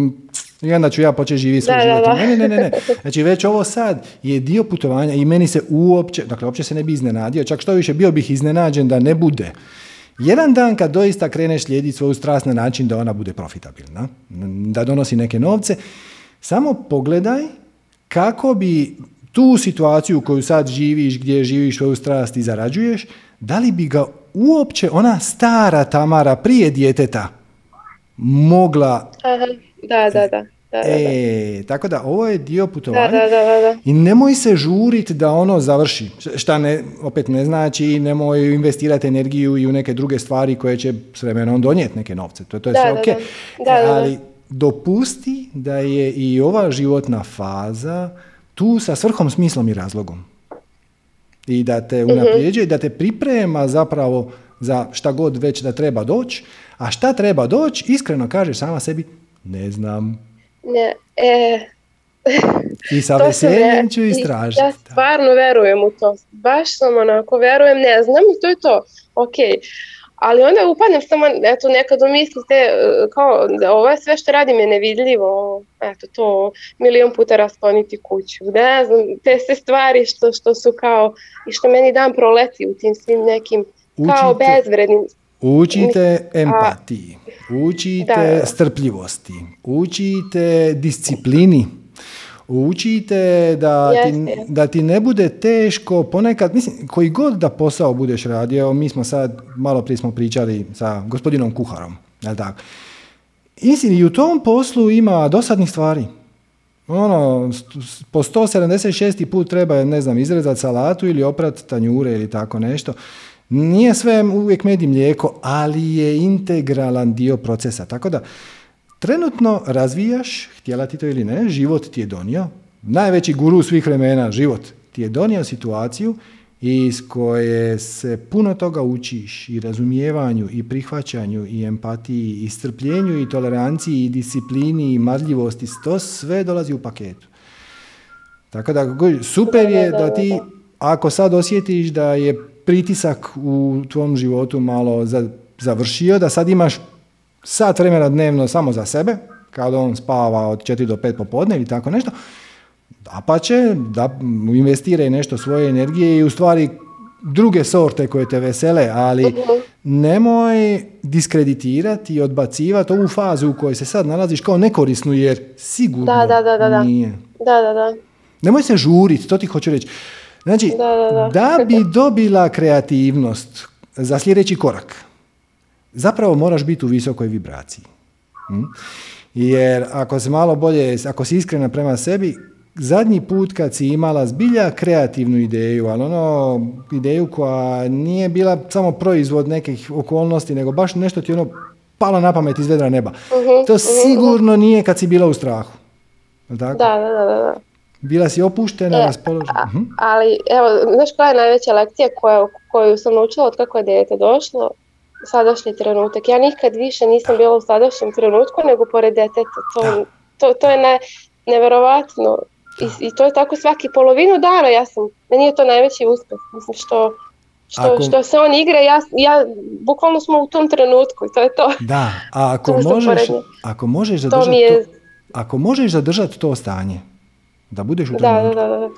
i onda ću ja početi živjeti svoj Da, život. da. Ne, ne, ne, ne, ne. Znači već ovo sad je dio putovanja i meni se uopće, dakle uopće se ne bi iznenadio, čak što više bio bih iznenađen da ne bude. Jedan dan kad doista kreneš slijediti svoju strast na način da ona bude profitabilna, da donosi neke novce, samo pogledaj kako bi tu situaciju koju sad živiš, gdje živiš svoju strast i zarađuješ, da li bi ga uopće ona stara Tamara prije djeteta mogla... Aha, da, da, da. da, da, da. E, tako da ovo je dio putovanja. da, da, da, da. I nemoj se žuriti da ono završi. Šta ne, opet ne znači, nemoj investirati energiju i u neke druge stvari koje će s vremenom donijeti neke novce. To, to je Da, sve da, ok. da. Da, da, da. Ali dopusti da je i ova životna faza tu sa svrhom, smislom i razlogom. I da Mhm. te unaprijeđuje, da te priprema zapravo za šta god već da treba doći. A šta treba doći, iskreno kažeš sama sebi, ne znam. Ne, e, I sa (laughs) veseljem ću istražiti. Ja stvarno verujem u to. Baš sam onako, verujem, ne znam i to je to. Ok. Ali onda upadnem samo, eto, nekad umislite, e, kao, da ovo je sve što radim je nevidljivo, eto, to milion puta raskloniti kuću, ne znam, te sve stvari što, što su kao, i što meni dan proleti u tim svim nekim, kao Učite- bezvrednim Učite empatiji, učite Da, strpljivosti, učite disciplini, učite da ti, da ti ne bude teško ponekad, mislim, koji god da posao budeš radio, mi smo sad, malo prije smo pričali sa gospodinom kuharom, jel tako? Mislim, i u tom poslu ima dosadnih stvari. Ono, po 176. put treba, ne znam, izrezati salatu ili oprat tanjure ili tako nešto. Nije sve uvijek med i mlijeko, ali je integralan dio procesa. Tako da, trenutno razvijaš, htjela ti to ili ne, život ti je donio, najveći guru svih vremena, život ti je donio situaciju iz koje se puno toga učiš i razumijevanju i prihvaćanju i empatiji i strpljenju i toleranciji i disciplini i marljivosti, to sve dolazi u paketu. Tako da super je Da, ti ako sad osjetiš da je pritisak u tvom životu malo za- završio, da sad imaš sat vremena dnevno samo za sebe, kada on spava od 4 do 5 popodne ili tako nešto, da pa će, da investiraj nešto svoje energije i u stvari druge sorte koje te vesele, ali nemoj diskreditirati i odbacivati ovu fazu u kojoj se sad nalaziš kao nekorisnu jer sigurno Da, da, da, da, da. nije. Da, da, da. Nemoj se žuriti, to ti hoću reći. Znači, Da, da, da. bi dobila kreativnost za sljedeći korak, zapravo moraš biti u visokoj vibraciji. Mm? Jer ako se malo bolje, ako si iskrena prema sebi, zadnji put kad si imala zbilja kreativnu ideju, ali ono ideju koja nije bila samo proizvod nekih okolnosti, nego baš nešto ti ono palo na pamet iz vedra neba. To sigurno nije kad si bila u strahu. Tako? Da, da, da, da, da. Bila si opuštena, E, raspoložena. Mhm. Ali, evo, znaš koja je najveća lekcija koja, koju sam naučila od kako je dijete došlo? Sadašnji trenutak. Ja nikad više nisam bila u sadašnjem trenutku nego pored djeteta. To, to, to je ne, neverovatno. I, I to je tako svaki polovinu dana. Ja sam, meni je to najveći uspjeh. Mislim što, što, Ako- što se on igra, ja, ja, bukvalno smo u tom trenutku i to je to. Da, a ako To možeš, ako možeš To zadržati mi je, to, ako možeš zadržati to stanje, da budeš u da, trenutku, da, da.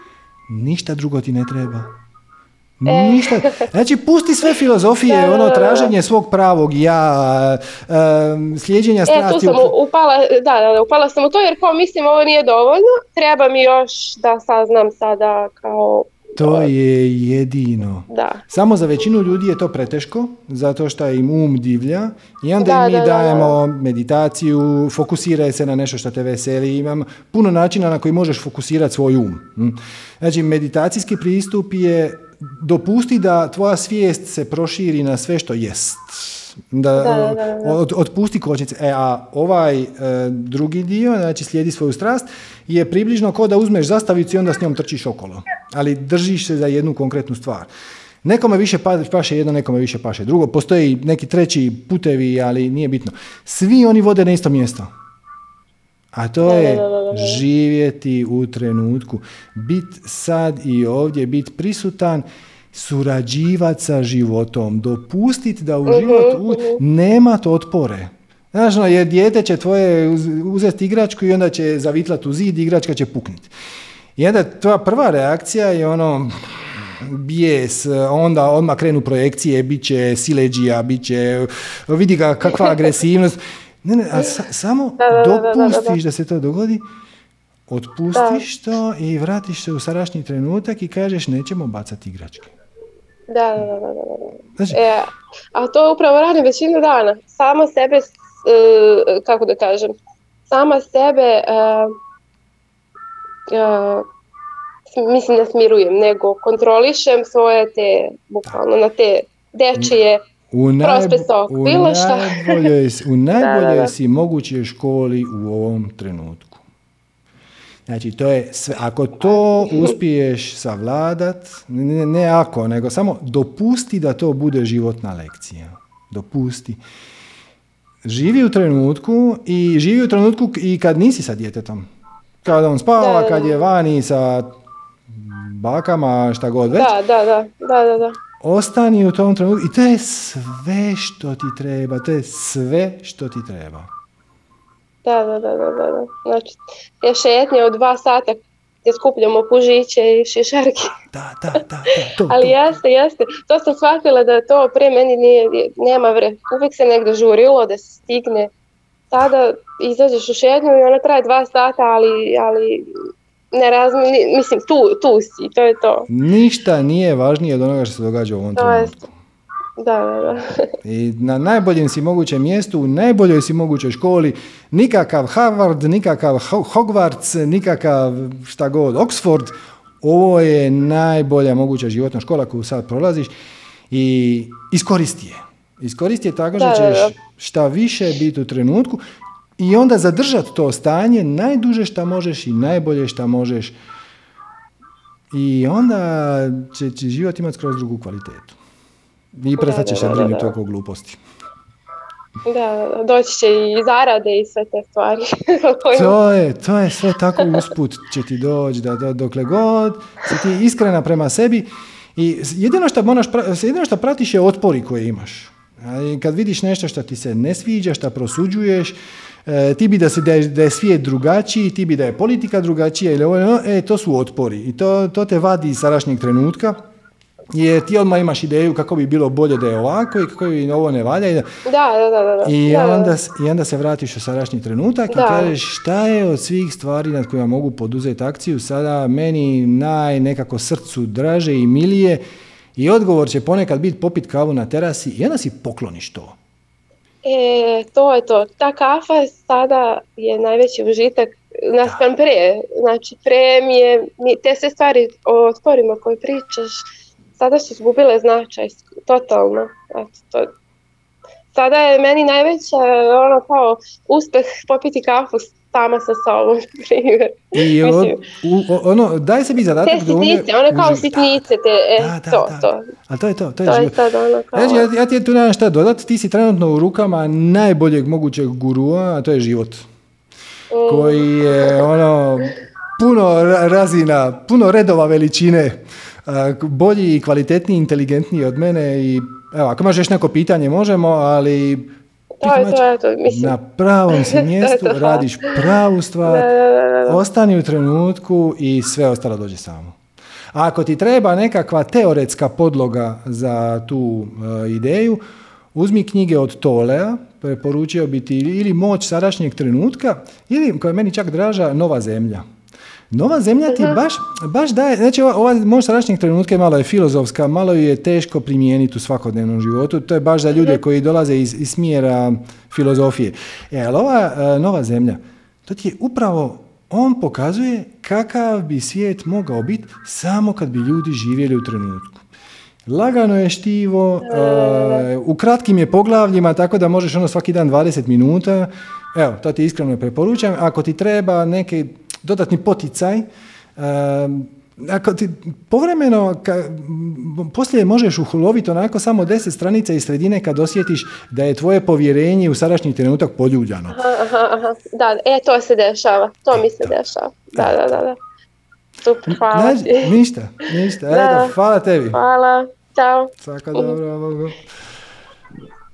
ništa drugo ti ne treba. E. Ništa. Znači, pusti sve filozofije, Da, ono, traženje svog pravog ja, em, slijeđenja E, tu strasti. sam upala, da, da, da, upala sam u to jer kao mislim ovo nije dovoljno, treba mi još da saznam sada kao, To je jedino. da, Samo za većinu ljudi je to preteško, zato što im um divlja i onda Da, im mi da, da, da. dajemo meditaciju, fokusiraj se na nešto što te veseli, imam puno načina na koji možeš fokusirati svoj um. mm. Znači, meditacijski pristup je dopusti da tvoja svijest se proširi na sve što jest. Da, Da, da, da. Od, otpusti kočnice. E, a ovaj e, drugi dio, znači slijedi svoju strast, je približno kao da uzmeš zastavicu i onda s njom trčiš okolo. Ali držiš se za jednu konkretnu stvar. Nekome više pa- paše jedno, nekome više paše drugo. Postoje i neki treći putevi, ali nije bitno. Svi oni vode na isto mjesto. A to Da, da, je da, da, da. živjeti u trenutku. Bit sad i ovdje, bit prisutan, surađivati sa životom, dopustiti da u život u, nema to otpore. Znaš, ono, jer dijete će tvoje uz- uzeti igračku i onda će zavitlat u zid i igračka će pukniti. I onda tvoja prva reakcija je ono, bijes, onda odmah krenu projekcije, bit će sileđija, bit će, vidi ga kakva (laughs) agresivnost. Ne, ne, a sa- samo Da, da, da, da, da, da. dopustiš da se to dogodi, otpustiš to i vratiš se u sadašnji trenutak i kažeš nećemo bacati igračke. Da, da, da, da, da. Znači, E, a to upravo radim većinu dana, sama sebe, e, kako da kažem, sama sebe, e, e, mislim ne smirujem, nego kontrolišem svoje te, bukvalno na te dečije, u, sok, u najboljoj, u (laughs) najboljoj da. si mogućoj školi u ovom trenutku. Znači, to je sve, ako to uspiješ savladat, ne, ne ako, nego samo dopusti da to bude životna lekcija. Dopusti. Živi u trenutku i živi u trenutku i kad nisi sa djetetom. Kad on spava, kad je vani sa bakama, šta god već. da, da, da, da, da, da. Ostani u tom trenutku i to je sve što ti treba, to je sve što ti treba. Da, da, da, da, da. Znači, je šetnja od dva sata gdje skupljamo pužiće i šišarke. Da, da, da, da, to, (laughs) Ali to. jeste, jeste. To sam shvatila da to pre meni nije, nema vre. Uvijek se negdje žurilo da se stigne. Sada izađeš u šednju i ona traje dva sata, ali, ali ne razmi, mislim, tu, tu si, to je to. Ništa nije važnije od onoga što se događa u ovom To trenutku. Da, da, da. I na najboljem si mogućem mjestu, u najboljoj si mogućoj školi, nikakav Harvard, nikakav Ho- Hogwarts, nikakav šta god, Oxford, ovo je najbolja moguća životna škola koju sad prolaziš i iskoristi je. Iskoristi je tako što Da, da, ćeš šta više biti u trenutku i onda zadržati to stanje najduže šta možeš i najbolje šta možeš i onda će, će život imati skroz drugu kvalitetu. I prestat ćeš se brinuti oko gluposti. Da, doći će i zarade i sve te stvari. (laughs) To je, to je sve tako usput će ti doći, da, da dokle god si ti iskrena prema sebi i jedino što, moraš, jedino što pratiš je otpori koje imaš. Kad vidiš nešto što ti se ne sviđa, što prosuđuješ, e, ti bi da, se, da, je, da je svijet drugačiji, ti bi da je politika drugačija ili ovo, e, to su otpori i to, to te vadi iz sadašnjeg trenutka jer ti odmah imaš ideju kako bi bilo bolje da je ovako i kako bi ovo ne valja i da, Da, da, da, da. da. i Da, da, da. onda, s- I onda se vratiš u sadašnji trenutak i Da. kažeš šta je od svih stvari nad kojima mogu poduzeti akciju sada meni naj nekako srcu draže i milije i odgovor će ponekad biti popit kavu na terasi i onda si pokloniš to. E, to je to. Ta kafa sada je najveći užitak naspram pre. Znači, pre mi je, mi, te sve stvari o otporima koje pričaš, sada su izgubile značaj, totalno. Eto, to, sada je meni najveća ono kao uspeh popiti kafu sama sa sobom. (laughs) I Mislim, u- o- ono, daj sebi zadatak te da sitnice, one kao uživ- sitnice, te, e, Da, da, to, da. to. Ali to je to, to je To je sad ono kao... Znači, ja, ja ti tu nemam šta dodat, ti si trenutno u rukama najboljeg mogućeg gurua, a to je život. Mm. koji je ono puno ra- razina, puno redova veličine, a, bolji i kvalitetniji, inteligentniji od mene i evo, ako imaš još neko pitanje možemo, ali To je to, je to, mislim. na pravom si (laughs) mjestu, To je to. radiš pravu stvar, Da, da, da, da. ostani u trenutku i sve ostalo dođe samo. A ako ti treba nekakva teoretska podloga za tu e, ideju, uzmi knjige od Tolea, preporučio bi ti ili Moć sadašnjeg trenutka, ili, koja je meni čak draža, Nova zemlja. Nova zemlja ti baš, baš daje, znači ova, ova moć sadašnjeg trenutka je malo je filozofska, malo ju je teško primijeniti u svakodnevnom životu, to je baš za ljude koji dolaze iz, iz smjera filozofije. E, ali ova e, nova zemlja, to ti je upravo, on pokazuje kakav bi svijet mogao biti samo kad bi ljudi živjeli u trenutku. Lagano je štivo, e, u kratkim je poglavljima, tako da možeš ono svaki dan 20 minuta. Evo, to ti iskreno preporučam. Ako ti treba neki dodatni poticaj, e, ako ti povremeno, ka, poslije možeš uloviti onako samo 10 stranica iz sredine kad osjetiš da je tvoje povjerenje u sadašnji trenutak poljuljano. Aha, aha, aha. Da, e, to se dešava. To mi se dešava. Da, da, da. da. Super, hvala Znaš, ti. (laughs) ništa, ništa. Da. Eto, hvala tebi. Hvala, ćao. Svaka dobro, (laughs) Bogu.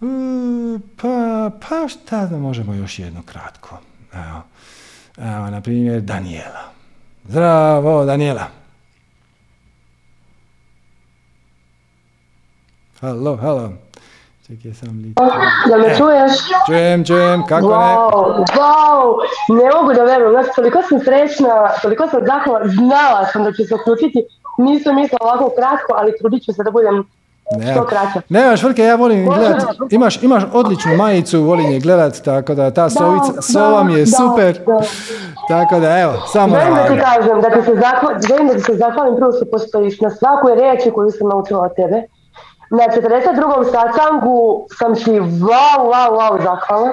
Mm, Pa, pa šta da možemo još jedno kratko. Evo, evo na primjer, Daniela. Zdravo, Daniela. Halo, halo. Čekaj, sam li... Da me čuješ? Čujem, čujem, kako ne? Wow, wow, ne mogu da verujem, znači toliko sam srećna, toliko sam zahvala, znala sam da ću se uključiti, nisam mislila ovako kratko, ali trudit ću se da budem što kraća. Nemaš vrke, ja volim gledat, imaš, imaš odličnu majicu, volim je gledat, tako da ta sovica, da, sova mi je da, super, da. (laughs) tako da evo, samo Želim da ti kažem, da ti se zahvalim, želim da ti se zahvalim prvo što postojiš na svakoj reči koju sam naučila od tebe. Na 42. sastanku sam ti wow, wow, wow zahvala.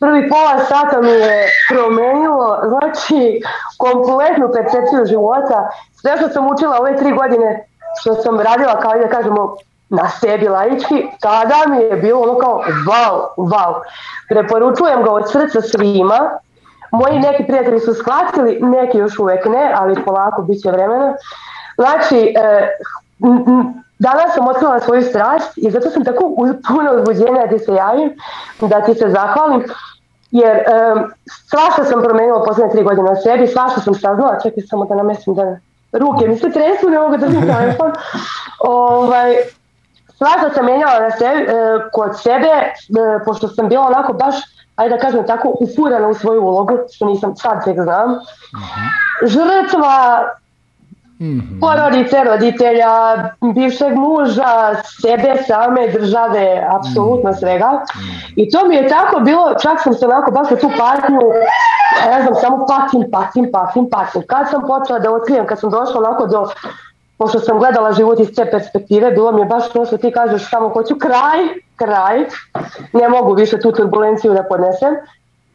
Prvi pola sata mi je promenilo, znači, kompletnu percepciju života. Sve što sam učila ove tri godine, što sam radila, kao da kažemo, na sebi laički, tada mi je bilo ono kao wow, wow. Preporučujem ga od srca svima, Moji neki prijatelji su shvatili, neki još uvijek ne, ali polako bit će vremena. Znači, e, danas sam otkrila svoju strast i zato sam tako puno uzbuđenja da ti se javim, da ti se zahvalim. Jer um, svašta sam promenila posljednje tri godine o sebi, svašta sam saznala, čekaj samo da namestim da ruke mi se tresu, ne mogu držati telefon. (laughs) ovaj, svašta sam menjala na sebi, e, kod sebe, e, pošto sam bila onako baš, ajde da kažem tako, ufurana u svoju ulogu, što nisam sad tek znam. Žrtva Mhm. porodice, roditelja, bivšeg muža, sebe, same, države, apsolutno svega. I to mi je tako bilo, čak sam se onako baš u tu patnju, ne znam, samo patim, patim, patim, patim. Kad sam počela da otkrijem, kad sam došla onako do, pošto sam gledala život iz te perspektive, bilo mi je baš to što ti kažeš, samo hoću kraj, kraj, ne mogu više tu turbulenciju da podnesem.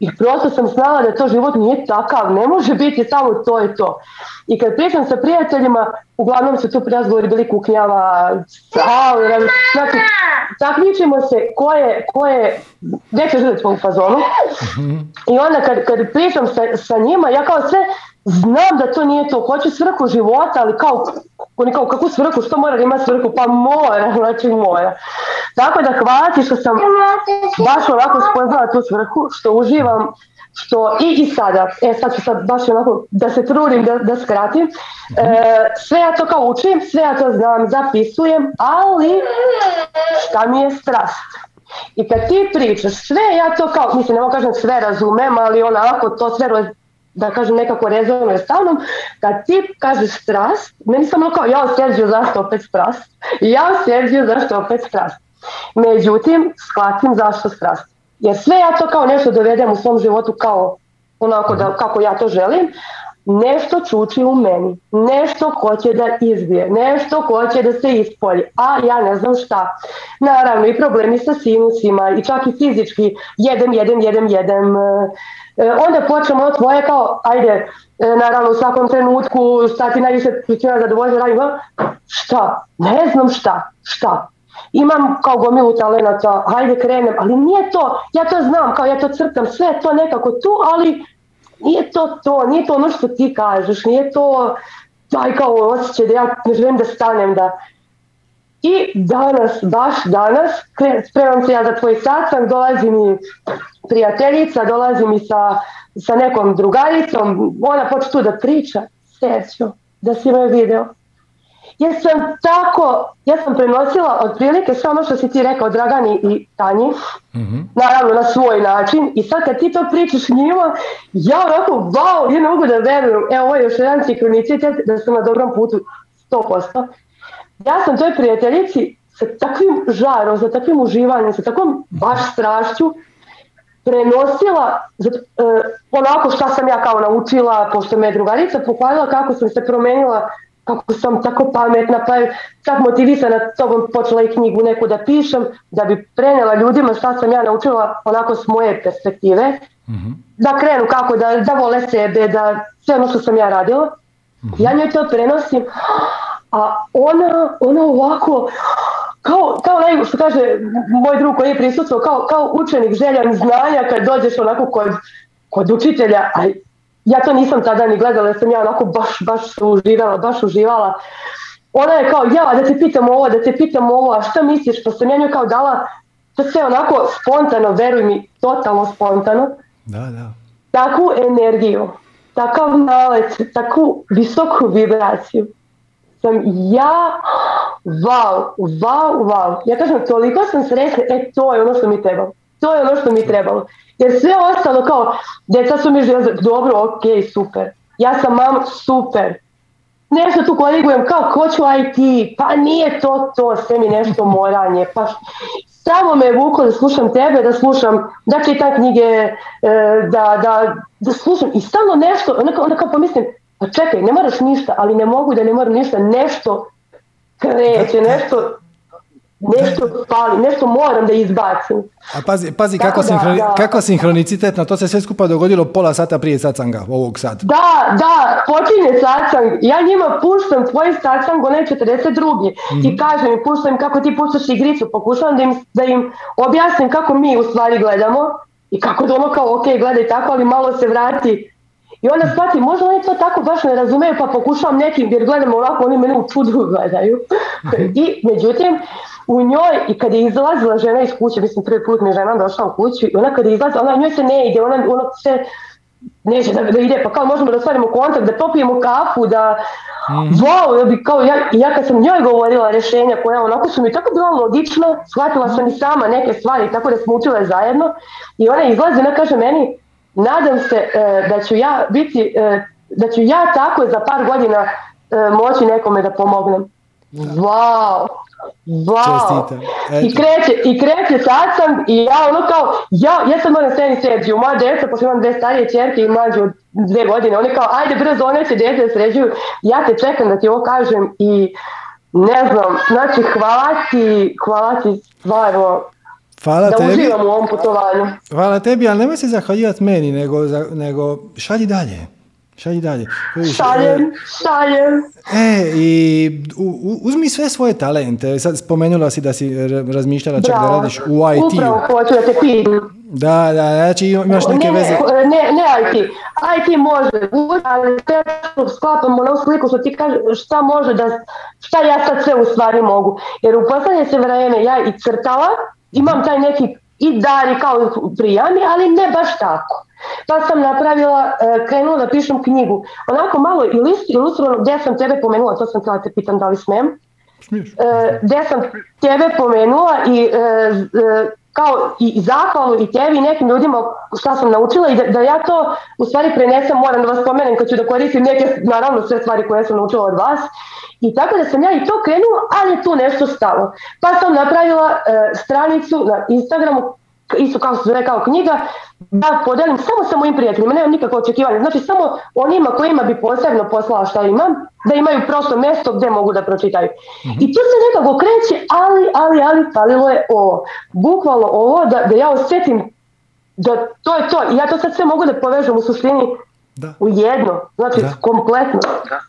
I prosto sam znala da to život nije takav, ne može biti samo to i to. I kad pričam sa prijateljima, uglavnom su tu razgovori bili kuknjava, ali, znači, takmičimo se ko je, ko je veća žrtva u fazonu. I onda kad, kad pričam sa, sa njima, ja kao sve znam da to nije to, hoću svrhu života, ali kao, kao kakvu svrhu, što mora da ima svrhu, pa mora, (laughs) znači mora. Tako da hvala ti što sam baš onako spoznala tu svrhu, što uživam, što i, i sada, e sad ću sad baš onako da se trudim da, da skratim, e, sve ja to kao učim, sve ja to znam, zapisujem, ali šta mi je strast? I kad ti pričaš, sve ja to kao, mislim, ne mogu kažem sve razumem, ali onako to sve, da kažem, nekako rezonuje sa mnom, kad ti kažeš strast, meni samo kao, ja Sergio, zašto opet strast? Ja Sergio, zašto opet strast? Međutim, shvatim zašto strast. Jer sve ja to kao nešto dovedem u svom životu kao onako da, kako ja to želim, nešto čuči u meni, nešto hoće da izbije, nešto hoće da se ispolji, a ja ne znam šta. Naravno i problemi sa sinusima i čak i fizički jedem, jedem, jedem, jedem. E, onda počnemo od tvoje kao, ajde, e, naravno u svakom trenutku šta ti najviše pričina zadovoljno radim, šta? Ne znam šta, šta? Imam kao gomilu talenata, hajde krenem, ali nije to, ja to znam, kao ja to crtam, sve je to nekako tu, ali nije to to, nije to ono što ti kažeš, nije to taj kao osjećaj da ja ne želim da stanem, da... I danas, baš danas, spremam se ja za tvoj sastanak, dolazi mi prijateljica, dolazi mi sa, sa nekom drugaricom, ona počne tu da priča, Sergio, da si me video. Jer sam tako, ja sam prenosila otprilike sve ono što si ti rekao Dragani i Tanji, naravno na svoj način i sad kad ti to pričaš njima, ja onako, wow, ja ne mogu da verujem, evo ovo je još jedan sinkronicitet da sam na dobrom putu 100%. Ja sam toj prijateljici sa takvim žarom, sa takvim uživanjem, sa takvom baš strašću prenosila zato, e, onako šta sam ja kao naučila, pošto me je drugarica pohvalila kako sam se promenila, kako sam tako pametna, pa je čak motivisana tobom počela i knjigu neku da pišem, da bi prenela ljudima šta sam ja naučila onako s moje perspektive, da krenu kako da, da vole sebe, da sve ono što sam ja radila. Ja njoj to prenosim, a ona, ona ovako, kao, kao onaj što kaže moj drug koji je prisustvo, kao, kao učenik željan znanja kad dođeš onako kod, kod učitelja, a ja to nisam tada ni gledala, jer sam ja onako baš, baš uživala, baš uživala. Ona je kao, ja, da te pitam ovo, da te pitam ovo, a šta misliš, pa sam ja njoj kao dala, to sve onako spontano, veruj mi, totalno spontano, Da, da. takvu energiju, takav nalet, takvu visoku vibraciju sam ja, wow, wow, wow. Ja kažem, toliko sam sretna, e to je ono što mi trebalo. To je ono što mi trebalo. Jer sve ostalo kao, djeca su mi žele, dobro, ok, super. Ja sam mam, super. Nešto tu korigujem, kao hoću IT, pa nije to to, sve mi nešto moranje, pa samo me vuko da slušam tebe, da slušam, da čitam knjige, e, da, da, slušam i stalno nešto, onda onda kao pomislim, pa čekaj, ne moraš ništa, ali ne mogu da ne moram ništa, nešto kreće, nešto, nešto fali, nešto moram da izbacim. A pazi, pazi Tako kako, da, sinhroni, da. kako sinhronicitet, na to se sve skupa dogodilo pola sata prije sacanga, ovog sad. Da, da, počinje sacang. Ja njima puštam tvoj sacang, onaj 42. I kažem im, puštam kako ti puštaš igricu, pokušavam da im, da im objasnim kako mi u stvari gledamo i kako da ono kao, ok, gledaj tako, ali malo se vrati. I onda shvati, možda oni to tako baš ne razumeju, pa pokušavam nekim, jer gledamo ovako, oni mene u čudu (laughs) gledaju. I, međutim, u njoj i kad je izlazila žena iz kuće, mislim prvi put mi je žena došla u kuću i ona kad je izlazila, ona njoj se ne ide, ona, ona se neće da, da ide, pa kao možemo da stvarimo kontakt, da popijemo kafu, da wow, ja bi kao ja, ja kad sam njoj govorila rješenja koja onako su mi tako bila logična, shvatila sam i sama neke stvari, tako da smo učile zajedno. I ona izlazi, ona kaže meni, nadam se e, da ću ja biti, e, da ću ja tako za par godina e, moći nekome da pomognem. Wow, wow. I kreće, i kreće sastav i ja ono kao, ja, ja sad moram srednji sređuju, moja djeca, pošto imam dve starije čerke i mlađe od dve godine, oni kao, ajde brzo, one će djeca da sređuju, ja te čekam da ti ovo kažem i ne znam, znači hvala ti, hvala ti stvarno, Hvala da tebi. uživam u ovom putovanju. Hvala tebi, ali nemoj se zahvaljivati meni, nego, nego šalji dalje. Šalji dalje. Šaljem, šaljem. E, i u- u- uzmi sve svoje talente. Sad spomenula si da si ra- razmišljala čak da radiš u IT-u. Upravo hoću da te pitam. Da, da, znači imaš neke ne, veze. Ne, ne IT. IT može, ali sve što sklapamo na ovu sliku što ti kaže, šta može da, šta ja sad sve u stvari mogu. Jer u posljednje se vreme ja i crtala, imam taj neki i dar i kao prijami, ali ne baš tako. Pa sam napravila, e, krenula da pišem knjigu. Onako malo ilust- ilustrovano, gdje sam tebe pomenula, to sam htjela te pitam da li smijem. Smiješ? E, gdje sam tebe pomenula i e, kao i zahvalu i tebi i nekim ljudima šta sam naučila i da, da ja to u stvari prenesem, moram da vas spomenem kad ću da koristim neke, naravno sve stvari koje sam naučila od vas. I tako da sam ja i to krenula, ali je tu nešto stalo. Pa sam napravila e, stranicu na Instagramu, isto kao se zove kao knjiga, da podelim samo sa mojim prijateljima, nemam nikakvo očekivanje. Znači samo onima kojima bi posebno poslala šta imam, da imaju prosto mjesto gdje mogu da pročitaju. I tu se nekako kreće, ali, ali, ali, falilo je ovo. Bukvalno ovo da, da ja osjetim da to je to. I ja to sad sve mogu da povežem u suštini Da. u jedno. Znači, Da. kompletno.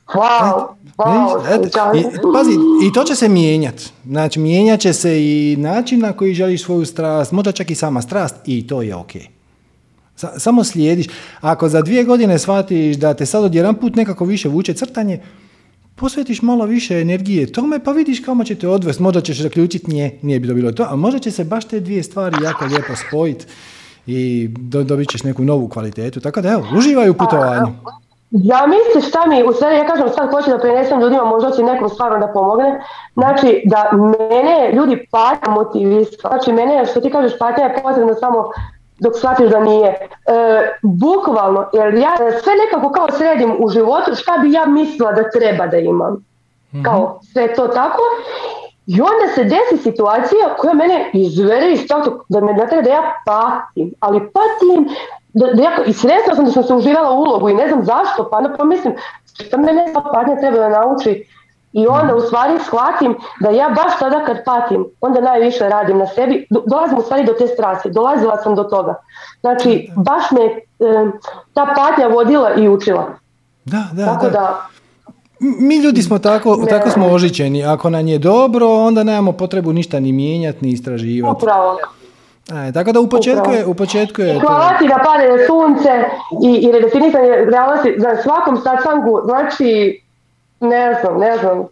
Wow, wow. Pazi, i to će se mijenjat. Znači, mijenjat će se i način na koji želiš svoju strast, možda čak i sama strast i to je ok. Sa- samo slijediš. Ako za dvije godine shvatiš da te sad odjedan put nekako više vuče crtanje, posvetiš malo više energije tome, pa vidiš kamo će te odvest. Možda ćeš zaključiti nije, nije bi to bilo to, a možda će se baš te dvije stvari jako lijepo spojiti i do, dobit ćeš neku novu kvalitetu. Tako da evo, uživaj u putovanju. Ja mislim šta mi, u stvari ja kažem sad hoću da prenesem ljudima, možda će nekom stvarno da pomogne. Znači da mene ljudi patnja motivisala. Znači mene, što ti kažeš, patnja je potrebno samo dok shvatiš da nije. E, bukvalno, jer ja sve nekako kao sredim u životu, šta bi ja mislila da treba da imam. Kao sve to tako. I onda se desi situacija koja mene izvere iz toga da me ne treba da ja patim, ali patim da, da ja, i svjesna sam da sam se uživala u ulogu i ne znam zašto, pa onda pomislim što mene ta patnja treba da nauči i onda u stvari shvatim da ja baš tada kad patim, onda najviše radim na sebi, Do- dolazim u stvari do te strasti, dolazila sam do toga. Znači, baš me e, ta patnja vodila i učila. Da, da, Tako da. da, Mi ljudi smo tako, Ne. tako smo ožičeni. Ako nam je dobro, onda nemamo potrebu ništa ni mijenjati, ni istraživati. upravo. E, tako da u početku je, u početku je I to... hvala ti da pade sunce i, i redefinisanje realnosti za svakom satsangu, znači, ne znam, ne znam,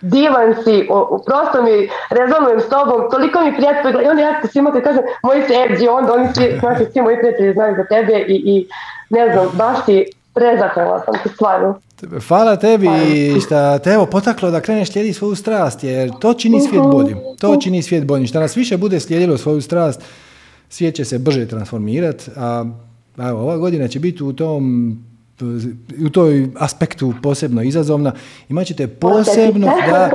divan si, o, prosto mi rezonujem s tobom, toliko mi prijatelji, i onda ja svima kad kažem moji sređi, onda oni svi, (laughs) znači svi moji prijatelji znaju za tebe i, i ne znam, baš ti prezahvala sam ti stvarno. Hvala tebi što te evo potaklo da kreneš slijediti svoju strast, jer to čini svijet boljim. To čini svijet boljim. Što nas više bude slijedilo svoju strast, svijet će se brže transformirati, a evo, ova godina će biti u tom u toj aspektu posebno izazovna. Imat ćete posebno, da,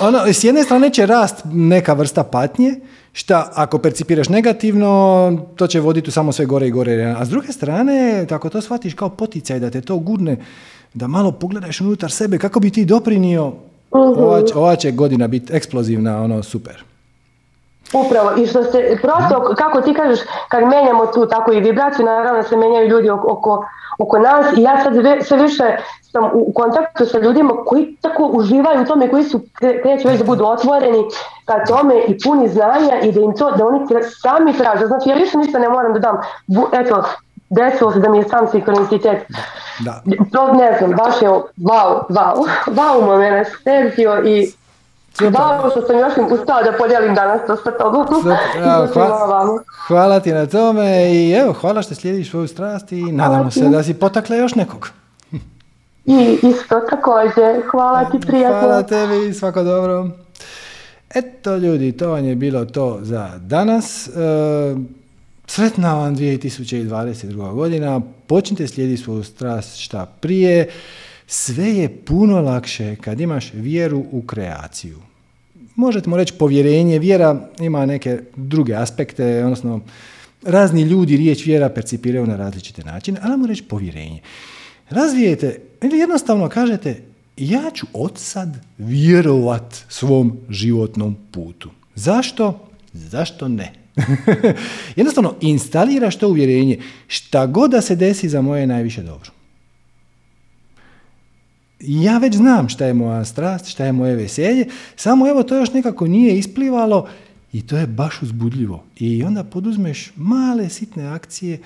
ono, s jedne strane će rast neka vrsta patnje, šta ako percipiraš negativno, to će voditi u samo sve gore i gore. A s druge strane, ako to shvatiš kao poticaj da te to gurne, da malo pogledaš unutar sebe, kako bi ti doprinio, ova, će- ova će godina biti eksplozivna, ono, super. Upravo, i što se, prosto, kako ti kažeš, kad menjamo tu tako i vibraciju, naravno se menjaju ljudi oko, oko, nas i ja sad ve- sve više sam u kontaktu sa ljudima koji tako uživaju u tome, koji su kre- kreću već da budu otvoreni ka tome i puni znanja i da im to, da oni sami traže. Znači, ja više ništa ne moram da dam. Bu, eto, desilo se da mi je sam sinkronicitet. Da. To ne znam, baš je wow, wow, wow moment, i Hvala što sam još ustao da podijelim danas to sa (laughs) tobom. Evo. Hvala ti na tome i evo, hvala što slijediš svoju strast i nadamo se da si potakla još nekog. I isto također. Hvala ti prijatno. Hvala tebi svako dobro. Eto ljudi, to vam je bilo to za danas. E, sretna vam 2022. godina. Počnite slijediti svoju strast šta prije. Sve je puno lakše kad imaš vjeru u kreaciju. Možete mu reći povjerenje, vjera ima neke druge aspekte, odnosno razni ljudi riječ vjera percipiraju na različite načine, ali mu reći povjerenje. Razvijete ili jednostavno kažete ja ću od sad vjerovat svom životnom putu. Zašto? Zašto ne? (laughs) jednostavno instaliraš to uvjerenje šta god da se desi za moje najviše dobro. Ja već znam šta je moja strast, šta je moje veselje, samo evo to još nekako nije isplivalo i to je baš uzbudljivo. I onda poduzmeš male sitne akcije,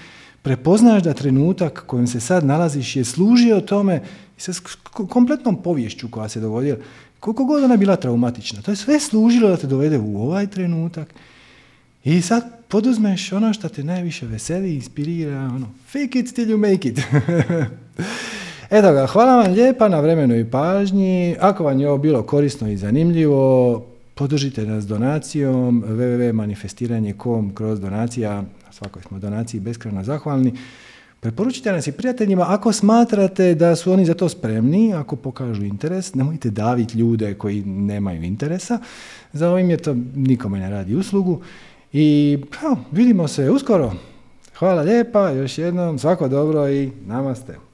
prepoznaš da trenutak kojem se sad nalaziš je služio tome i sa kompletnom povješću koja se dogodila, koliko god ona bila traumatična, to je sve služilo da te dovede u ovaj trenutak i sad poduzmeš ono što te najviše veseli, inspirira, ono, fake it till you make it. (laughs) Eto ga, hvala vam lijepa na vremenu i pažnji. Ako vam je ovo bilo korisno i zanimljivo, podržite nas donacijom www.manifestiranje.com kroz donacija, svakoj smo donaciji beskrajno zahvalni. Preporučite nas i prijateljima ako smatrate da su oni za to spremni, ako pokažu interes, nemojte daviti ljude koji nemaju interesa. Za ovim je to nikome ne radi uslugu. I evo, vidimo se uskoro. Hvala lijepa, još jednom, svako dobro i namaste.